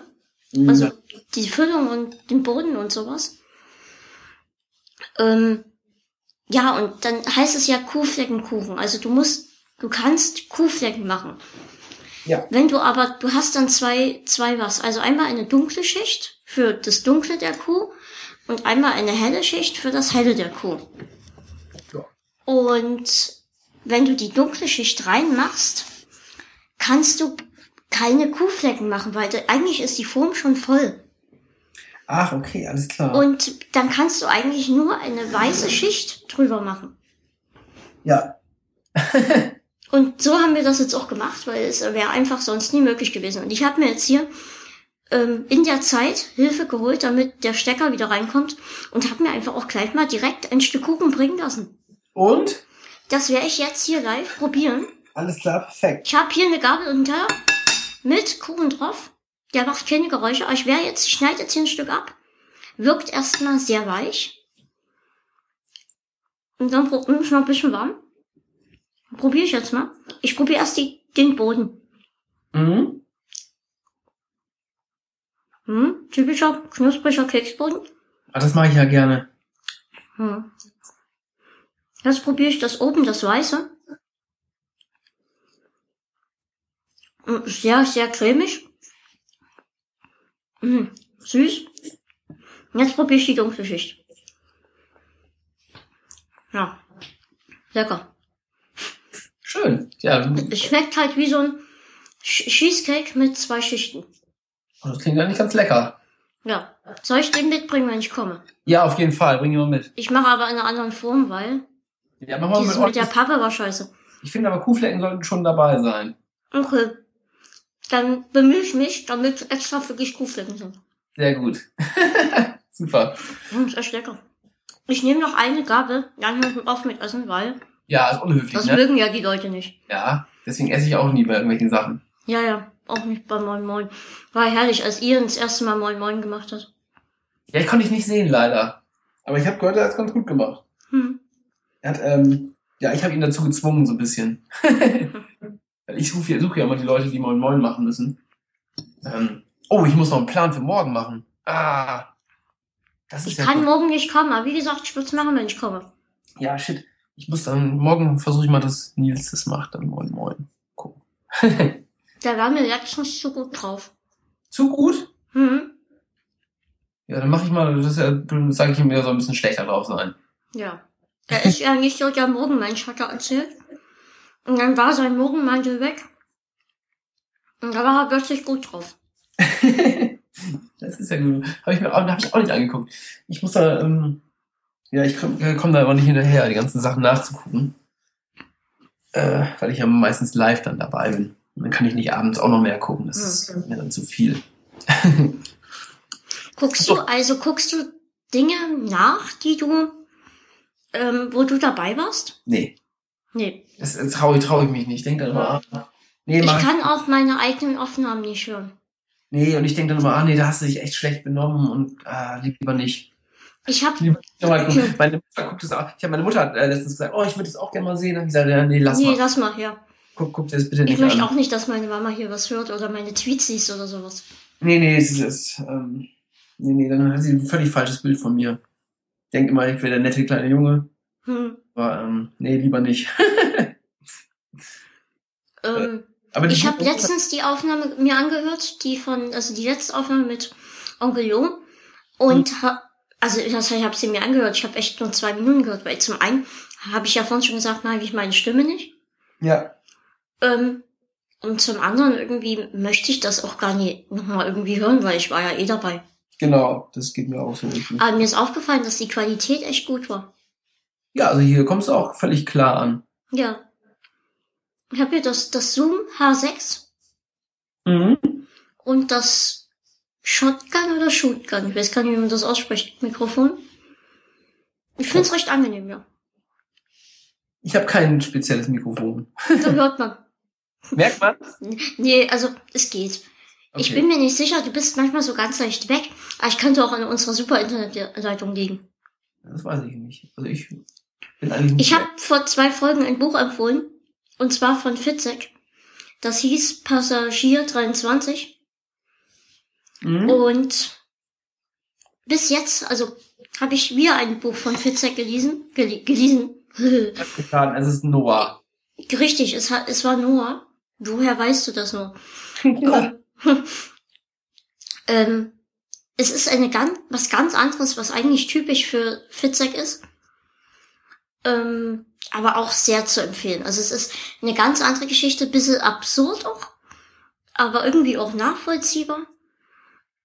Mhm. Also die Füllung und den Boden und sowas. Ähm, ja, und dann heißt es ja Kuhfleckenkuchen. Also du musst, du kannst Kuhflecken machen. Ja. Wenn du aber, du hast dann zwei, zwei was. Also einmal eine dunkle Schicht für das Dunkle der Kuh und einmal eine helle Schicht für das Helle der Kuh. Ja. Und wenn du die dunkle Schicht reinmachst, kannst du keine Kuhflecken machen, weil eigentlich ist die Form schon voll. Ach, okay, alles klar. Und dann kannst du eigentlich nur eine weiße Schicht drüber machen. ja. Und so haben wir das jetzt auch gemacht, weil es wäre einfach sonst nie möglich gewesen. Und ich habe mir jetzt hier ähm, in der Zeit Hilfe geholt, damit der Stecker wieder reinkommt und habe mir einfach auch gleich mal direkt ein Stück Kuchen bringen lassen. Und? Das werde ich jetzt hier live probieren. Alles klar, perfekt. Ich habe hier eine Gabel und einen Teller mit Kuchen drauf. Der macht keine Geräusche, aber ich werde jetzt, ich schneide jetzt hier ein Stück ab. Wirkt erstmal sehr weich. Und dann ist noch ein bisschen warm. Probiere ich jetzt mal. Ich probiere erst die, den Boden. Mhm. Hm, typischer knuspriger Keksboden. Ah, das mache ich ja gerne. Hm. Jetzt probiere ich das oben, das Weiße. Hm, Sehr, sehr cremig. Hm, süß. Jetzt probiere ich die dunkle Schicht. Ja. Lecker. Schön. Ja, Es schmeckt halt wie so ein Cheesecake mit zwei Schichten. das klingt eigentlich ganz lecker. Ja. Soll ich den mitbringen, wenn ich komme? Ja, auf jeden Fall. Bring ihn mal mit. Ich mache aber in einer anderen Form, weil Ja, mach mal mit mit der. Pappe war scheiße. Ich finde aber Kuhflecken sollten schon dabei sein. Okay. Dann bemühe ich mich, damit extra wirklich Kuhflecken sind. Sehr gut. Super. Hm, ist echt lecker. Ich nehme noch eine Gabel, dann höre ich auf mit Essen, weil Ja, ist unhöflich, das ne? mögen ja die Leute nicht. Ja, deswegen esse ich auch nie bei irgendwelchen Sachen. Ja, ja, auch nicht bei Moin Moin. War herrlich, als ihr das erste Mal Moin Moin gemacht habt. Ja, ich konnte dich nicht sehen, leider. Aber ich habe gehört, er hat es ganz gut gemacht. Hm. Er hat, ähm, ja, ich habe ihn dazu gezwungen, so ein bisschen. Ich suche ja, suche ja immer die Leute, die Moin Moin machen müssen. Ähm, oh, ich muss noch einen Plan für morgen machen. Ah. Das ist Ich ja kann gut. morgen nicht kommen, aber wie gesagt, ich würde es machen, wenn ich komme. Ja, shit. Ich muss dann, morgen versuche ich mal, dass Nils das macht, dann Moin Moin. Gucken. Da war mir letztens so gut drauf. Zu gut? Hm. Ja, dann mache ich mal, das ist ja, sage ich ihm, er soll ein bisschen schlechter drauf sein. Ja. Er ist ja nicht so der Morgenmensch, hat er erzählt. Und dann war sein Morgenmantel weg. Und da war er plötzlich gut drauf. Das ist ja gut. Habe ich mir auch, hab ich auch nicht angeguckt. Ich muss da, ähm, ja, ich komme komm da aber nicht hinterher, die ganzen Sachen nachzugucken. Äh, weil ich ja meistens live dann dabei bin. Und dann kann ich nicht abends auch noch mehr gucken. Das ist Mhm. mir dann zu viel. Guckst du, also guckst du Dinge nach, die du, ähm, wo du dabei warst? Nee, Nee. das, das traue ich, trau ich mich nicht. Ich denke dann immer, ah, nee, Ich kann auch meine eigenen Aufnahmen nicht hören. nee, und ich denke dann immer, ah, nee, da hast du dich echt schlecht benommen und ah, lieber nicht. Ich habe. Meine Mutter guckt es auch. Ich habe meine Mutter hat, äh, letztens gesagt, oh, ich würde es auch gerne mal sehen. Dann hab ich gesagt, ja, nee, lass nee, mal. lass mal, ja. Guck, guck dir das bitte Ich nicht möchte an. auch nicht, dass meine Mama hier was hört oder meine Tweets liest oder sowas. Nee, nee, es ist, ähm, nee, nee, dann hat sie ein völlig falsches Bild von mir. Denkt immer, ich wäre der nette kleine Junge. Hm. Aber, ähm, nee, lieber nicht. Ähm, Aber die ich habe letztens die Aufnahme mir angehört, die von, also die letzte Aufnahme mit Onkel Jo. Und Hm. ha, also das heißt, ich habe sie mir angehört. Ich habe echt nur zwei Minuten gehört, weil zum einen habe ich ja vorhin schon gesagt, mag ich meine Stimme nicht. Ja, Ähm, und zum anderen irgendwie möchte ich das auch gar nicht nochmal irgendwie hören, weil ich war ja eh dabei. genau, das geht mir auch so. Aber mir ist aufgefallen, dass die Qualität echt gut war. Ja, also hier kommst du auch völlig klar an. Ja. Ich habe hier das, das Zoom H6 Mhm. und das Shotgun oder Shootgun. Ich weiß gar nicht, wie man das ausspricht. Mikrofon. Ich finde es recht angenehm, ja. Ich habe kein spezielles Mikrofon. Da hört man. Merkt man? Nee, also es geht. Ich Okay. bin mir nicht sicher, du bist manchmal so ganz leicht weg, aber ich könnte auch an unserer super Internetleitung liegen. Das weiß ich nicht. Also ich Ich habe vor zwei Folgen ein Buch empfohlen, und zwar von Fitzek. Das hieß Passagier 23. Mhm. Und bis jetzt, also habe ich wieder ein Buch von Fitzek gelesen. Gele gelesen. Getan. Es ist Noah. Richtig, es, es war Noah. Woher weißt du das nur? ja. ähm, es ist eine ganz, was ganz anderes, was eigentlich typisch für Fitzek ist. Ähm, aber auch sehr zu empfehlen. Also es ist eine ganz andere Geschichte, bisschen absurd auch, aber irgendwie auch nachvollziehbar.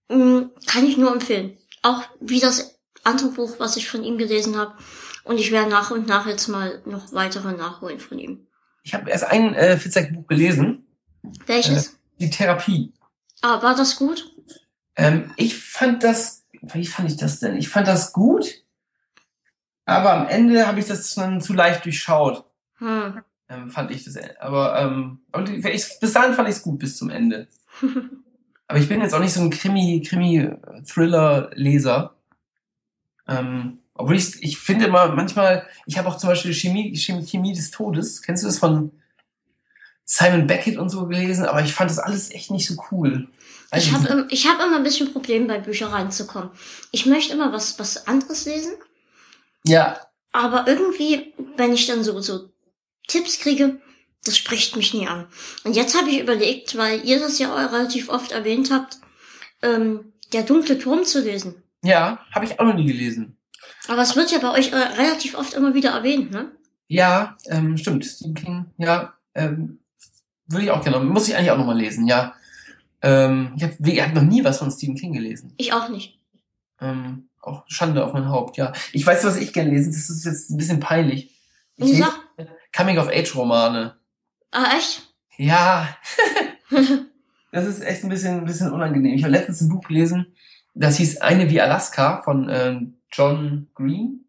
Mm, kann ich nur empfehlen. Auch wie das andere Buch, was ich von ihm gelesen habe. Und ich werde nach und nach jetzt mal noch weitere nachholen von ihm. Ich habe erst ein äh, Fitzek-Buch gelesen. Welches? Die Therapie. Ah, war das gut? Ähm, ich fand das, wie fand ich das denn? Ich fand das gut, aber am Ende habe ich das dann zu leicht durchschaut, Hm. ähm, fand ich das. Aber, ähm, aber ich, bis dahin fand ich es gut bis zum Ende. Aber ich bin jetzt auch nicht so ein Krimi, Krimi-Thriller-Leser. Ähm, obwohl ich, ich finde immer manchmal, ich habe auch zum Beispiel Chemie, Chemie, Chemie des Todes. Kennst du das von Simon Beckett und so gelesen? Aber ich fand das alles echt nicht so cool. Weiß Ich habe ich hab immer ein bisschen Probleme bei Büchern reinzukommen. Ich möchte immer was, was anderes lesen, ja, aber irgendwie, wenn ich dann so, so Tipps kriege, das spricht mich nie an. Und jetzt habe ich überlegt, weil ihr das ja auch relativ oft erwähnt habt, ähm, der dunkle Turm zu lesen. ja, habe ich auch noch nie gelesen. Aber es wird ja bei euch äh, relativ oft immer wieder erwähnt, ne? Ja, ähm, stimmt. Stephen King, ja, ähm, würde ich auch gerne. Muss ich eigentlich auch nochmal lesen, ja. Ähm, ich habe hab noch nie was von Stephen King gelesen. Ich auch nicht. Ähm, auch Schande auf mein Haupt, ja. Ich weiß, was ich gerne lesen. Das ist jetzt ein bisschen peinlich. Ich lese sag, Coming-of-Age-Romane. ah, echt? Ja, das ist echt ein bisschen, ein bisschen unangenehm. Ich habe letztens ein Buch gelesen, das hieß Eine wie Alaska von ähm, John Green.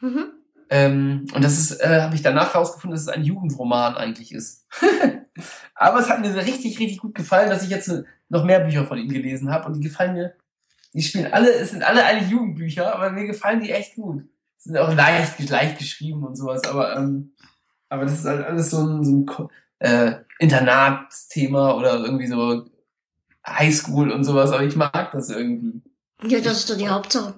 mhm. Ähm, und das ist, äh, habe ich danach herausgefunden, dass es ein Jugendroman eigentlich ist. Aber es hat mir richtig, richtig gut gefallen, dass ich jetzt äh, noch mehr Bücher von ihm gelesen habe. Und die gefallen mir, die spielen alle, es sind alle eigentlich Jugendbücher, aber mir gefallen die echt gut. Sind auch leicht, leicht geschrieben und sowas, aber, ähm, aber das ist halt alles so ein, so ein äh, Internatsthema oder irgendwie so Highschool und sowas, aber ich mag das irgendwie. Ja, das ist doch die Hauptsache.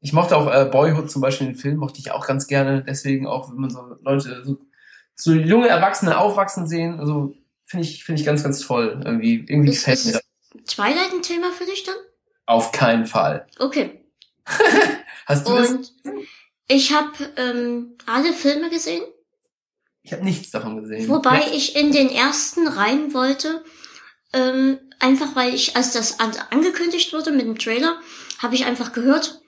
Ich mochte auch äh, Boyhood zum Beispiel, den Film, mochte ich auch ganz gerne. Deswegen auch, wenn man so Leute, so, so junge Erwachsene aufwachsen sehen, also finde ich, finde ich ganz, ganz toll. Irgendwie, irgendwie Ist, gefällt mir das. Twilight ein Thema für dich dann? Auf keinen Fall. Okay. Hast du das? Und ich habe ähm, alle Filme gesehen, Ich habe nichts davon gesehen. wobei Ja. ich in den ersten rein wollte, ähm, einfach weil ich, als das an angekündigt wurde mit dem Trailer, habe ich einfach gehört,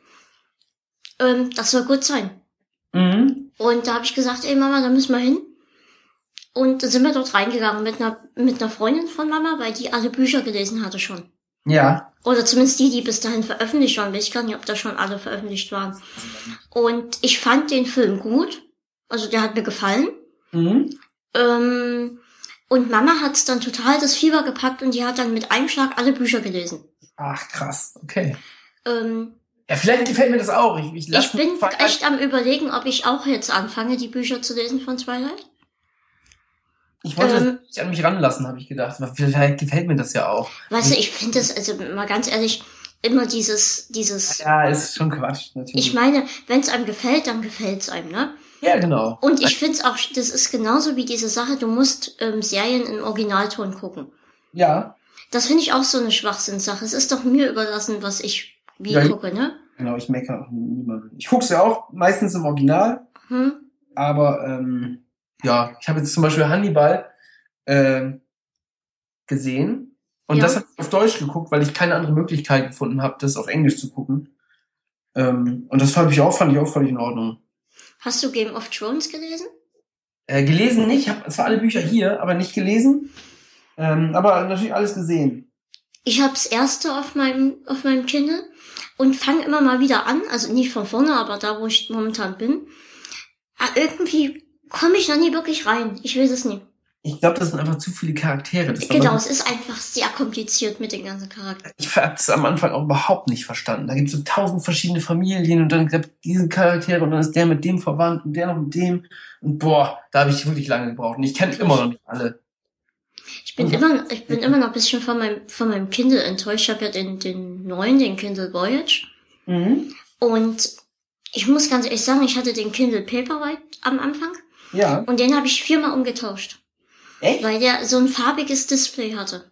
ähm, das soll gut sein. Mhm. Und da habe ich gesagt, ey Mama, da müssen wir hin. Und dann sind wir dort reingegangen mit einer, mit einer Freundin von Mama, weil die alle Bücher gelesen hatte schon. Ja. Oder zumindest die, die bis dahin veröffentlicht waren. Ich weiß nicht, ob da schon alle veröffentlicht waren. Und ich fand den Film gut. Also der hat mir gefallen. Mhm. Ähm, und Mama hat's dann total das Fieber gepackt und die hat dann mit einem Schlag alle Bücher gelesen. Ach, krass. Okay. Ähm, Ja, vielleicht gefällt mir das auch. Ich, ich, ich bin echt am überlegen, ob ich auch jetzt anfange, die Bücher zu lesen von Twilight. Ich wollte ähm, nicht an mich ranlassen, habe ich gedacht. Aber vielleicht gefällt mir das ja auch. Weißt du, ich finde das, also mal ganz ehrlich, immer dieses, dieses, Ja, ist schon Quatsch, natürlich. ich meine, wenn es einem gefällt, dann gefällt's einem, ne? ja, genau. Und ich finde es auch, das ist genauso wie diese Sache, du musst ähm, Serien im Originalton gucken. Ja, Das finde ich auch so eine Schwachsinnssache. Es ist doch mir überlassen, was ich wie Ja, gucke, ne? genau. Ich meckere auch niemanden. Ich guck's ja auch meistens im Original, Hm? aber ähm, ja, ich habe jetzt zum Beispiel Hannibal ähm, gesehen und Ja. das habe ich auf Deutsch geguckt, weil ich keine andere Möglichkeit gefunden habe, das auf Englisch zu gucken. Ähm, und das fand ich auch, fand ich auch völlig in Ordnung. Hast du Game of Thrones gelesen? Äh, gelesen nicht, ich habe zwar alle Bücher hier, aber nicht gelesen. Ähm, aber natürlich alles gesehen. Ich habe das erste auf meinem auf meinem Kindle und fange immer mal wieder an, also nicht von vorne, aber da, wo ich momentan bin. Ah, irgendwie komme ich da nie wirklich rein. Ich weiß es nicht. Ich glaube, das sind einfach zu viele Charaktere. Das Genau, es ist einfach sehr kompliziert mit den ganzen Charakteren. ich habe es am Anfang auch überhaupt nicht verstanden. Da gibt es so tausend verschiedene Familien und dann gibt diese Charaktere und dann ist der mit dem verwandt und der noch mit dem. Und boah, da habe ich wirklich lange gebraucht. Und ich kenne immer noch nicht alle. Ich bin Mhm. immer, ich bin immer noch ein bisschen von meinem, von meinem Kindle enttäuscht. Ich habe ja den, den neuen, den Kindle Voyage. Mhm. Und ich muss ganz ehrlich sagen, ich hatte den Kindle Paperwhite am Anfang Ja. und den habe ich viermal umgetauscht, Echt? weil der so ein farbiges Display hatte.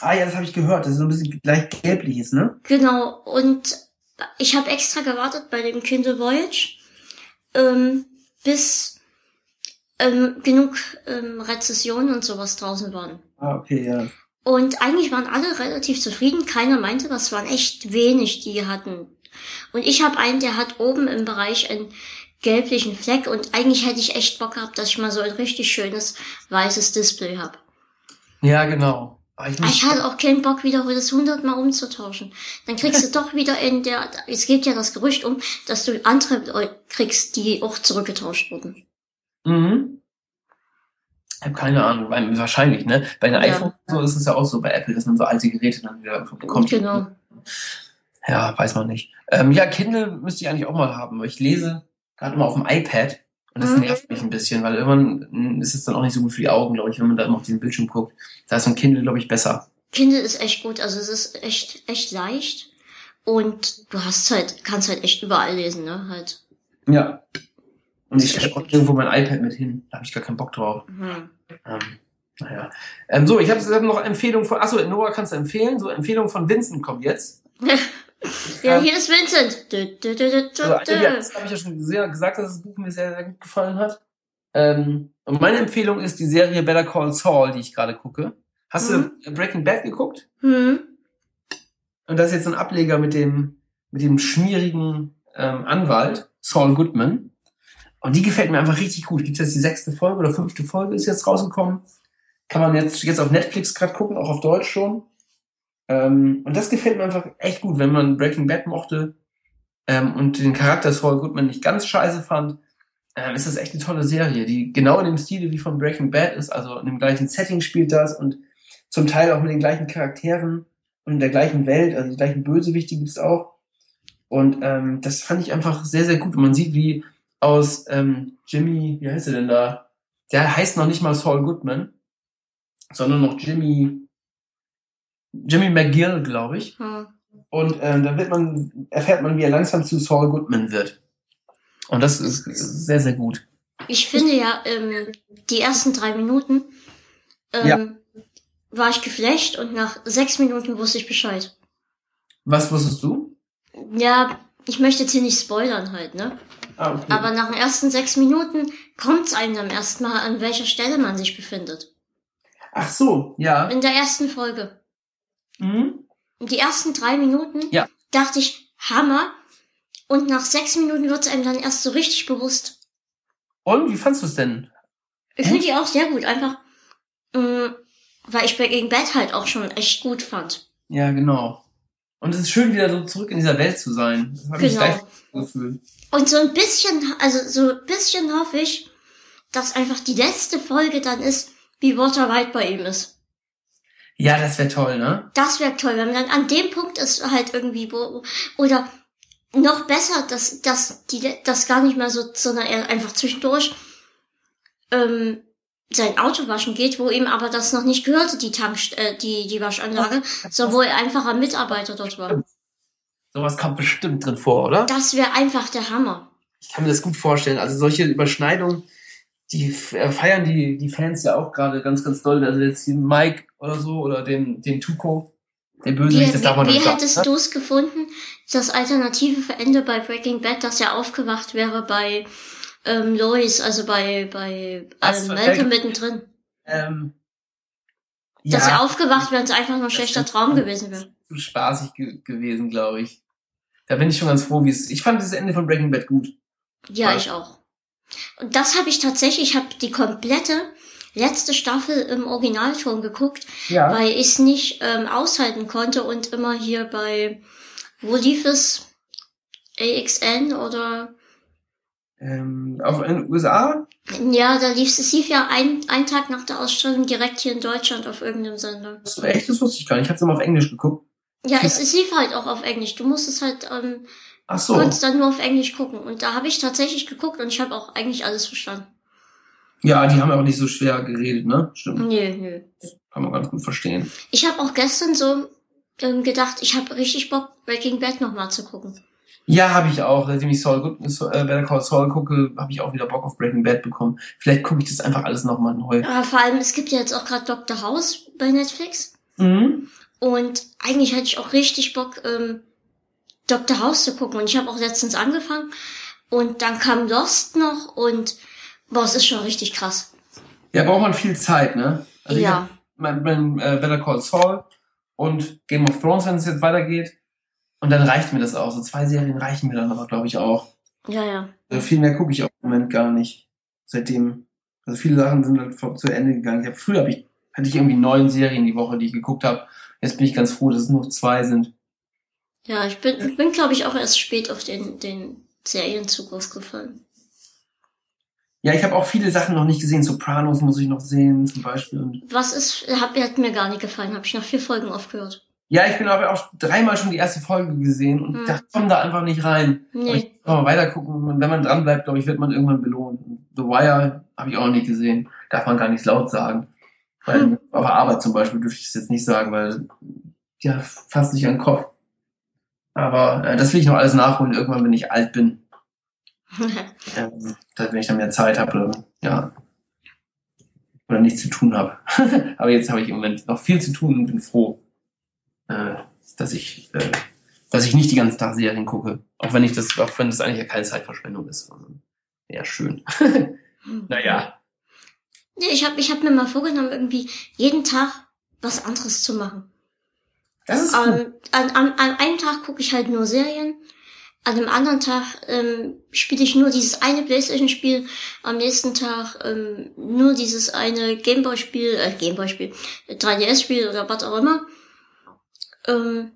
Ah ja, das habe ich gehört. Das ist so ein bisschen gleich gelbliches, ne? Genau, und ich habe extra gewartet bei dem Kindle Voyage, ähm, bis ähm, genug ähm, Rezessionen und sowas draußen waren. Ah, okay, ja. Und eigentlich waren alle relativ zufrieden. Keiner meinte, das waren echt wenig, die hatten. Und ich habe einen, der hat oben im Bereich einen gelblichen Fleck und eigentlich hätte ich echt Bock gehabt, dass ich mal so ein richtig schönes weißes Display habe. Ja, genau. Aber ich ich hatte auch keinen Bock, wieder das hundertmal umzutauschen. Dann kriegst du doch wieder in der, es geht ja das Gerücht um, dass du andere kriegst, die auch zurückgetauscht wurden. mhm. Ich habe keine Ahnung, wahrscheinlich, ne? Bei den Ja. iPhones so ist es ja auch so bei Apple, dass man so alte Geräte dann wieder bekommt. Genau. Ja, weiß man nicht. Ähm, ja, Kindle müsste ich eigentlich auch mal haben, ich lese gerade mal auf dem iPad und das Mhm. nervt mich ein bisschen, weil irgendwann mm, ist es dann auch nicht so gut für die Augen, glaube ich, wenn man da immer auf diesen Bildschirm guckt. Da ist so ein Kindle, glaube ich, besser. Kindle ist echt gut, also es ist echt, echt leicht. Und du hast halt, kannst halt echt überall lesen, ne? Halt. Ja. Und ich echt irgendwo mein iPad mit hin. Da habe ich gar keinen Bock drauf. Hm. Ähm, naja. Ähm, so, ich habe hab noch Empfehlung von, achso, Nora kannst du empfehlen. So, Empfehlung von Vincent kommt jetzt. Ja, Ähm, hier ist Vincent. Dü, dü, dü, Also, ja, das habe ich ja schon sehr gesagt, dass das Buch mir sehr, sehr gut gefallen hat. Ähm, und meine Empfehlung ist die Serie Better Call Saul, die ich gerade gucke. Hast Mhm. du Breaking Bad geguckt? Hm. Und das ist jetzt ein Ableger mit dem, mit dem schmierigen ähm, Anwalt, Saul Goodman. Und die gefällt mir einfach richtig gut. Gibt jetzt die sechste Folge oder fünfte Folge ist jetzt rausgekommen. Kann man jetzt, jetzt auf Netflix gerade gucken, auch auf Deutsch schon. Ähm, und das gefällt mir einfach echt gut, wenn man Breaking Bad mochte ähm, und den Charakter Saul Goodman nicht ganz scheiße fand, ähm, ist das echt eine tolle Serie, die genau in dem Stil wie von Breaking Bad ist, also in dem gleichen Setting spielt das und zum Teil auch mit den gleichen Charakteren und der gleichen Welt, also die gleichen Bösewichte gibt's auch. Und ähm, das fand ich einfach sehr, sehr gut. Und man sieht, wie aus ähm, Jimmy, wie heißt er denn da? Der heißt noch nicht mal Saul Goodman, sondern noch Jimmy, Jimmy McGill, glaube ich. Hm. Und ähm, dann wird man, erfährt man, wie er langsam zu Saul Goodman wird. Und das ist sehr, sehr gut. Ich finde ja, ähm, die ersten drei Minuten ähm, Ja. war ich geflasht und nach sechs Minuten wusste ich Bescheid. Was wusstest du? Ja, ich möchte jetzt hier nicht spoilern halt, ne? Ah, okay. Aber nach den ersten sechs Minuten kommt's einem dann erstmal, an welcher Stelle man sich befindet. Ach so, ja. In der ersten Folge. Mhm. Die ersten drei Minuten Ja. dachte ich, Hammer. Und nach sechs Minuten wird es einem dann erst so richtig bewusst. Und wie fandst du es denn? Ich finde die auch sehr gut, einfach, mh, weil ich Breaking Bad halt auch schon echt gut fand. Ja, genau. Und es ist schön, wieder so zurück in dieser Welt zu sein. Das habe ich Genau. gleich gefühlt. Und so ein bisschen, also so ein bisschen hoffe ich, dass einfach die letzte Folge dann ist, wie Walter White bei ihm ist. Ja, das wäre toll, ne? Das wäre toll, wenn man dann an dem Punkt ist halt irgendwie, wo, oder noch besser, dass, dass die, das gar nicht mehr so, sondern er einfach zwischendurch, ähm, sein Auto waschen geht, wo ihm aber das noch nicht gehörte, die Tank, äh, die, die Waschanlage, sondern wo er einfacher Mitarbeiter dort war. Sowas kommt bestimmt drin vor, oder? Das wäre einfach der Hammer. Ich kann mir das gut vorstellen. Also solche Überschneidungen, die äh, feiern die, die Fans ja auch gerade ganz, ganz doll. Also jetzt den Mike oder so oder den, den Tuco, den Wie, Bösewicht, das darf man wie, wie nicht sagen. hättest du es gefunden, das Alternative für Ende bei Breaking Bad, dass er aufgewacht wäre bei ähm, Lois, also bei, bei ähm, Malcolm mittendrin? Ähm, Dass er ja, aufgewacht wäre und es einfach nur ein schlechter. Traum gewesen wäre. zu spaßig ge gewesen, glaube ich. Da bin ich schon ganz froh, wie es. Ich fand das Ende von Breaking Bad gut. Ja. ich auch. Und das habe ich tatsächlich, ich habe die komplette letzte Staffel im Originalton geguckt, Ja. weil ich es nicht ähm, aushalten konnte und immer hier bei, wo lief es? AXN oder Ähm, auf in den USA? Ja, da lief es lief ja ein, ein Tag nach der Ausstrahlung direkt hier in Deutschland auf irgendeinem Sender. Das, echt, das wusste ich gar nicht. Ich habe es immer auf Englisch geguckt. Ja, es, es lief halt auch auf Englisch. Du musstest halt, ähm, Ach so. konntest dann nur auf Englisch gucken. Und da habe ich tatsächlich geguckt und ich habe auch eigentlich alles verstanden. Ja, die haben auch nicht so schwer geredet, ne? Stimmt. Nö, nö. Kann man ganz gut verstehen. Ich habe auch gestern so ähm, gedacht, ich habe richtig Bock, Breaking Bad nochmal zu gucken. Ja, habe ich auch. Seitdem ich Saul, äh, Better Call Saul gucke, habe ich auch wieder Bock auf Breaking Bad bekommen. Vielleicht gucke ich das einfach alles nochmal neu. Aber vor allem, es gibt ja jetzt auch gerade Dr. House bei Netflix. Mhm. Und eigentlich hätte ich auch richtig Bock, ähm, Dr. House zu gucken. Und ich habe auch letztens angefangen. Und dann kam Lost noch und boah, es ist schon richtig krass. Ja, braucht man viel Zeit, ne? Also ja. mein, mein äh, Better Call Saul und Game of Thrones, wenn es jetzt weitergeht. Und dann reicht mir das auch. So zwei Serien reichen mir dann aber, glaube ich, auch. Ja, ja. Also viel mehr gucke ich auch im Moment gar nicht. Seitdem. Also viele Sachen sind halt vor- zu Ende gegangen. Ich hab, früher hab ich, hatte ich irgendwie neun Serien die Woche, die ich geguckt habe. Jetzt bin ich ganz froh, dass es nur zwei sind. Ja, ich bin, ich bin glaube ich, auch erst spät auf den, den Serienzugriff gefallen. Ja, ich habe auch viele Sachen noch nicht gesehen. Sopranos muss ich noch sehen, zum Beispiel. Was ist, hat, hat mir gar nicht gefallen, habe ich nach vier Folgen aufgehört. ja, ich bin aber auch dreimal schon die erste Folge gesehen und Hm. dachte, komm da einfach nicht rein. Aber Nee. ich kann mal weiter gucken und wenn man dran bleibt, glaube ich, wird man irgendwann belohnt. The Wire habe ich auch noch nicht gesehen. Darf man gar nicht laut sagen. Weil Hm. auf der Arbeit zum Beispiel dürfte ich es jetzt nicht sagen, weil ja, fasst sich an den Kopf. Aber äh, das will ich noch alles nachholen, irgendwann, wenn ich alt bin. Ähm, wenn ich dann mehr Zeit habe oder ja. Oder nichts zu tun habe. Aber jetzt habe ich im Moment noch viel zu tun und bin froh, äh, dass ich, äh, dass ich nicht die ganzen Tag Serien gucke. Auch wenn ich das, auch wenn das eigentlich ja keine Zeitverschwendung ist. sondern Eher schön. naja. Ich habe ich hab mir mal vorgenommen, irgendwie jeden Tag was anderes zu machen. Das ist gut. Ähm, an, an, an einem Tag gucke ich halt nur Serien. An dem anderen Tag ähm, spiele ich nur dieses eine Playstation-Spiel. Am nächsten Tag ähm, nur dieses eine Gameboy-Spiel, äh, Gameboy-Spiel, 3DS-Spiel oder was auch immer. Ähm,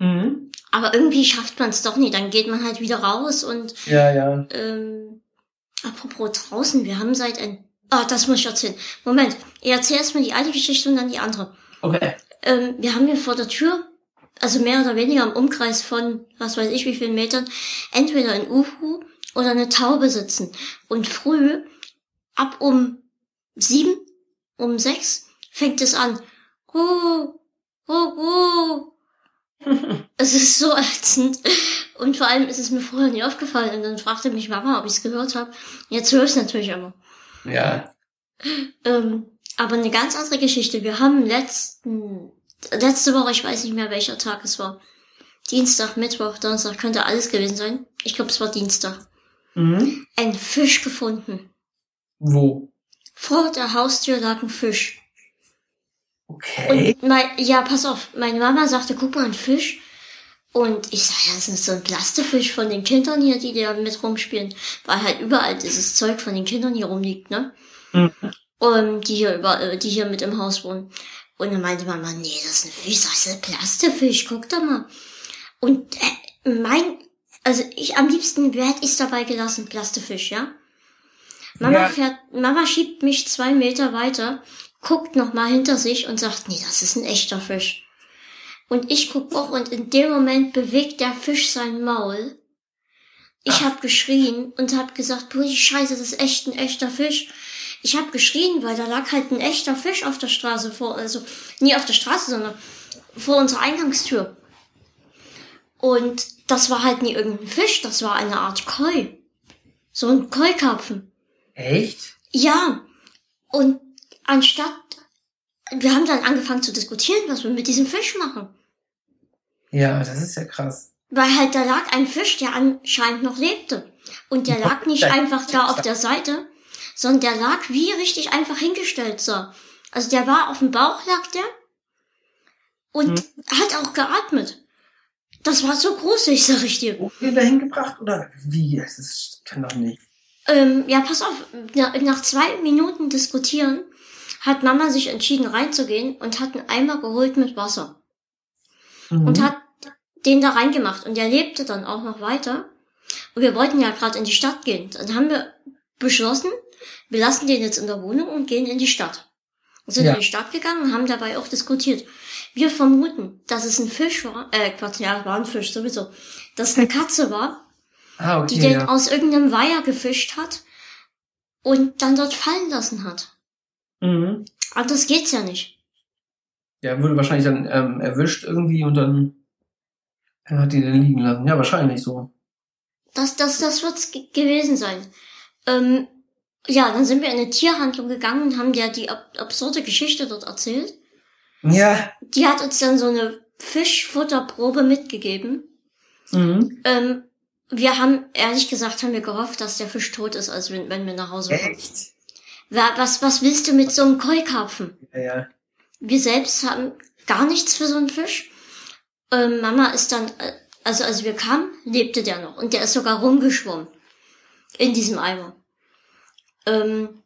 Mhm. aber irgendwie schafft man es doch nie. Dann geht man halt wieder raus und Ja, ja. ähm, apropos draußen, wir haben seit ein... Ah, das muss ich erzählen. Moment, ich erzähle erstmal die eine Geschichte und dann die andere. Okay. Ähm, wir haben hier vor der Tür, also mehr oder weniger im Umkreis von, was weiß ich wie vielen Metern, entweder ein Uhu oder eine Taube sitzen. Und früh, ab um sieben, um sechs, fängt es an. Ruh, ruh, ruh. Es ist so ätzend. Und vor allem ist es mir vorher nie aufgefallen. Und dann fragte mich Mama, ob ich es gehört habe. Jetzt höre ich es natürlich immer. Ja. Ähm, aber eine ganz andere Geschichte. Wir haben letzten, letzte Woche, ich weiß nicht mehr welcher Tag es war. Dienstag, Mittwoch, Donnerstag, könnte alles gewesen sein. Ich glaube, es war Dienstag. Mhm. Ein Fisch gefunden. Wo? Vor der Haustür lag ein Fisch. Okay. Und mein, ja, pass auf, meine Mama sagte, guck mal, ein Fisch. Und ich sag, ja, das ist so ein Plastefisch von den Kindern hier, die da mit rumspielen. Weil halt überall dieses Zeug von den Kindern hier rumliegt, ne? Mhm. Und die hier überall, die hier mit im Haus wohnen. Und dann meinte Mama, nee, das ist ein Fisch, das ist ein Plastefisch, guck doch mal. Und äh, mein, also ich am liebsten hätte ich's dabei gelassen, Plastefisch, ja? Mama Ja. fährt, Mama schiebt mich zwei Meter weiter, guckt noch mal hinter sich und sagt, nee, das ist ein echter Fisch. Und ich guck auch und in dem Moment bewegt der Fisch sein Maul. Ich hab geschrien und hab gesagt, boah, die Scheiße, das ist echt ein echter Fisch. Ich hab geschrien, weil da lag halt ein echter Fisch auf der Straße vor, also nie auf der Straße, sondern vor unserer Eingangstür. Und das war halt nie irgendein Fisch, das war eine Art Koi. So ein Koi-Karpfen. Echt? Ja. Und anstatt, wir haben dann angefangen zu diskutieren, was wir mit diesem Fisch machen. Ja, das ist ja krass. Weil halt da lag ein Fisch, der anscheinend noch lebte. Und der lag nicht einfach da auf der Seite, sondern der lag wie richtig einfach hingestellt so. Also der war auf dem Bauch lag der und hat auch geatmet. Das war so gruselig, sag ich dir. Wurde ihr dahin gebracht oder wie? Das ist, kann doch nicht. Ähm, ja, pass auf, na, nach zwei Minuten diskutieren hat Mama sich entschieden reinzugehen und hat einen Eimer geholt mit Wasser. Mhm. und hat den da reingemacht und der lebte dann auch noch weiter. Und wir wollten ja gerade in die Stadt gehen. Dann haben wir beschlossen, wir lassen den jetzt in der Wohnung und gehen in die Stadt. Und sind Ja. in die Stadt gegangen und haben dabei auch diskutiert. Wir vermuten, dass es ein Fisch war, äh, Quatsch, ja, war ein Fisch sowieso, dass es eine Katze war, ah, die okay, den ja. aus irgendeinem Weiher gefischt hat und dann dort fallen lassen hat. Mhm. Aber das geht's ja nicht. Ja, wurde wahrscheinlich dann ähm, erwischt irgendwie und dann er hat die dann liegen lassen. Ja, wahrscheinlich so. Das, das, das wird's ge gewesen sein. Ähm, ja, dann sind wir in eine Tierhandlung gegangen und haben ja die ab absurde Geschichte dort erzählt. Ja. Die hat uns dann so eine Fischfutterprobe mitgegeben. Mhm. Ähm, wir haben, ehrlich gesagt, haben wir gehofft, dass der Fisch tot ist, als wenn, wenn wir nach Hause kommen. Echt? Wa- Was, was willst du mit so einem Koi-Karpfen? Ja, ja. Wir selbst haben gar nichts für so einen Fisch. Ähm, Mama ist dann, äh, also als wir kamen, lebte der noch und der ist sogar rumgeschwommen in diesem Eimer. Ähm,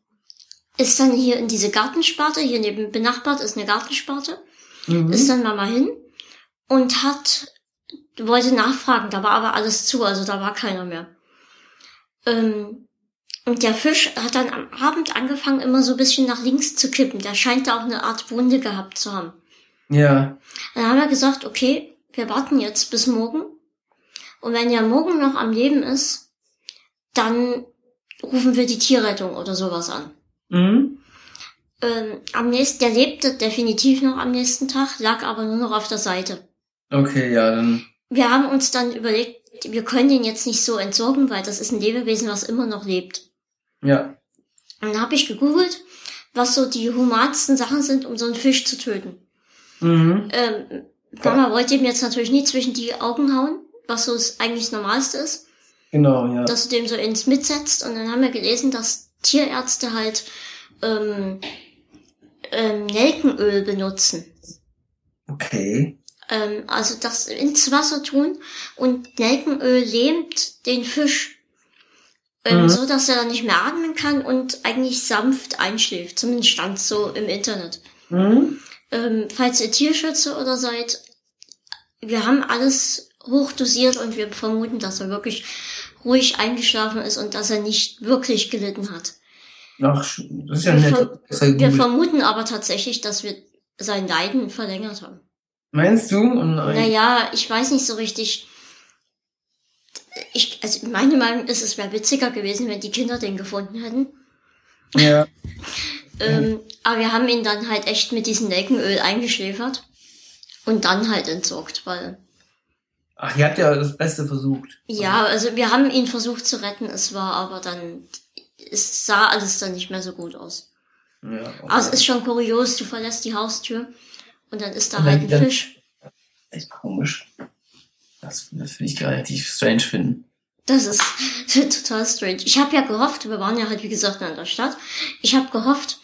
ist dann hier in diese Gartensparte, hier neben benachbart ist eine Gartensparte, Mhm. ist dann Mama hin und hat, wollte nachfragen, da war aber alles zu, also da war keiner mehr. Ähm, und der Fisch hat dann am Abend angefangen, immer so ein bisschen nach links zu kippen. Der scheint da auch eine Art Wunde gehabt zu haben. Ja. Dann haben wir gesagt, okay, wir warten jetzt bis morgen. Und wenn er morgen noch am Leben ist, dann rufen wir die Tierrettung oder sowas an. Mhm. Ähm, am nächsten, der lebte definitiv noch am nächsten Tag, lag aber nur noch auf der Seite. Okay, ja, dann. Wir haben uns dann überlegt, wir können den jetzt nicht so entsorgen, weil das ist ein Lebewesen, was immer noch lebt. Ja. Und dann habe ich gegoogelt, was so die humansten Sachen sind, um so einen Fisch zu töten. Mhm. Ähm, Mama wollte ihm jetzt natürlich nie zwischen die Augen hauen, was so das eigentlich das Normalste ist, Genau, ja. dass du dem so ins mitsetzt. Und dann haben wir gelesen, dass Tierärzte halt ähm, ähm, Nelkenöl benutzen. Okay. Ähm, also das ins Wasser tun und Nelkenöl lähmt den Fisch. Ähm, Mhm. So dass er dann nicht mehr atmen kann und eigentlich sanft einschläft. Zumindest stand so im Internet. Mhm. Ähm, falls ihr Tierschützer oder seid, wir haben alles hochdosiert und wir vermuten, dass er wirklich ruhig eingeschlafen ist und dass er nicht wirklich gelitten hat. Ach, das ist ja Wir nett. ver- ist ja Wir vermuten aber tatsächlich, dass wir sein Leiden verlängert haben. Meinst du? Oh nein. Naja, ich weiß nicht so richtig. Ich, also meine Meinung ist, es wäre witziger gewesen, wenn die Kinder den gefunden hätten. Ja. Ähm, aber wir haben ihn dann halt echt mit diesem Nelkenöl eingeschläfert und dann halt entsorgt, weil Ach, ihr habt ja das Beste versucht. ja, also wir haben ihn versucht zu retten, es war aber dann, es sah alles dann nicht mehr so gut aus. Ja. okay. Aber es ist schon kurios, du verlässt die Haustür und dann ist da dann halt ein wieder- Fisch. echt komisch. Das, das würde ich relativ strange finden. Das ist total strange. Ich habe ja gehofft, wir waren ja halt wie gesagt in der Stadt, ich habe gehofft,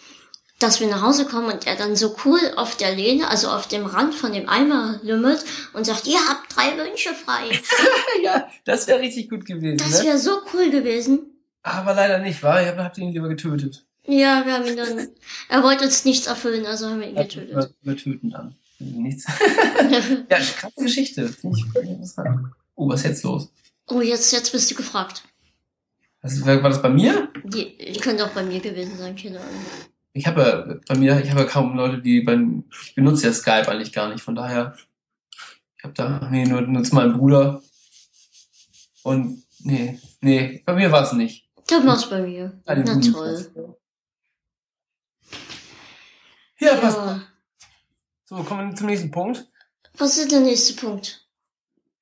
dass wir nach Hause kommen und er dann so cool auf der Lehne, also auf dem Rand von dem Eimer lümmelt und sagt, ihr habt drei Wünsche frei. ja, das wäre richtig gut gewesen. Das ne? wäre so cool gewesen. Aber leider nicht, war. Ihr habt ihn lieber getötet. Ja, wir haben ihn dann, er wollte uns nichts erfüllen, also haben wir ihn Wir, getötet. wir töten dann. Nichts. ja, krasse Geschichte. Finde ich interessant. Oh, was ist jetzt los? oh, jetzt, jetzt bist du gefragt. Was, war das bei mir? Die, die könnte auch bei mir gewesen sein, keine Ahnung. Ich habe ja, bei mir, ich habe ja kaum Leute, die beim, ich benutze ja Skype eigentlich gar nicht, von daher, ich habe da, nee, nur nutze meinen Bruder. Und, nee, nee, bei mir war es nicht. Das war's bei mir. Eine Na toll. Frage. Ja, passt. Ja. So, kommen wir zum nächsten Punkt. Was ist der nächste Punkt?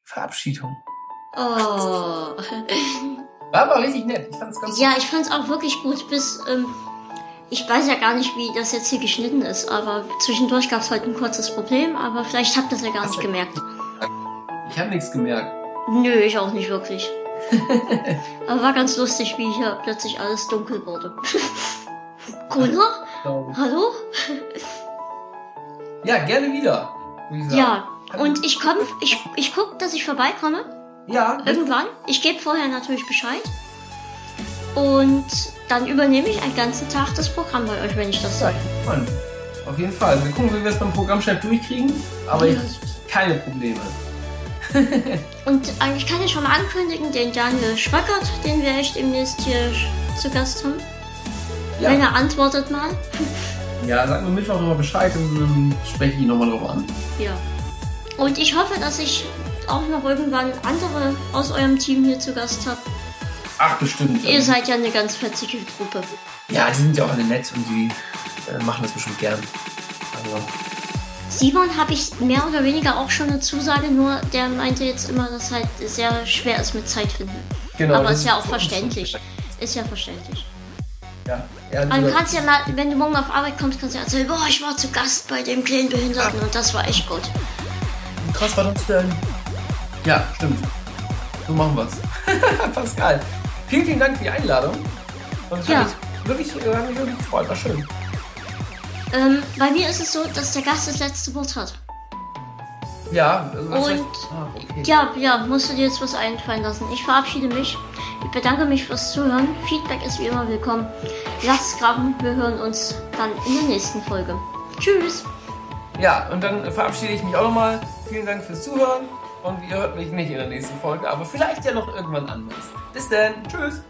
Verabschiedung. Oh. War aber richtig nett. Ich fand's ganz Ja, ich fand's auch wirklich gut, bis, ähm, ich weiß ja gar nicht, wie das jetzt hier geschnitten ist, aber zwischendurch gab's heute ein kurzes Problem, aber vielleicht habt ihr das ja gar nicht gemerkt. Ich habe nichts gemerkt. Nö, ich auch nicht wirklich. aber war ganz lustig, wie hier plötzlich alles dunkel wurde. Gunnar? Hallo? Ja, gerne wieder. Ja, und ich komm, ich, ich guck, dass ich vorbeikomme. Ja, Irgendwann. Ich gebe vorher natürlich Bescheid. Und dann übernehme ich einen ganzen Tag das Programm bei euch, wenn ich das Ja, soll. Mann. Auf jeden Fall. Wir gucken, wie wir es beim Programm schnell durchkriegen. Aber Ja. ich, keine Probleme. Und eigentlich kann ich schon mal ankündigen, den Daniel Schwackert, den wir echt demnächst hier zu Gast haben. Ja, Wenn er antwortet mal. ja sag mir Mittwoch nochmal Bescheid und dann spreche ich ihn nochmal drauf an. Ja. Und ich hoffe, dass ich auch noch irgendwann andere aus eurem Team hier zu Gast habe. Ach, bestimmt. Ihr seid ja eine ganz fetzige Gruppe. Ja, die sind ja auch alle nett und die äh, machen das bestimmt gern. Also, Simon habe ich mehr oder weniger auch schon eine Zusage, nur der meinte jetzt immer, dass halt sehr schwer ist mit Zeit finden. genau. Aber ist ja auch verständlich. Ist ja verständlich. Ja. ja Aber du kannst ja mal, wenn du morgen auf Arbeit kommst, kannst du erzählen, boah, ich war zu Gast bei dem kleinen Behinderten und das war echt gut. krass war das denn? Ja, stimmt. So machen wir's. Pascal, vielen, vielen Dank für die Einladung. Und Ja. hat mich wirklich, äh, hat mich wirklich gefreut. War schön. Ähm, bei mir ist es so, dass der Gast das letzte Wort hat. Ja, also Und- ah, okay. Ja, ja, musst du dir jetzt was einfallen lassen. Ich verabschiede mich. Ich bedanke mich fürs Zuhören. Feedback ist wie immer willkommen. Lasst krachen. Wir hören uns dann in der nächsten Folge. Tschüss. Ja, und dann verabschiede ich mich auch nochmal. Vielen Dank fürs Zuhören. Und ihr hört mich nicht in der nächsten Folge, aber vielleicht ja noch irgendwann anders. Bis dann. Tschüss.